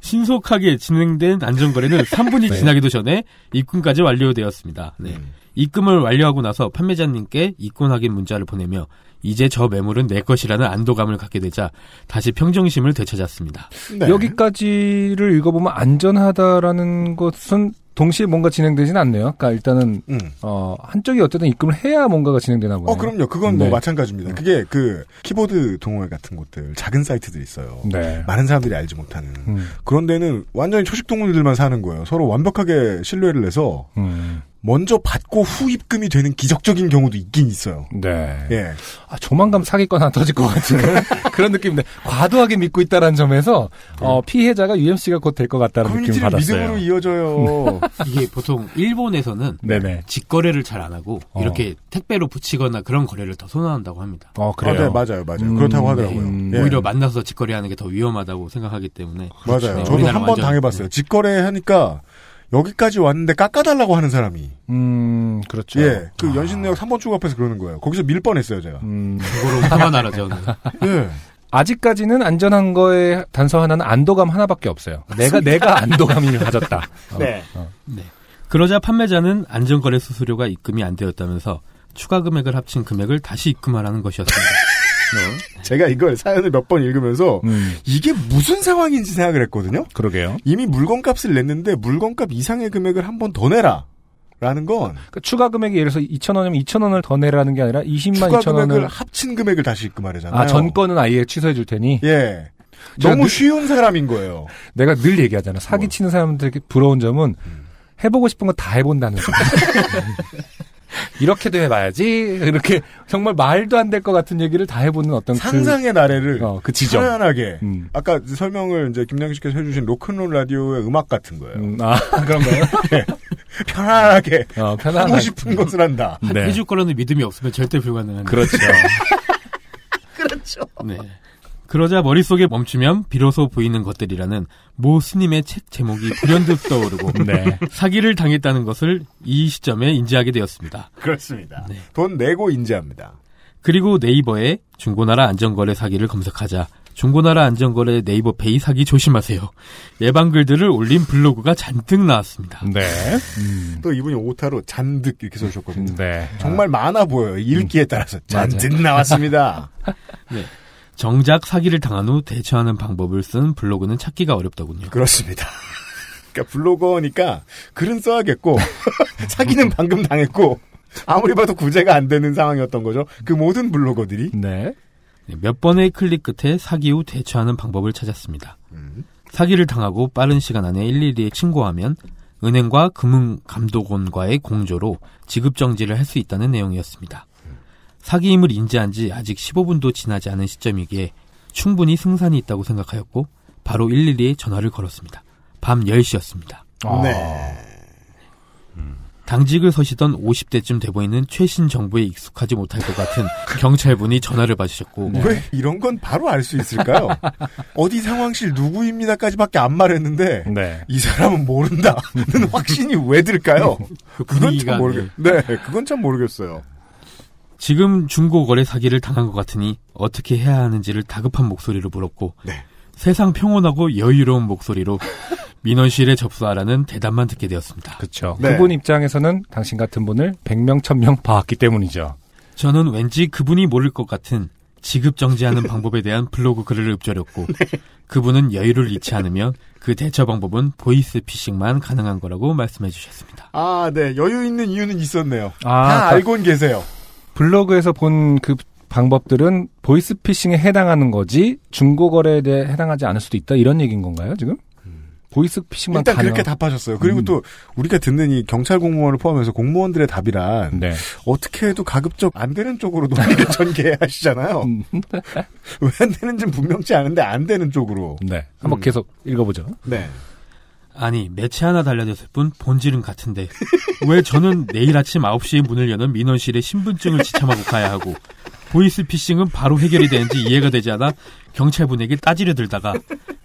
S10: 신속하게 진행된 안전거래는 3분이
S2: 네.
S10: 지나기도 전에 입금까지 완료되었습니다. 네.
S3: 음.
S10: 입금을 완료하고 나서 판매자님께 입금 확인 문자를 보내며 이제 저 매물은 내 것이라는 안도감을 갖게 되자 다시 평정심을 되찾았습니다.
S3: 네.
S2: 여기까지를 읽어보면 안전하다라는 것은 동시에 뭔가 진행되진 않네요. 그러니까 일단은
S3: 음.
S2: 어, 한쪽이 어쨌든 입금을 해야 뭔가가 진행되나 보네요.
S3: 어, 그럼요. 그건 뭐
S2: 네.
S3: 마찬가지입니다. 그게 그 키보드 동호회 같은 곳들, 작은 사이트들 있어요.
S2: 네.
S3: 많은 사람들이 알지 못하는.
S2: 음,
S3: 그런 데는 완전히 초식 동물들만 사는 거예요. 서로 완벽하게 신뢰를 해서
S2: 음,
S3: 먼저 받고 후 입금이 되는 기적적인 경우도 있긴 있어요.
S2: 네.
S3: 예.
S2: 아, 조만간 사기건 하나 터질 것 같은 [laughs] 그런, 느낌인데 과도하게 믿고 있다는 점에서 어, 피해자가 UMC가 곧 될 것 같다는 느낌을
S3: 커뮤니티를
S2: 받았어요.
S3: 믿음으로 이어져요. [laughs]
S10: 이게 보통 일본에서는
S2: 네네.
S10: 직거래를 잘 안 하고
S2: 어.
S10: 이렇게 택배로 붙이거나 그런 거래를 더 선호한다고 합니다.
S2: 어,
S3: 아,
S2: 그래요.
S3: 네, 맞아요, 맞아요.
S2: 음,
S3: 그렇다고 하더라고요.
S2: 음,
S3: 예.
S10: 오히려 만나서 직거래하는 게 더 위험하다고 생각하기 때문에
S3: 맞아요.
S10: 네,
S3: 저도 한 번 당해봤어요. 직거래 하니까 여기까지 왔는데 깎아달라고 하는 사람이.
S2: 음, 그렇죠.
S3: 예, 그 연신내역 3번 쭉 앞에서 그러는 거예요. 거기서 밀 뻔했어요, 제가.
S2: 음,
S10: 그거로 화가 나라죠.
S3: 예.
S2: 아직까지는 안전한 거에 단서 하나는 안도감 하나밖에 없어요. 내가 내가 안도감을 [laughs] 가졌다. 어,
S3: 네.
S2: 어.
S10: 네. 그러자 판매자는 안전거래 수수료가 입금이 안 되었다면서 추가 금액을 합친 금액을 다시 입금하라는 것이었습니다.
S3: 제가 이걸 사연을 몇 번 읽으면서
S2: 음,
S3: 이게 무슨 상황인지 생각을 했거든요.
S2: 그러게요.
S3: 이미 물건값을 냈는데 물건값 이상의 금액을 한 번 더 내라. 라는
S2: 건그 추가 금액이 예를 들어서 2,000원이면 2,000원을 더 내라는 게 아니라 20만
S3: 추가
S2: 2,000원을
S3: 금액을 합친 금액을 다시 입금하려잖아요.
S2: 아, 전 거는 아예 취소해 줄 테니
S3: 예. 너무
S2: 늘-
S3: 쉬운 사람인 거예요.
S2: 내가 늘 얘기하잖아. 사기
S3: 뭐.
S2: 치는 사람들에게 부러운 점은
S3: 음.
S2: 해보고 싶은 거 다 해본다는 거. [laughs] 이렇게도 해봐야지. 이렇게 정말 말도 안 될 것 같은 얘기를 다 해보는 어떤
S3: 상상의 나래를
S2: 그, 어, 그 지점.
S3: 편안하게
S2: 음.
S3: 아까 설명을 이제 김양식 씨께서 해주신 로큰롤 라디오의 음악 같은 거예요.
S2: 음, 아, [laughs] 그런가요?
S3: 편안하게
S2: 어, 편안하게.
S3: 하고 싶은 것을 한다.
S10: 한-
S2: 네.
S10: 해줄 거라는 믿음이 없으면 절대 불가능한.
S2: 그렇죠. [laughs]
S3: 그렇죠.
S10: 네. 그러자 머릿속에 멈추면 비로소 보이는 것들이라는 모 스님의 책 제목이 불현듯 떠오르고 [laughs]
S2: 네.
S10: 사기를 당했다는 것을 이 시점에 인지하게 되었습니다.
S3: 그렇습니다.
S10: 네.
S3: 돈 내고 인지합니다.
S10: 그리고 네이버에 중고나라 안전거래 사기를 검색하자 중고나라 안전거래 네이버 페이 사기 조심하세요. 예방 글들을 올린 블로그가 잔뜩 나왔습니다.
S2: 네. 음,
S3: 또 이분이 오타로 잔뜩 이렇게 써주셨거든요.
S2: 네.
S3: 정말 많아 보여요. 읽기에 따라서 잔뜩 나왔습니다. [laughs]
S10: 정작 사기를 당한 후 대처하는 방법을 쓴 블로그는 찾기가 어렵더군요.
S3: 그렇습니다. [laughs] 그러니까 블로거니까 글은 써야겠고 [laughs] 사기는 방금 당했고 아무리 봐도 구제가 안 되는 상황이었던 거죠. 그 모든 블로거들이
S2: 네.
S10: 네, 몇 번의 클릭 끝에 사기 후 대처하는 방법을 찾았습니다. 사기를 당하고 빠른 시간 안에 112에 신고하면 은행과 금융감독원과의 공조로 지급 정지를 할 수 있다는 내용이었습니다. 사기임을 인지한 지 아직 15분도 지나지 않은 시점이기에 충분히 승산이 있다고 생각하였고 바로 112에 전화를 걸었습니다. 밤 10시였습니다.
S2: 아,
S3: 네.
S10: 당직을 서시던 50대쯤 돼 보이는 최신 정보에 익숙하지 못할 것 같은 [laughs] 경찰분이 전화를 받으셨고
S3: 왜 이런 건 바로 알 수 있을까요? [laughs] 어디 상황실 누구입니다까지밖에 안 말했는데
S2: 네.
S3: 이 사람은 모른다는 [laughs] 확신이 왜 들까요?
S10: 그
S3: 그건 참 모르겠. 네, 그건 참 모르겠어요.
S10: 지금 중고거래 사기를 당한 것 같으니 어떻게 해야 하는지를 다급한 목소리로 물었고
S3: 네.
S10: 세상 평온하고 여유로운 목소리로 민원실에 접수하라는 대답만 듣게 되었습니다.
S2: 그렇죠.
S3: 네.
S2: 그분 입장에서는 당신 같은 분을 100명, 1000명 봐왔기 때문이죠.
S10: 저는 왠지 그분이 모를 것 같은 지급 정지하는 [laughs] 방법에 대한 블로그 글을 읊조렸고 그분은 여유를 잃지 않으며 그 대처 방법은 보이스 피싱만 가능한 거라고 말씀해 주셨습니다.
S3: 아, 네. 여유 있는 이유는 있었네요.
S2: 아,
S3: 다
S2: 다-
S3: 알고는 계세요.
S2: 블로그에서 본 그 방법들은 보이스피싱에 해당하는 거지 중고거래에 대해 해당하지 않을 수도 있다 이런 얘기인 건가요 지금? 보이스피싱만
S3: 일단
S2: 가능.
S3: 그렇게 답하셨어요. 그리고
S2: 음.
S3: 또 우리가 듣는 이 경찰 공무원을 포함해서 공무원들의 답이란
S2: 네.
S3: 어떻게 해도 가급적 안 되는 쪽으로 논의를 [laughs] 전개하시잖아요.
S2: 음, [laughs]
S3: 왜안 되는지는 분명치 않은데 안 되는 쪽으로.
S2: 네. 한번
S3: 음.
S2: 계속 읽어보죠.
S3: 네.
S10: 아니 매체 하나 달려졌을 뿐 본질은 같은데 왜 저는 내일 아침 9시에 문을 여는 민원실에 신분증을 지참하고 가야 하고 보이스피싱은 바로 해결이 되는지 이해가 되지 않아 경찰분에게 따지려 들다가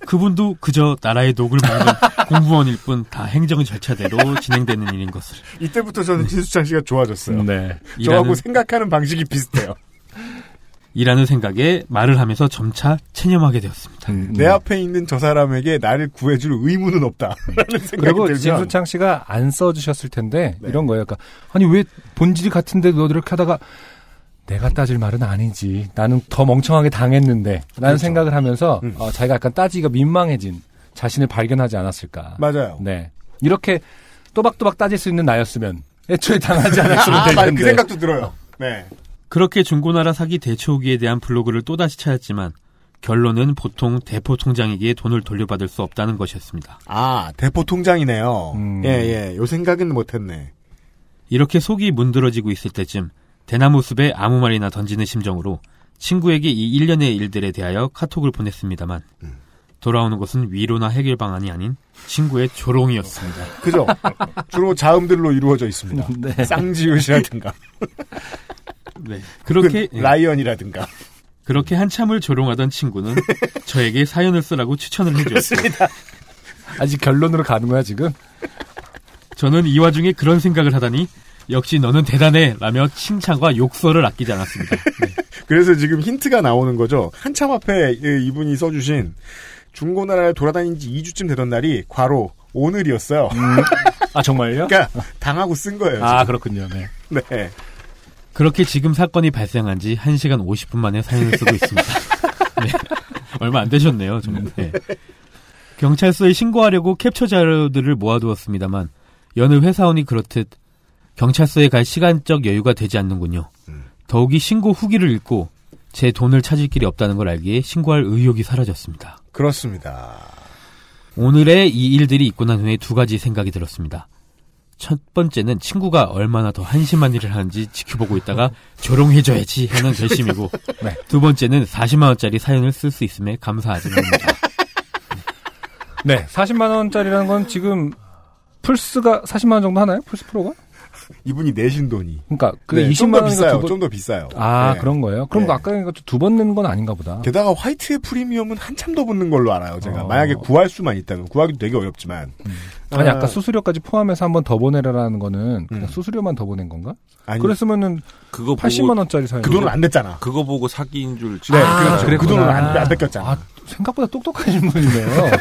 S10: 그분도 그저 나라의 녹을 먹는 공무원일 뿐 다 행정 절차대로 진행되는 일인 것을
S3: 이때부터 저는 진수창 씨가 좋아졌어요.
S2: 네.
S3: 저하고 생각하는 방식이 비슷해요.
S10: 이라는 생각에 말을 하면서 점차 체념하게 되었습니다.
S2: 음,
S3: 내
S2: 음.
S3: 앞에 있는 저 사람에게 나를 구해줄 의무는 없다. [laughs] 라는 생각이
S2: 그리고 진수창 씨가 안 써주셨을 텐데
S3: 네.
S2: 이런 거예요. 그러니까 아니 왜 본질이 같은데 너 이렇게 하다가 내가 따질 말은 아니지. 나는 더 멍청하게 당했는데. 라는
S3: 그렇죠.
S2: 생각을 하면서
S3: 음.
S2: 어, 자기가 약간 따지기가 민망해진 자신을 발견하지 않았을까.
S3: 맞아요.
S2: 네. 이렇게 또박또박 따질 수 있는 나였으면 애초에 당하지 않았으면
S3: 아,
S2: 텐데.
S3: 그 생각도 들어요. 네.
S10: 그렇게 중고나라 사기 대처 후기에 대한 블로그를 또다시 찾았지만 결론은 보통 대포 통장에게 돈을 돌려받을 수 없다는 것이었습니다.
S3: 아, 대포 통장이네요.
S2: 음.
S3: 예, 예. 요 생각은 못했네.
S10: 이렇게 속이 문드러지고 있을 때쯤 대나무 숲에 아무 말이나 던지는 심정으로 친구에게 이 일련의 일들에 대하여 카톡을 보냈습니다만 돌아오는 것은 위로나 해결 방안이 아닌 친구의 조롱이었습니다. [laughs]
S3: 그죠? 주로 자음들로 이루어져 있습니다. [laughs]
S2: 네.
S3: 쌍지읒이라든가, [laughs]
S10: 네. 그렇게
S3: 그 라이언이라든가.
S10: 그렇게 한참을 조롱하던 친구는 [laughs] 저에게 사연을 쓰라고 추천을 해주었습니다.
S2: 아직 결론으로 가는 거야 지금?
S10: 저는 이 와중에 그런 생각을 하다니 역시 너는 대단해 라며 칭찬과 욕설을 아끼지 않았습니다. [laughs]
S3: 그래서 지금 힌트가 나오는 거죠. 한참 앞에 이- 이분이 써주신 중고나라를 돌아다닌 지 2주쯤 되던 날이 과로 오늘이었어요.
S2: 아 정말요? [laughs]
S3: 그러니까 당하고 쓴 거예요.
S2: 아
S3: 지금.
S2: 그렇군요. 네.
S3: 네.
S10: 그렇게 지금 사건이 발생한 지 1시간 50분 만에 사연을 쓰고 있습니다. [laughs] 네. 얼마 안 되셨네요. 좀. 네. 경찰서에 신고하려고 캡처 자료들을 모아두었습니다만 여느 회사원이 그렇듯 경찰서에 갈 시간적 여유가 되지 않는군요. 더욱이 신고 후기를 읽고 제 돈을 찾을 길이 없다는 걸 알기에 신고할 의욕이 사라졌습니다.
S3: 그렇습니다.
S10: 오늘의 이 일들이 있고 난 후에 두 가지 생각이 들었습니다. 첫 번째는 친구가 얼마나 더 한심한 일을 하는지 지켜보고 있다가 조롱해줘야지 하는 결심이고
S2: 네.
S10: 두 번째는 40만 원짜리 사연을 쓸 수 있음에 감사하지만 합니다.
S2: 네, 40만 원짜리라는 건 지금 플스가 40만 원 정도 하나요? 플스 프로가?
S3: 이분이 내신 돈이.
S2: 그러니까 그
S3: 네,
S2: 20만
S3: 좀더
S2: 원이니까
S3: 비싸요.
S2: 두 번-
S3: 좀더 비싸요.
S2: 아
S3: 네.
S2: 그런 거예요? 그럼
S3: 네.
S2: 아까 두번 낸 건 아닌가 보다.
S3: 게다가 화이트의 프리미엄은 한참 더 붙는 걸로 알아요. 제가
S2: 어.
S3: 만약에 구할 수만 있다면 구하기도 되게 어렵지만.
S2: 아니
S3: 아,
S2: 아까 수수료까지 포함해서 한 번 더 보내라라는 거는 그냥
S3: 음.
S2: 수수료만 더 보낸 건가?
S3: 아니,
S2: 그랬으면은
S9: 그거
S2: 80만 원짜리 사연.
S3: 그 돈은 안 냈잖아.
S9: 그거 보고 사기인 줄.
S3: 네,
S2: 아,
S3: 그렇죠. 그
S2: 그랬구나.
S3: 돈은 안, 안 뺏겼잖아.
S2: 아, 생각보다 똑똑하신 분이네요. [laughs]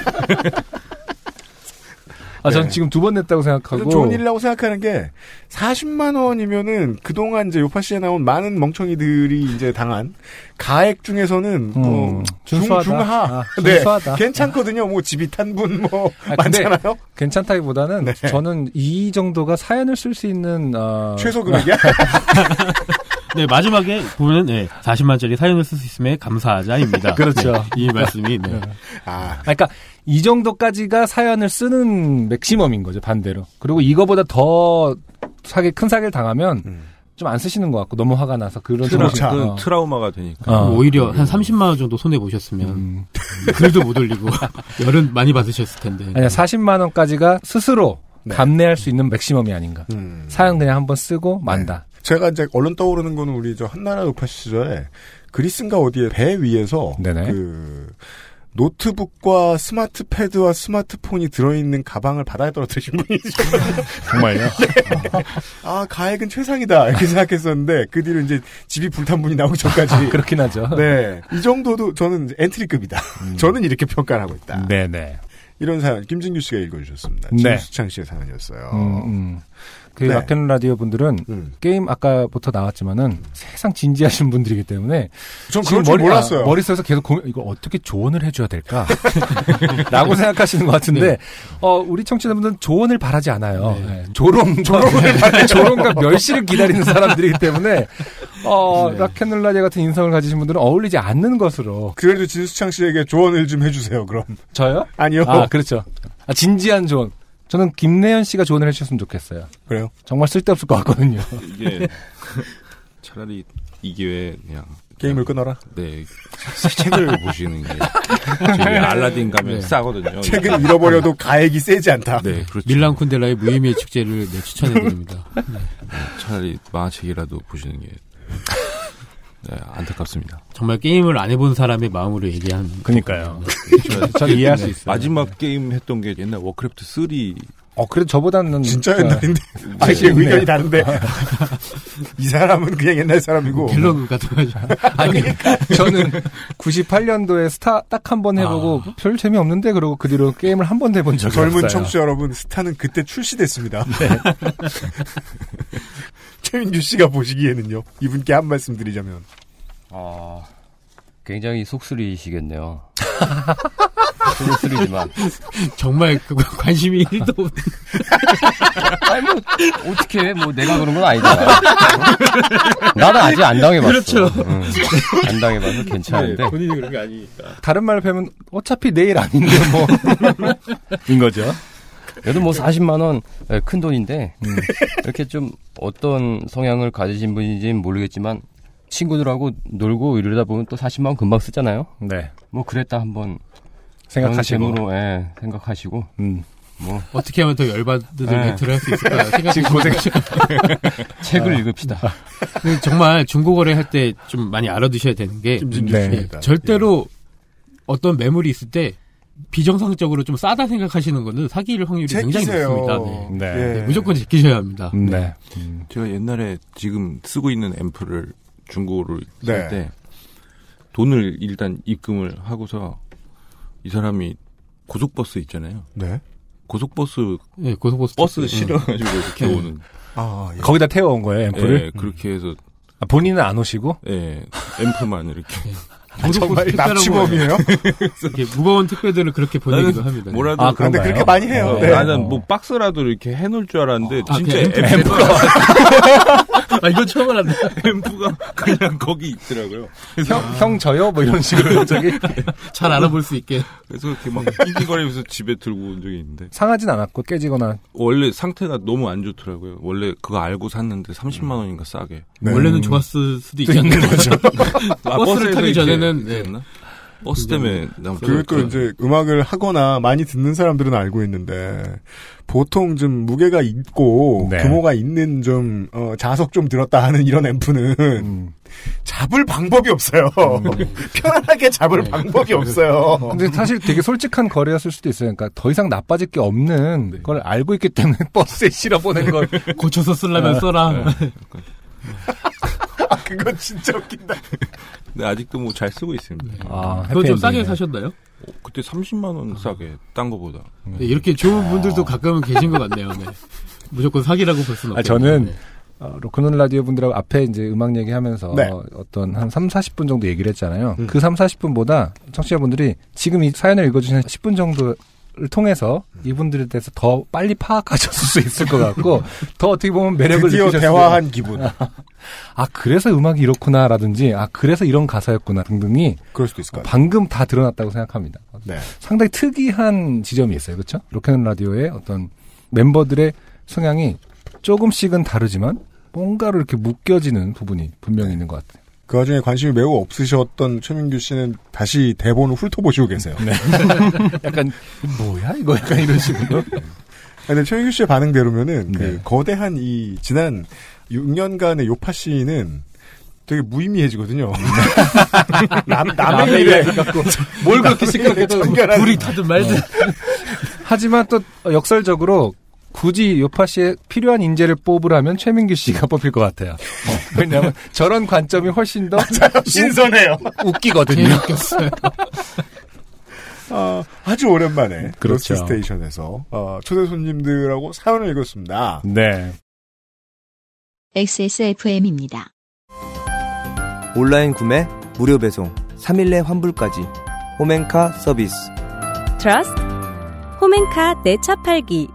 S2: 아, 전
S3: 네.
S2: 지금 두 번 냈다고 생각하고.
S3: 좋은 일이라고 생각하는 게 40만 원이면은 그동안 이제 요파 씨에 나온 많은 멍청이들이 이제 당한 가액 중에서는 뭐
S2: 음,
S3: 중,
S2: 준수하다.
S3: 중하
S2: 아,
S3: 네
S2: 준수하다.
S3: 괜찮거든요. 뭐 집이 탄 분뭐
S2: 아,
S3: 많잖아요.
S2: 괜찮다기보다는
S3: 네.
S2: 저는 이 정도가 사연을 쓸 수 있는 어,
S3: 최소 금액이야. [laughs]
S10: 네, 마지막에 보면 네, 40만 원짜리 사연을 쓸 수 있음에 감사하자입니다. [laughs]
S2: 그렇죠.
S10: 네, 이 말씀이 네.
S3: 아,
S2: 아, 그러니까 이 정도까지가 사연을 쓰는 맥시멈인 거죠 반대로. 그리고 이거보다 더 사기 큰 사기를 당하면
S3: 음.
S2: 좀안 쓰시는 것 같고 너무 화가 나서 그런
S9: 트라, 그
S2: 어.
S9: 트라우마가 되니까.
S2: 어.
S10: 오히려 한 30만 원 정도 손해 보셨으면
S2: 음.
S10: 글도 못 올리고 [laughs] 열은 많이 받으셨을 텐데.
S2: 아니야 40만 원까지가 스스로
S3: 네.
S2: 감내할 수 있는 맥시멈이 아닌가.
S3: 음.
S2: 사연 그냥 한번 쓰고 만다.
S3: 제가 이제 얼른 떠오르는 거는 우리 저 한나라 요파 시절에 그리스인가 어디에 배 위에서
S2: 네네.
S3: 그 노트북과 스마트 패드와 스마트폰이 들어있는 가방을 바다에 떨어뜨리신 분이죠. [laughs]
S2: 정말요? [laughs]
S3: 아 가액은 최상이다 이렇게 생각했었는데 그 뒤로 이제 집이 불탄 분이 나오기 전까지
S2: 그렇긴 하죠.
S3: 네. 이 정도도 저는 엔트리급이다. 저는 이렇게 평가를 하고 있다.
S2: 음. 네네.
S3: 이런 사연, 김진규 씨가 읽어주셨습니다.
S2: 네.
S3: 진수창 씨의 사연이었어요.
S2: 음, 음. 그
S3: 네.
S2: 로큰롤 라디오 분들은
S3: 음.
S2: 게임 아까부터 나왔지만은 세상 진지하신 분들이기 때문에
S3: 전
S2: 지금
S3: 줄
S2: 머리-
S3: 몰랐어요.
S2: 아, 머릿속에서 계속 고민, 이걸 어떻게 조언을 해줘야 될까? [laughs] 라고 생각하시는 것 같은데, 어, 우리 청취자분들은 조언을 바라지 않아요. 네. 조롱, 조롱을, 조롱과 멸시를 기다리는 사람들이기 때문에, 어, 락앤롤라디오 같은 인성을 가지신 분들은 어울리지 않는 것으로.
S3: 그래도 진수창 씨에게 조언을 좀 해주세요, 그럼.
S2: 저요?
S3: 아니요.
S2: 아, 그렇죠. 아, 진지한 조언. 저는 김래연 씨가 조언을 해주셨으면 좋겠어요.
S3: 그래요?
S2: 정말 쓸데없을 것 같거든요.
S9: 이게 [laughs] 차라리 이 기회에 그냥
S3: 게임을 끊어라.
S9: 네새 책을 보시는 게 저기 알라딘 가면
S10: 네.
S9: 싸거든요.
S3: 책을 잃어버려도 가액이 세지 않다.
S9: 네 그렇죠.
S10: 밀란 쿤델라의 무의미의 축제를 네, 추천해드립니다. 네.
S9: 차라리 만화책이라도 보시는 게 네, 안타깝습니다.
S10: 정말 게임을 안 해본 사람의 마음으로 얘기하는.
S2: 그니까요.
S9: 저-
S2: 전 이해할 수
S9: 네,
S2: 있어요.
S9: 마지막 게임 했던 게 옛날 워크래프트 3
S2: 어, 그래도 저보다는.
S3: 진짜
S2: 저-
S3: 옛날인데. 아니,
S2: 네.
S3: 의견이 다른데. 이 사람은 그냥 옛날 사람이고.
S10: 갤러그 같아가지고.
S2: 아니, 저는 98년도에 스타 딱 한 번 해보고 별 재미없는데 그러고 그 뒤로 게임을 한 번도 해본 적이
S3: 젊은
S2: 없어요.
S3: 청취자 여러분, 스타는 그때 출시됐습니다.
S2: 네.
S3: 최민규 씨가 보시기에는요. 이분께 한 말씀 드리자면.
S12: 아, 굉장히 속쓰리시겠네요. [laughs] 속쓰리지만.
S10: 정말 그 관심이 1도 없는.
S12: 아니, 뭐, 어떻게, 뭐, 내가 그런 건 아니잖아. 나는 아직 안 당해봤어.
S10: 그렇죠.
S12: 응. 안 당해봐서 괜찮은데.
S10: 본인이 그런 게 아니니까.
S2: 다른 말로 하면 어차피 내일 아닌데 뭐. [laughs] 인 거죠.
S12: 그래도 뭐 40만 원 큰 돈인데, 이렇게 좀 어떤 성향을 가지신 분인지는 모르겠지만, 친구들하고 놀고 이러다 보면 또 40만 원 금방 쓰잖아요?
S2: 네.
S12: 뭐, 그랬다 한번.
S2: 생각하시고.
S12: 예, 생각하시고,
S2: 음.
S12: 뭐,
S10: 어떻게 하면 더 열받는
S12: 네.
S10: 멘트를 할수 있을까요? 생각 [laughs]
S2: 지금 고생. [laughs]
S12: 책을 읽읍시다.
S10: 근데 정말 중고거래 할 때 좀 많이 알아두셔야 되는 게
S3: 김진규
S2: 네.
S3: 씨입니다.
S10: 절대로 어떤 매물이 있을 때 비정상적으로 좀 싸다 생각하시는 거는 사기일 확률이 굉장히
S3: 제끼세요.
S10: 높습니다. 네.
S2: 네.
S3: 예.
S10: 네, 무조건 지키셔야 합니다.
S2: 네.
S9: 제가 옛날에 지금 쓰고 있는 앰프를 중고로
S3: 네.
S9: 살때 돈을 일단 입금을 하고서 이 사람이 고속버스 있잖아요.
S3: 네.
S9: 고속버스
S10: 네, 고속버스
S9: 버스
S10: 네.
S9: 실어가지고 이렇게
S10: 네.
S9: 오는. [laughs]
S3: 아, 예.
S2: 거기다 태워온 거예요, 앰프를?
S9: 예, 그렇게 해서
S2: 아, 본인은 안 오시고?
S9: 예, 앰프만 이렇게.
S10: 정말
S3: 납치범이에요? [laughs]
S10: 이렇게 무거운 택배들을 그렇게 보내기도 합니다.
S9: 뭐라도
S2: 아, 그런가요?
S3: 그렇게 많이 해요.
S9: 어,
S3: 네.
S9: 나는 뭐 박스라도 이렇게 해놓을 줄 알았는데
S10: 아,
S9: 진짜 앰프, [laughs]
S10: 아, 이거 처음 알았네.
S9: 앰프가 그냥 거기 있더라고요.
S2: 형, 형 저요? 뭐 이런 식으로 [laughs] 갑자기.
S10: 잘 알아볼 수 있게.
S9: 그래서 이렇게 막 낑낑거리면서 집에 들고 온 적이 있는데
S2: 상하진 않았고 깨지거나.
S9: 원래 상태가 너무 안 좋더라고요. 원래 그거 알고 샀는데 30만 원인가 싸게.
S3: 네.
S10: 원래는 좋았을 수도 있겠네요.
S9: 아, [laughs]
S10: 버스를 타기 전에는 네.
S9: 버스 때문에
S3: 또 이제 음악을 하거나 많이 듣는 사람들은 알고 있는데 보통 좀 무게가 있고
S2: 네.
S3: 규모가 있는 좀 어, 자석 좀 들었다 하는 이런 앰프는
S2: 음.
S3: 잡을 방법이 없어요. [laughs] 편안하게 잡을
S10: 네.
S3: 방법이 없어요.
S2: 근데 사실 되게 솔직한 거래였을 수도 있어요. 그러니까 더 이상 나빠질 게 없는 걸 알고 있기 때문에 [laughs] 버스에 실어 보낸 걸.
S10: 고쳐서 쓰려면 써라. [laughs]
S3: 아, 그거 진짜 웃긴다.
S9: 근데 [laughs] 아직도 뭐 잘 쓰고 있습니다.
S2: 아,
S10: 그거 좀 싸게. 사셨나요?
S9: 어, 그때 30만 원 싸게 딴 거보다.
S10: 네, 이렇게 좋은 분들도 가끔은 계신 것 같네요. 네. 무조건 사기라고 볼 수는
S2: 아,
S10: 없겠네요.
S2: 저는
S10: 네.
S2: 어, 로크논 라디오 분들하고 앞에 이제 음악 얘기하면서
S3: 네.
S2: 어, 어떤 한 3, 40분 정도 얘기를 했잖아요.
S3: 음.
S2: 그 3, 40분보다 청취자분들이 지금 이 사연을 읽어주신 10분 정도 를 통해서 이분들에 대해서 더 빨리 파악하셨을 수 있을 것 같고 더 어떻게 보면 매력을
S3: 드디어 대화한 기분.
S2: 아 그래서 음악이 이렇구나라든지 아 그래서 이런 가사였구나 등등이
S3: 그럴 수도 있을 것 같아요.
S2: 방금 다 드러났다고 생각합니다.
S3: 네.
S2: 상당히 특이한 지점이 있어요. 그렇죠? 로켓 라디오의 어떤 멤버들의 성향이 조금씩은 다르지만 뭔가로 이렇게 묶여지는 부분이 분명히 있는 것 같아요.
S3: 그 와중에 관심이 매우 없으셨던 최민규 씨는 다시 대본을 훑어보시고 계세요.
S2: 네. [laughs] 약간 뭐야 이거 약간 이런 식으로.
S3: 근데 최민규 씨의 반응대로면은 그
S2: 네.
S3: 거대한 이 지난 6년간의 요파 씨는 되게 무의미해지거든요. [laughs] 남, 남의 일에
S10: 뭘 그렇게 시끄럽게
S3: 참견하는-
S10: 불이 타든 말든.
S2: 하지만 또 역설적으로 굳이 요파 씨에 필요한 인재를 뽑으라면 최민규 씨가 [laughs] 뽑힐 것 같아요. 어, 왜냐하면 저런 관점이 훨씬 더 [laughs]
S3: 신선해요.
S2: 웃기거든요. [laughs]
S10: 어,
S3: 아주 오랜만에
S2: 그렇죠.
S3: 그렇죠. 스테이션에서 어, 초대 손님들하고 사연을 읽었습니다.
S2: 네.
S1: XSFM입니다.
S4: 온라인 구매, 무료 배송, 3일 내 환불까지. 홈엔카 서비스.
S5: 트러스트 홈엔카 내차 팔기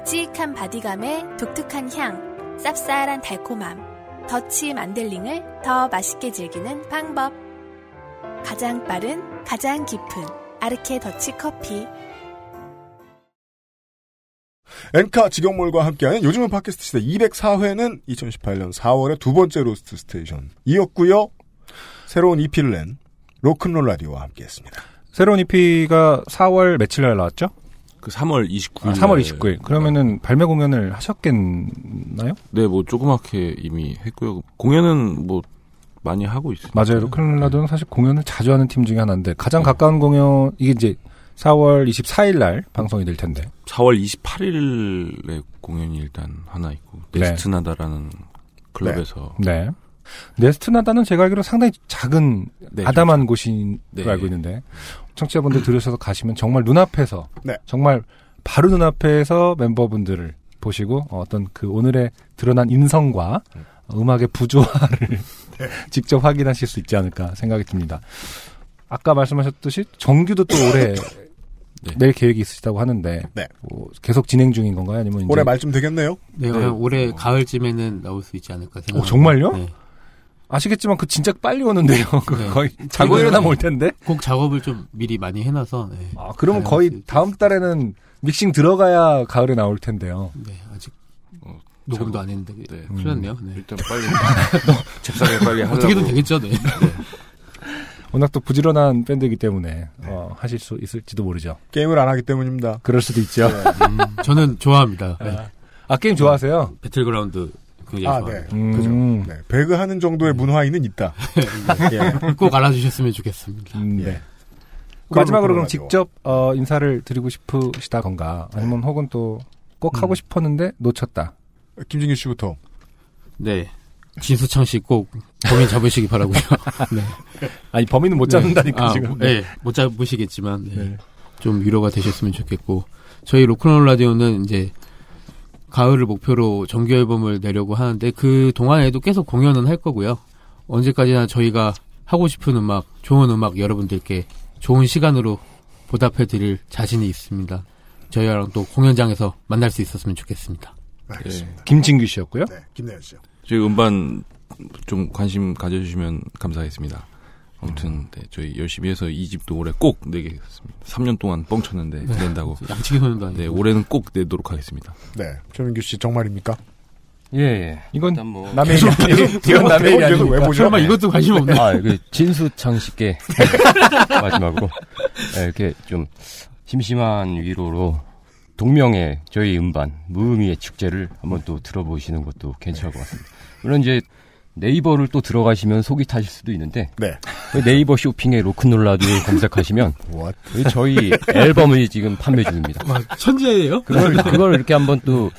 S7: 묵직한 바디감에 독특한 향, 쌉쌀한 달콤함, 더치 만델링을 더 맛있게 즐기는 방법. 가장 빠른, 가장 깊은 아르케 더치 커피.
S3: 엔카 직영몰과 함께하는 요즘은 팟캐스트 시대 204회는 2018년 4월의 두 번째 로스트 스테이션이었고요. 새로운 EP를 낸 로큰롤 라디오와 함께했습니다.
S2: 새로운 EP가 4월 며칠 날 나왔죠?
S9: 그 3월 29일.
S2: 아, 3월 29일. 그러면은 발매 공연을 하셨겠나요?
S9: 네, 뭐 조그맣게 이미 했고요. 공연은 뭐 많이 하고 있어요.
S2: 맞아요. 로클라도는 사실 공연을 자주 하는 팀 중에 하나인데 가장 가까운 공연 이게 이제 4월 24일 날 방송이 될 텐데.
S9: 4월 28일에 공연이 일단 하나 있고
S2: 네.
S9: 네스트나다라는 클럽에서
S2: 네. 네스트나다는 제가 알기로 상당히 작은
S9: 네,
S2: 아담한 곳인
S9: 네.
S2: 걸 알고 있는데 청취자분들 들으셔서 가시면 정말 눈앞에서
S3: 네.
S2: 정말 바로 눈앞에서 멤버분들을 보시고 어떤 그 오늘의 드러난 인성과 음악의 부조화를 [laughs] 직접 확인하실 수 있지 않을까 생각이 듭니다. 아까 말씀하셨듯이 정규도 또 올해
S9: 네.
S2: 낼 계획이 있으시다고 하는데
S3: 네.
S2: 뭐 계속 진행 중인 건가요? 아니면 이제
S3: 올해 말쯤 되겠네요.
S10: 네,
S9: 네.
S10: 올해 가을쯤에는 나올 수 있지 않을까 생각합니다.
S2: 오, 정말요?
S10: 네.
S2: 아시겠지만 그 진짜 빨리 오는데요. [laughs] 그
S10: 네.
S2: 거의 자고 일어나면 올 텐데.
S10: 곡 작업을 좀 미리 많이 해놔서. 네.
S2: 아, 그러면
S10: 잘
S2: 거의 다음 달에는 믹싱 들어가야 가을에 나올 텐데요.
S10: 네, 아직
S9: 어,
S10: 녹음도 안 했는데
S9: 네.
S10: 큰일 났네요. 네.
S9: 일단 빨리 [laughs] 잽싸게 빨리 하려고
S10: 어떻게든 되겠죠, 네.
S2: 워낙 또 부지런한 밴드이기 때문에 어, 하실 수 있을지도 모르죠.
S3: 게임을 안 하기 때문입니다.
S2: 그럴 수도 있죠.
S10: 음, 저는 좋아합니다. 네.
S2: 아 게임 좋아하세요?
S10: 배틀그라운드 굉장히
S3: 아,
S10: 좋아합니다.
S3: 네. 그죠. 네. 배그하는 정도의 문화인은 있다. [laughs]
S10: 예. 꼭 알아주셨으면 좋겠습니다.
S2: 음,
S10: 예.
S2: 네. 마지막으로 그럼. 직접 어, 인사를 드리고 싶으시다던가 아니면 혹은 또 꼭 하고 싶었는데 놓쳤다.
S3: 김진규 씨부터.
S10: 네. 진수창 씨 꼭 범인 잡으시기 바라고요. [laughs] 네.
S2: 아니 범인은 못 잡는다니까
S10: 아,
S2: 지금.
S10: 네. 못 잡으시겠지만 네. 좀 위로가 되셨으면 좋겠고 저희 로큰롤 라디오는 이제 가을을 목표로 정규 앨범을 내려고 하는데 그 동안에도 계속 공연은 할 거고요. 언제까지나 저희가 하고 싶은 음악, 좋은 음악 여러분들께 좋은 시간으로 보답해 드릴 자신이 있습니다. 저희랑 또 공연장에서 만날 수 있었으면 좋겠습니다.
S3: 알겠습니다.
S2: 김진규 씨였고요.
S3: 네, 김내연 씨요.
S9: 저희 음반 좀 관심 가져주시면 감사하겠습니다. 아무튼 네, 저희 열심히 해서 이 집도 올해 꼭 내겠습니다. 3년 동안 뻥쳤는데
S10: 네.
S9: 낸다고. [laughs]
S10: 양치기 소년도 아니고.
S9: 네, 올해는 꼭 내도록 하겠습니다.
S3: 네. 최민규 씨 정말입니까?
S12: 예, 예.
S2: 이건
S12: 뭐
S2: 남의
S3: 계속? 계속,
S2: 이건 남의 일
S3: 계속 왜? 보죠?
S10: 설마 이것도 관심 없나?
S12: 아, 그 [laughs] 진수창 씨께 [laughs] 마지막으로 예, 이렇게 좀 심심한 위로로 동명의 저희 음반 무의미의 축제를 한번 또 들어보시는 것도 괜찮을 것 같습니다. 물론 이제 네이버를 또 들어가시면 속이 타실 수도 있는데
S3: 네.
S12: 그 네이버 쇼핑에 로큰롤 라디오 검색하시면 [laughs]
S3: What?
S12: 그 저희 앨범을 지금 판매 중입니다.
S10: 와, 천재예요?
S12: 그걸 그걸 이렇게 한번 또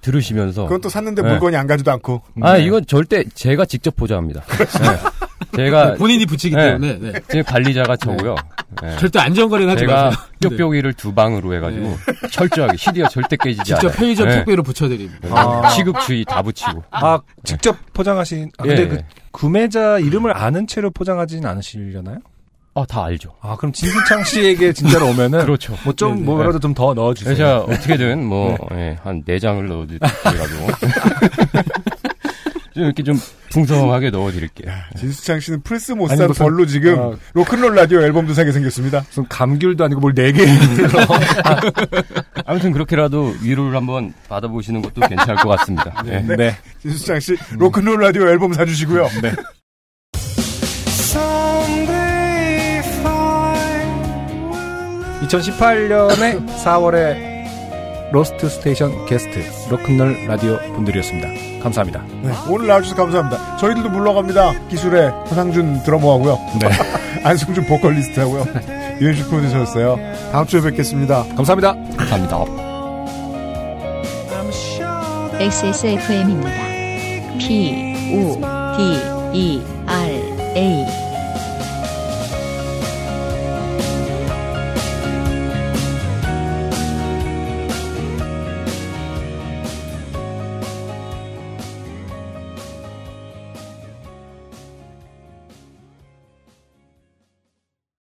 S12: 들으시면서
S3: 그건 또 샀는데
S12: 네.
S3: 물건이 안 가지도 않고.
S12: 아 이건 절대 제가 직접 보장합니다. 네. 제가
S10: 본인이 붙이기
S12: 네.
S10: 때문에 네.
S12: 제 관리자가 저고요. 네.
S10: 절대 안전거래는 하지
S12: 제가
S10: 마세요.
S12: 뾱뾱이를 두 방으로 해가지고 철저하게 CD가 절대 깨지지
S10: 직접
S12: 않아요.
S10: 편의점
S12: 네.
S10: 택배로 붙여드립니다.
S12: 네.
S2: 아.
S12: 시급주의 다 붙이고.
S2: 아 직접 포장하신. 아, 근데
S12: 예.
S2: 그 구매자 이름을 아는 채로 포장하진 않으시려나요?
S12: 아, 다 알죠.
S2: 아 그럼 진수창 씨에게 진짜로 오면은 [laughs]
S12: 그렇죠.
S2: 뭐좀
S10: 네네.
S2: 뭐라도 좀 더 넣어주세요.
S12: 제가 어떻게든 뭐, 예, 한 네장을 넣어드려가지고. [laughs] 좀 이렇게 좀 풍성하게 넣어드릴게요.
S3: 진수창 씨는 플스 못 산 벌로 지금
S2: 어.
S3: 로큰롤 라디오 앨범도 사게 생겼습니다.
S2: 무슨 감귤도 아니고 뭘네 개. [laughs]
S12: 아무튼 그렇게라도 위로를 한번 받아보시는 것도 괜찮을 것 같습니다. 예. [laughs]
S2: 네.
S3: 진수창 씨 로큰롤 라디오 앨범 사주시고요.
S2: 네. 2018년에 4월에 로스트 스테이션 게스트 로큰롤 라디오 분들이었습니다. 감사합니다.
S3: 네, 오늘 나와주셔서 감사합니다. 저희들도 물러갑니다. 기술의 허상준 드러머하고요.
S2: 네. [laughs]
S3: 안승준 보컬리스트하고요. [laughs] 유현주 프로듀서였어요. 다음 주에 뵙겠습니다.
S2: 감사합니다.
S12: 감사합니다.
S1: XSFM입니다. P, O, D, E, R,